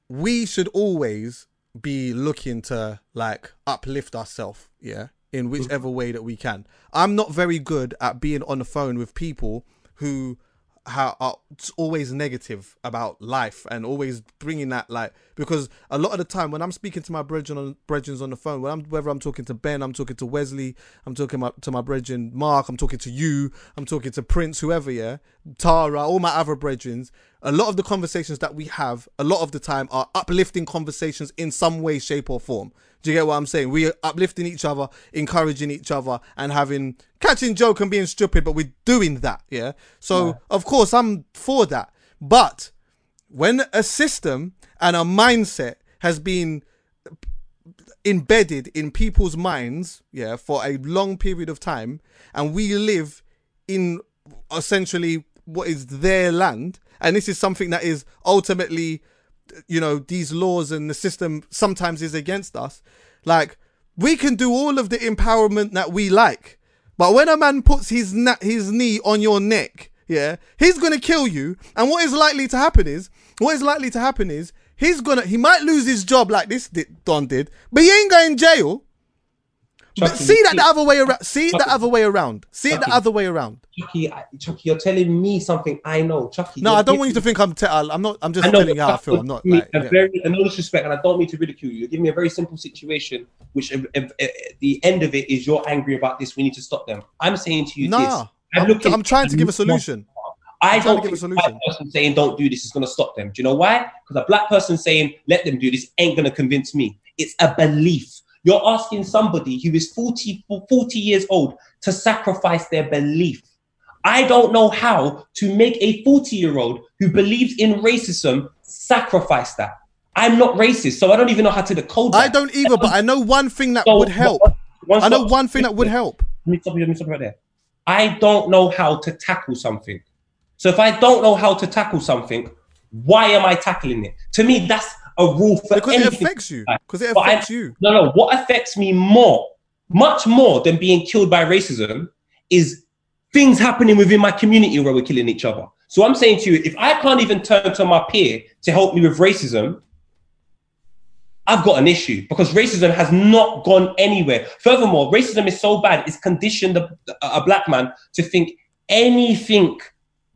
we should always be looking to like uplift ourselves, yeah, in whichever way that we can. I'm not very good at being on the phone with people who ha- are uh, always negative about life and always bringing that like because a lot of the time when I'm speaking to my brethren on brethren on the phone, when I'm whether I'm talking to Ben, I'm talking to Wesley, I'm talking my, to my brethren Mark, I'm talking to you, I'm talking to Prince, whoever, yeah, Tara, all my other brethren. A lot of the conversations that we have, a lot of the time, are uplifting conversations in some way, shape, or form. Do you get what I'm saying? We are uplifting each other, encouraging each other, and having catching joke and being stupid, but we're doing that, yeah. So of course I'm for that, but when a system and a mindset has been embedded in people's minds, yeah, for a long period of time, and we live in essentially what is their land, and this is something that is ultimately, you know, these laws and the system sometimes is against us. Like we can do all of the empowerment that we like, but when a man puts his na- his knee on your neck, yeah, he's gonna kill you. And what is likely to happen is, what is likely to happen is, he's gonna he might lose his job like this Don did, but he ain't going jail. But Chuckie, see that the other way around. See it the other way around. See it the other way around. Chuckie, I- Chuckie, you're telling me something I know. Chuckie. No, I don't want you to think I'm. Te- I'm not. I'm just know, telling you how I feel. I'm not give like. a yeah. very and no disrespect, and I don't mean to ridicule you. You're giving me a very simple situation, which if, if, if, the end of it is you're angry about this. We need to stop them. I'm saying to you Nah, this. I'm, looking- I'm trying to give a solution. I to don't give a think a black solution. person saying don't do this is going to stop them. Do you know why? Because a black person saying let them do this ain't going to convince me. It's a belief. You're asking somebody who is 40, 40 years old to sacrifice their belief. I don't know how to make a 40 year old who believes in racism sacrifice that. I'm not racist, so I don't even know how to decode that. I don't either, but I know one thing that So, would help. I know one thing that would help. let me stop you. Let me stop you right there. I don't know how to tackle something. So if I don't know how to tackle something, why am I tackling it? To me, that's a rule for Because it anything. affects you. Because it But I- affects you. No, no. What affects me more, much more than being killed by racism, is things happening within my community where we're killing each other. So I'm saying to you, if I can't even turn to my peer to help me with racism, I've got an issue because racism has not gone anywhere. Furthermore, racism is so bad, it's conditioned a, a black man to think anything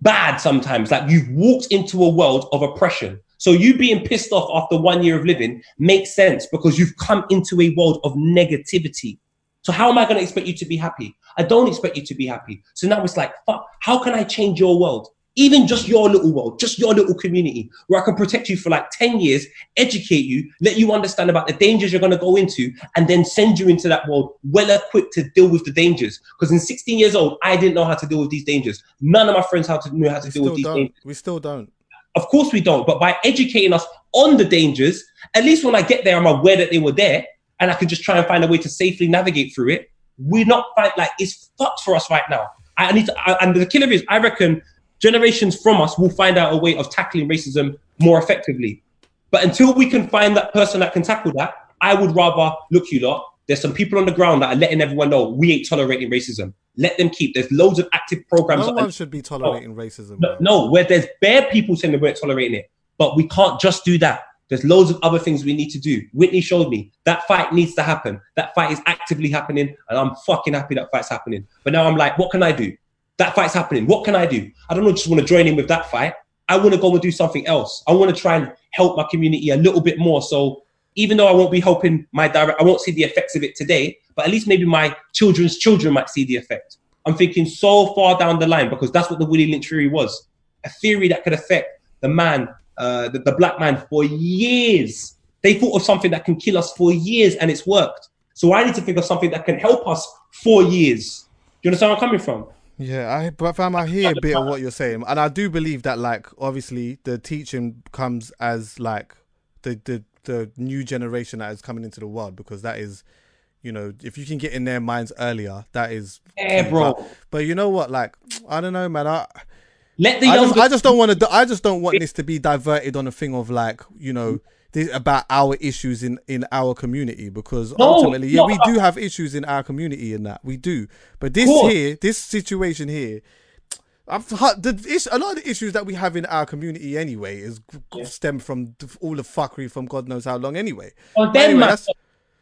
bad sometimes. Like you've walked into a world of oppression. So you being pissed off after one year of living makes sense because you've come into a world of negativity. So how am I going to expect you to be happy? I don't expect you to be happy. So now it's like, fuck, how can I change your world? Even just your little world, just your little community, where I can protect you for like 10 years, educate you, let you understand about the dangers you're going to go into, and then send you into that world well equipped to deal with the dangers. Because in 16 years old, I didn't know how to deal with these dangers. None of my friends how to knew how to We deal with these don't. dangers. We still don't. Of course we don't. But by educating us on the dangers, at least when I get there, I'm aware that they were there and I can just try and find a way to safely navigate through it. We're not find, like it's fucked for us right now. I need to, I, and the killer is, I reckon generations from us will find out a way of tackling racism more effectively. But until we can find that person that can tackle that, I would rather look you lot. There's some people on the ground that are letting everyone know we ain't tolerating racism. Let them keep. There's loads of active programs. No one should be oh, tolerating racism. no, no, where there's bare people saying they weren't tolerating it, but we can't just do that. There's loads of other things we need to do. Whitney showed me that fight needs to happen. That fight is actively happening, and I'm fucking happy that fight's happening. But now I'm like, what can I do? That fight's happening. What can I do? I don't know, just want to join in with that fight. I want to go and do something else. I want to try and help my community a little bit more. So even though I won't be helping my direct, I won't see the effects of it today, but at least maybe my children's children might see the effect. I'm thinking so far down the line because that's what the Willie Lynch theory was a theory that could affect the man, uh, the, the black man for years. They thought of something that can kill us for years and it's worked. So I need to think of something that can help us for years. Do you understand where I'm coming from? Yeah, I but fam, I hear a bit of what you're saying, and I do believe that like obviously the teaching comes as like the the the new generation that is coming into the world because that is, you know, if you can get in their minds earlier, that is. Yeah, bro. But, but you know what? Like *tsk* I don't know, man. I Let the I just, I just don't want to. I just don't want this to be diverted on a thing of like you know this, about our issues in in our community because No, ultimately, yeah, no, we do have issues in our community in that we do. But this here, this situation here. I've the a lot of the issues that we have in our community anyway is g- stem from all the fuckery from God knows how long anyway. Them, anyway, that's-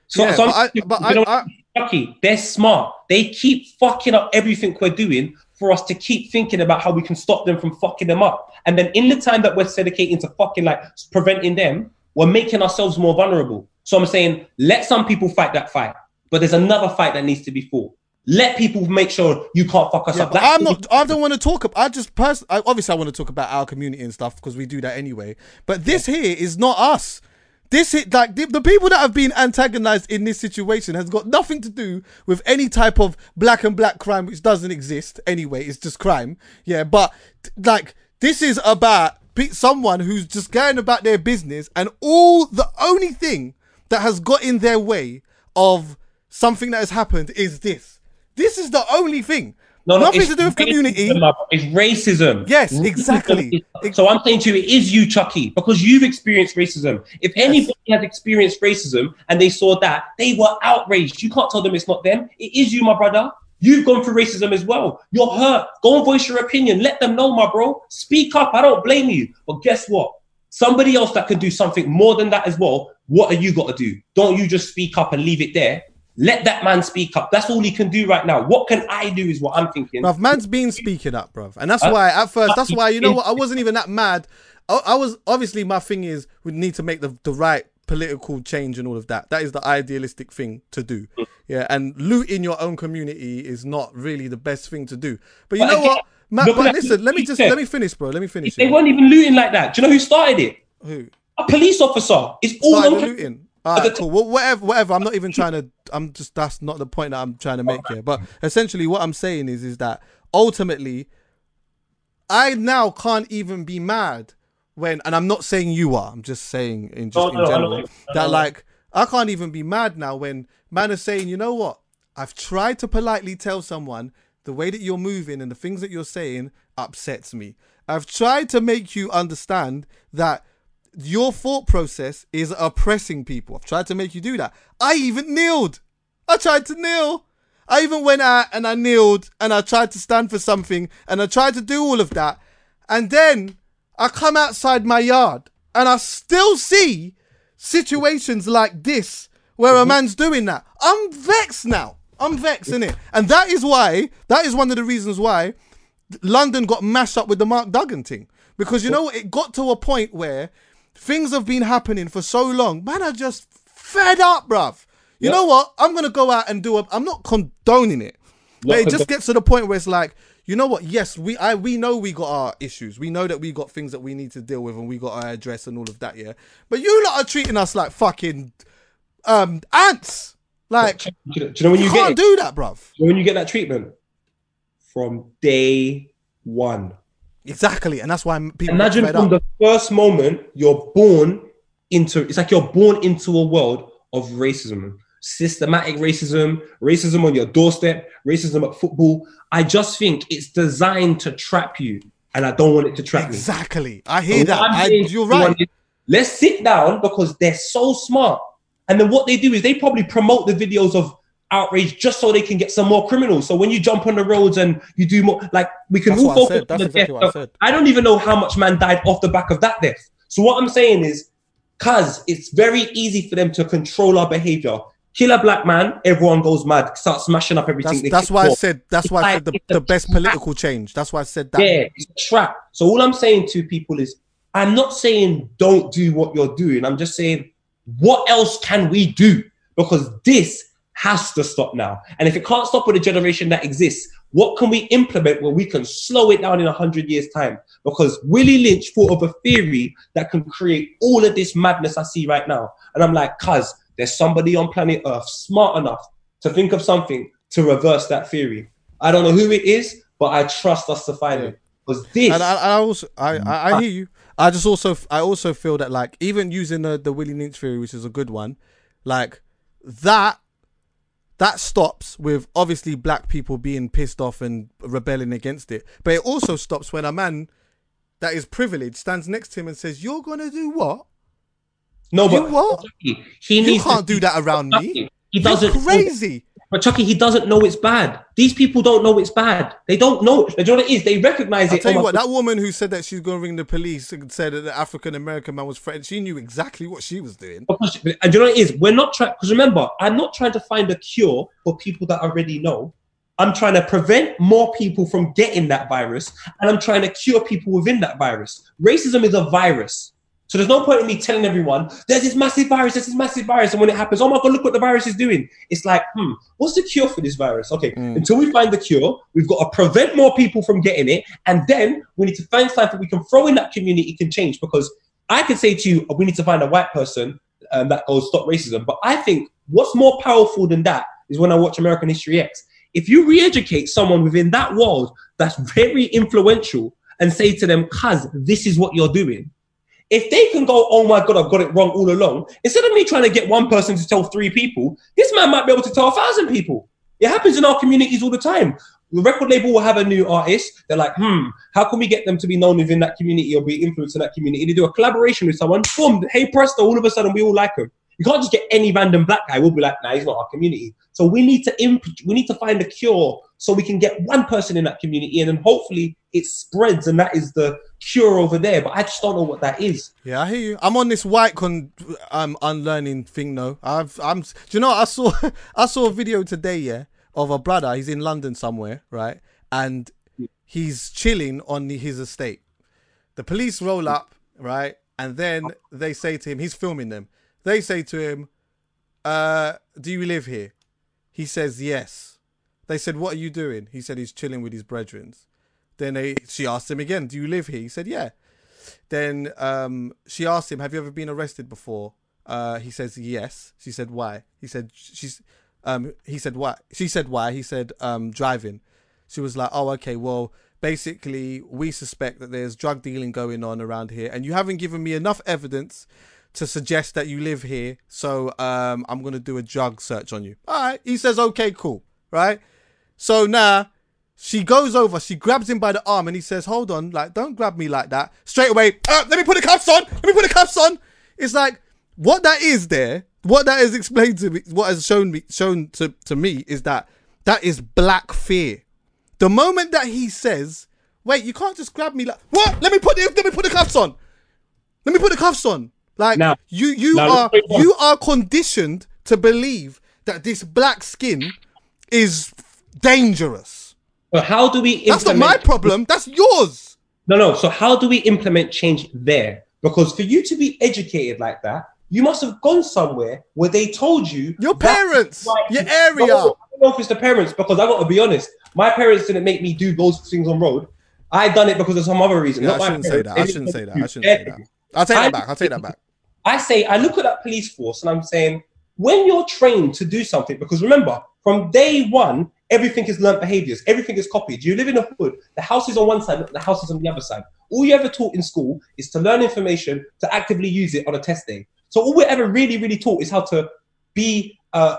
So, yeah, so but I'm- I, but I, I, lucky. They're smart. They keep fucking up everything we're doing for us to keep thinking about how we can stop them from fucking them up. And then in the time that we're dedicating to fucking like preventing them, we're making ourselves more vulnerable. So I'm saying, let some people fight that fight, but there's another fight that needs to be fought. Let people make sure you can't fuck us Yeah, up. That's I'm not. I don't want to talk. ab- I just pers- I, obviously I want to talk about our community and stuff because we do that anyway. But this here is not us. This hit like the, the people that have been antagonized in this situation has got nothing to do with any type of black and black crime which doesn't exist anyway. It's just crime. Yeah, but like this is about someone who's just going about their business and all the only thing that has got in their way of something that has happened is this. This is the only thing. No, no, Nothing to do with community. racism, my bro. It's racism. Yes, Racism exactly. So I'm saying to you, it is you, Chuckie, because you've experienced racism. If anybody has experienced racism and they saw that, they were outraged. You can't tell them it's not them. It is you, my brother. You've gone through racism as well. You're hurt. Go and voice your opinion. Let them know, my bro. Speak up. I don't blame you. But guess what? Somebody else that could do something more than that as well. What are you got to do? Don't you just speak up and leave it there. Let that man speak up. That's all he can do right now. What can I do is what I'm thinking. Bruv, man's been speaking up, bruv. And that's Uh, why, at first, that's why, you know what, I wasn't even that mad. I, I was, obviously, my thing is, we need to make the, the right political change and all of that. That is the idealistic thing to do. Yeah, and looting your own community is not really the best thing to do. But you But know again, what? Man, but listen, let me just, said. let me finish, bro. Let me finish. They yeah. weren't even looting like that. Do you know who started it? Who? A police officer. It's all Started on looting. All right, *laughs* cool. Well, whatever, whatever. I'm not even trying to. I'm just. That's not the point that I'm trying to make here. But essentially, what I'm saying is, is that ultimately, I now can't even be mad when, and I'm not saying you are. I'm just saying in just No, in no, general. That like I can't even be mad now when man is saying, you know what? I've tried to politely tell someone the way that you're moving and the things that you're saying upsets me. I've tried to make you understand that your thought process is oppressing people. I've tried to make you do that. I even kneeled. I tried to kneel. I even went out and I kneeled and I tried to stand for something and I tried to do all of that. And then I come outside my yard and I still see situations like this where a mm-hmm. man's doing that. I'm vexed now. I'm vexed in it. And that is why, that is one of the reasons why London got mashed up with the Mark Duggan thing. Because you know, it got to a point where things have been happening for so long. Man, I just fed up, bruv. You Yep. know what? I'm gonna go out and do a. I'm not condoning it, but Not it just gets to the point where it's like, you know what? Yes, we I we know we got our issues. We know that we got things that we need to deal with, and we got our address and all of that. Yeah, but you lot are treating us like fucking um ants. Like Do you know, do you know when you you get can't it? do that, bruv. You know when you get that treatment from day one? Exactly, and that's why people Imagine from up. the first moment you're born into it's like you're born into a world of racism, systematic racism, racism on your doorstep, racism at football. I just think it's designed to trap you, and I don't want it to trap me. Exactly, I hear So that. I, you're right. is, Let's sit down because they're so smart. And then what they do is they probably promote the videos of outrage just so they can get some more criminals. So when you jump on the roads and you do more, like we can That's all focus on the exactly death. I. Don't even know how much man died off the back of that death. So what I'm saying is, cuz it's very easy for them to control our behavior. Kill a black man, everyone goes mad, start smashing up everything. That's that's why I said that's why I said the, the best trap. political change. That's why I said that. Yeah, it's a trap. So all I'm saying to people is, I'm not saying don't do what you're doing. I'm just saying, what else can we do? Because this has to stop now. And if it can't stop with the generation that exists, what can we implement where we can slow it down in a hundred years' time? Because Willie Lynch thought of a theory that can create all of this madness I see right now. And I'm like, cuz there's somebody on planet Earth smart enough to think of something to reverse that theory. I don't know who it is, but I trust us to find it. Because this And I, I also I, mm. I I hear you. I just also I also feel that like even using the the Willie Lynch theory, which is a good one, like that that stops with obviously black people being pissed off and rebelling against it. But it also stops when a man that is privileged stands next to him and says, "You're gonna do what? no, You but what? He You can't do that around me. He You're doesn't. crazy." But Chuckie, he doesn't know it's bad. These people don't know it's bad. They don't know. Do you know what it is? They recognize I'll it. tell you Oh what, that woman who said that she's going to ring the police and said that the African American man was threatened, she knew exactly what she was doing. Because, and do you know what it is? We're not trying, because remember, I'm not trying to find a cure for people that already know. I'm trying to prevent more people from getting that virus, and I'm trying to cure people within that virus. Racism is a virus. So there's no point in me telling everyone there's this massive virus, there's this massive virus, and when it happens, oh my god, look what the virus is doing. It's like, hmm, what's the cure for this virus? Okay, Mm. until we find the cure, we've got to prevent more people from getting it, and then we need to find something we can throw in that community can change. Because I can say to you, we need to find a white person um, that goes stop racism. But I think what's more powerful than that is when I watch American History X. If you re-educate someone within that world that's very influential and say to them, "Cuz, this is what you're doing," if they can go, "Oh my god, I've got it wrong all along," instead of me trying to get one person to tell three people, this man might be able to tell a thousand people. It happens in our communities all the time. The record label will have a new artist. They're like, hmm, how can we get them to be known within that community or be influenced in that community? They do a collaboration with someone, boom, hey presto, all of a sudden we all like him. You can't just get any random black guy. We'll be like, nah, he's not our community. So we need to imp- we need to find a cure so we can get one person in that community, and then hopefully it spreads, and that is the cure over there. But I just don't know what that is. Yeah, I hear you. I'm on this white con um unlearning thing though. I've I'm do you know? I saw *laughs* I saw a video today, yeah, of a brother, he's in London somewhere, right? And he's chilling on the, his estate. The police roll up, right? And then they say to him, he's filming them. They say to him, uh, do you live here? He says yes. They said, What are you doing? He said he's chilling with his brethren. Then they she asked him again, Do you live here? He said, Yeah. Then um, she asked him, "Have you ever been arrested before?" Uh, he says, "Yes." She said, "Why?" He said, "She's." Um, he said, "Why?" She said, "Why?" He said, um, "Driving." She was like, "Oh, okay. Well, basically, we suspect that there's drug dealing going on around here, and you haven't given me enough evidence to suggest that you live here. So um, I'm gonna do a drug search on you." All right. He says, "Okay, cool." Right. So now she goes over, she grabs him by the arm, and he says, "Hold on, like, don't grab me like that." Straight away, uh, let me put the cuffs on. Let me put the cuffs on. It's like what that is there. What that has explained to me, what has shown me, shown to to me, is that That is black fear. The moment that he says, "Wait, you can't just grab me like what? Let me put the, let me put the cuffs on. Let me put the cuffs on." Like Now- you you now are let's break down. you are conditioned to believe that this black skin is dangerous. But how do we That's not my problem. That's yours. No, no. So how do we implement change there? Because for you to be educated like that, you must have gone somewhere where they told you Your parents, right. your area. No, I don't know if it's the parents because I got to be honest. My parents didn't make me do those things on road. I done it because of some other reason. Yeah, not I shouldn't say that. I didn't shouldn't say that. I shouldn't say that. I'll take I- that back. I'll take that back. I say, I look at that police force and I'm saying, when you're trained to do something, because remember, from day one, everything is learned behaviors, everything is copied. You live in a hood, the house is on one side, the house is on the other side. All you ever taught in school is to learn information, to actively use it on a test day. So all we're ever really, really taught is how to be uh,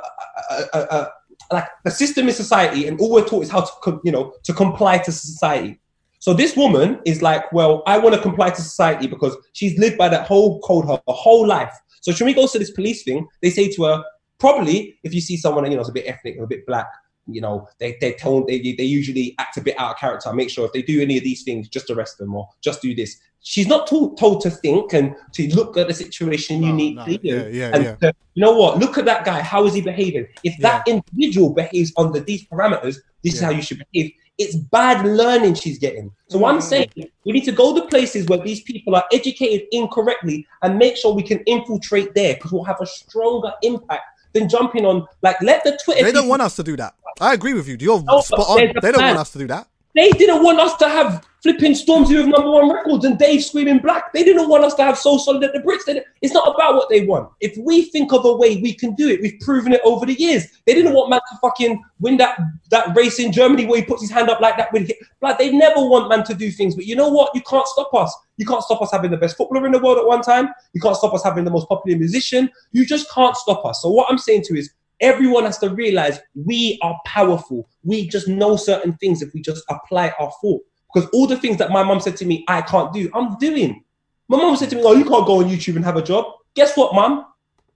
uh, uh, uh, like the system in society, and all we're taught is how to, com- you know, to comply to society. So this woman is like, well, I want to comply to society because she's lived by that whole code her, her whole life. So when we go to this police thing, they say to her, probably if you see someone you know is a bit ethnic or a bit black, you know, they they tell they they usually act a bit out of character. Make sure if they do any of these things, just arrest them or just do this. She's not told, told to think and to look at the situation No, uniquely. no, yeah, yeah, and yeah. to, you know what? Look at that guy. How is he behaving? If that individual behaves under these parameters, this is how you should behave. It's bad learning she's getting. So what I'm Mm. saying, we need to go to places where these people are educated incorrectly and make sure we can infiltrate there because we'll have a stronger impact than jumping on like let the Twitter. They don't want us to do that. I agree with you. You're No, spot on. there's a They don't want us to do that. They didn't want us to have flipping Stormzy with number one records and Dave screaming black. They didn't want us to have So Solid at the Brits. It's not about what they want. If we think of a way we can do it, we've proven it over the years. They didn't want man to fucking win that, that race in Germany where he puts his hand up like that. With like they never want man to do things. But you know what? You can't stop us. You can't stop us having the best footballer in the world at one time. You can't stop us having the most popular musician. You just can't stop us. So what I'm saying to you is everyone has to realize we are powerful. We just know certain things if we just apply our thought. Because all the things that my mum said to me, I can't do, I'm doing. My mum said to me, Oh, you can't go on YouTube and have a job. Guess what, mum?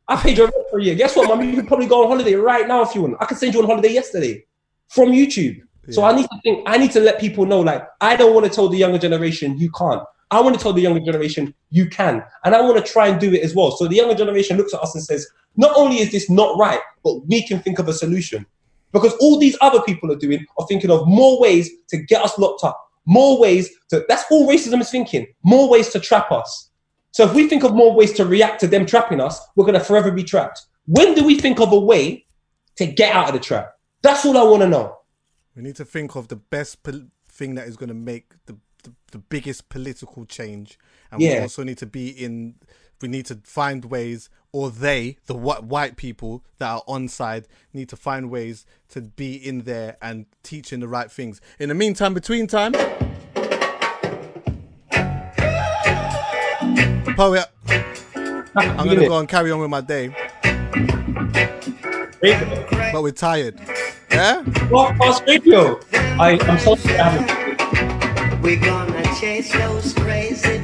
I paid your rent for a year. Guess what, mum? You can probably go on holiday right now if you want. I could send you on holiday yesterday from YouTube. So I need to think, I need to let people know, like, I don't want to tell the younger generation you can't. I want to tell the younger generation you can. And I want to try and do it as well. So the younger generation looks at us and says, not only is this not right, but we can think of a solution. Because all these other people are doing are thinking of more ways to get us locked up, more ways to that's all racism is thinking, more ways to trap us. So if we think of more ways to react to them trapping us, we're gonna forever be trapped. When do we think of a way to get out of the trap? That's all I want to know. We need to think of the best pol- thing that is going to make the, the the biggest political change, and we also need to be in. We need to find ways, or they, the white white people that are on side, need to find ways to be in there and teaching the right things. In the meantime, between time, poet, I'm gonna go and carry on with my day, but we're tired. Yeah. Broadcast radio. I, I'm so sorry. We're gonna chase those crazy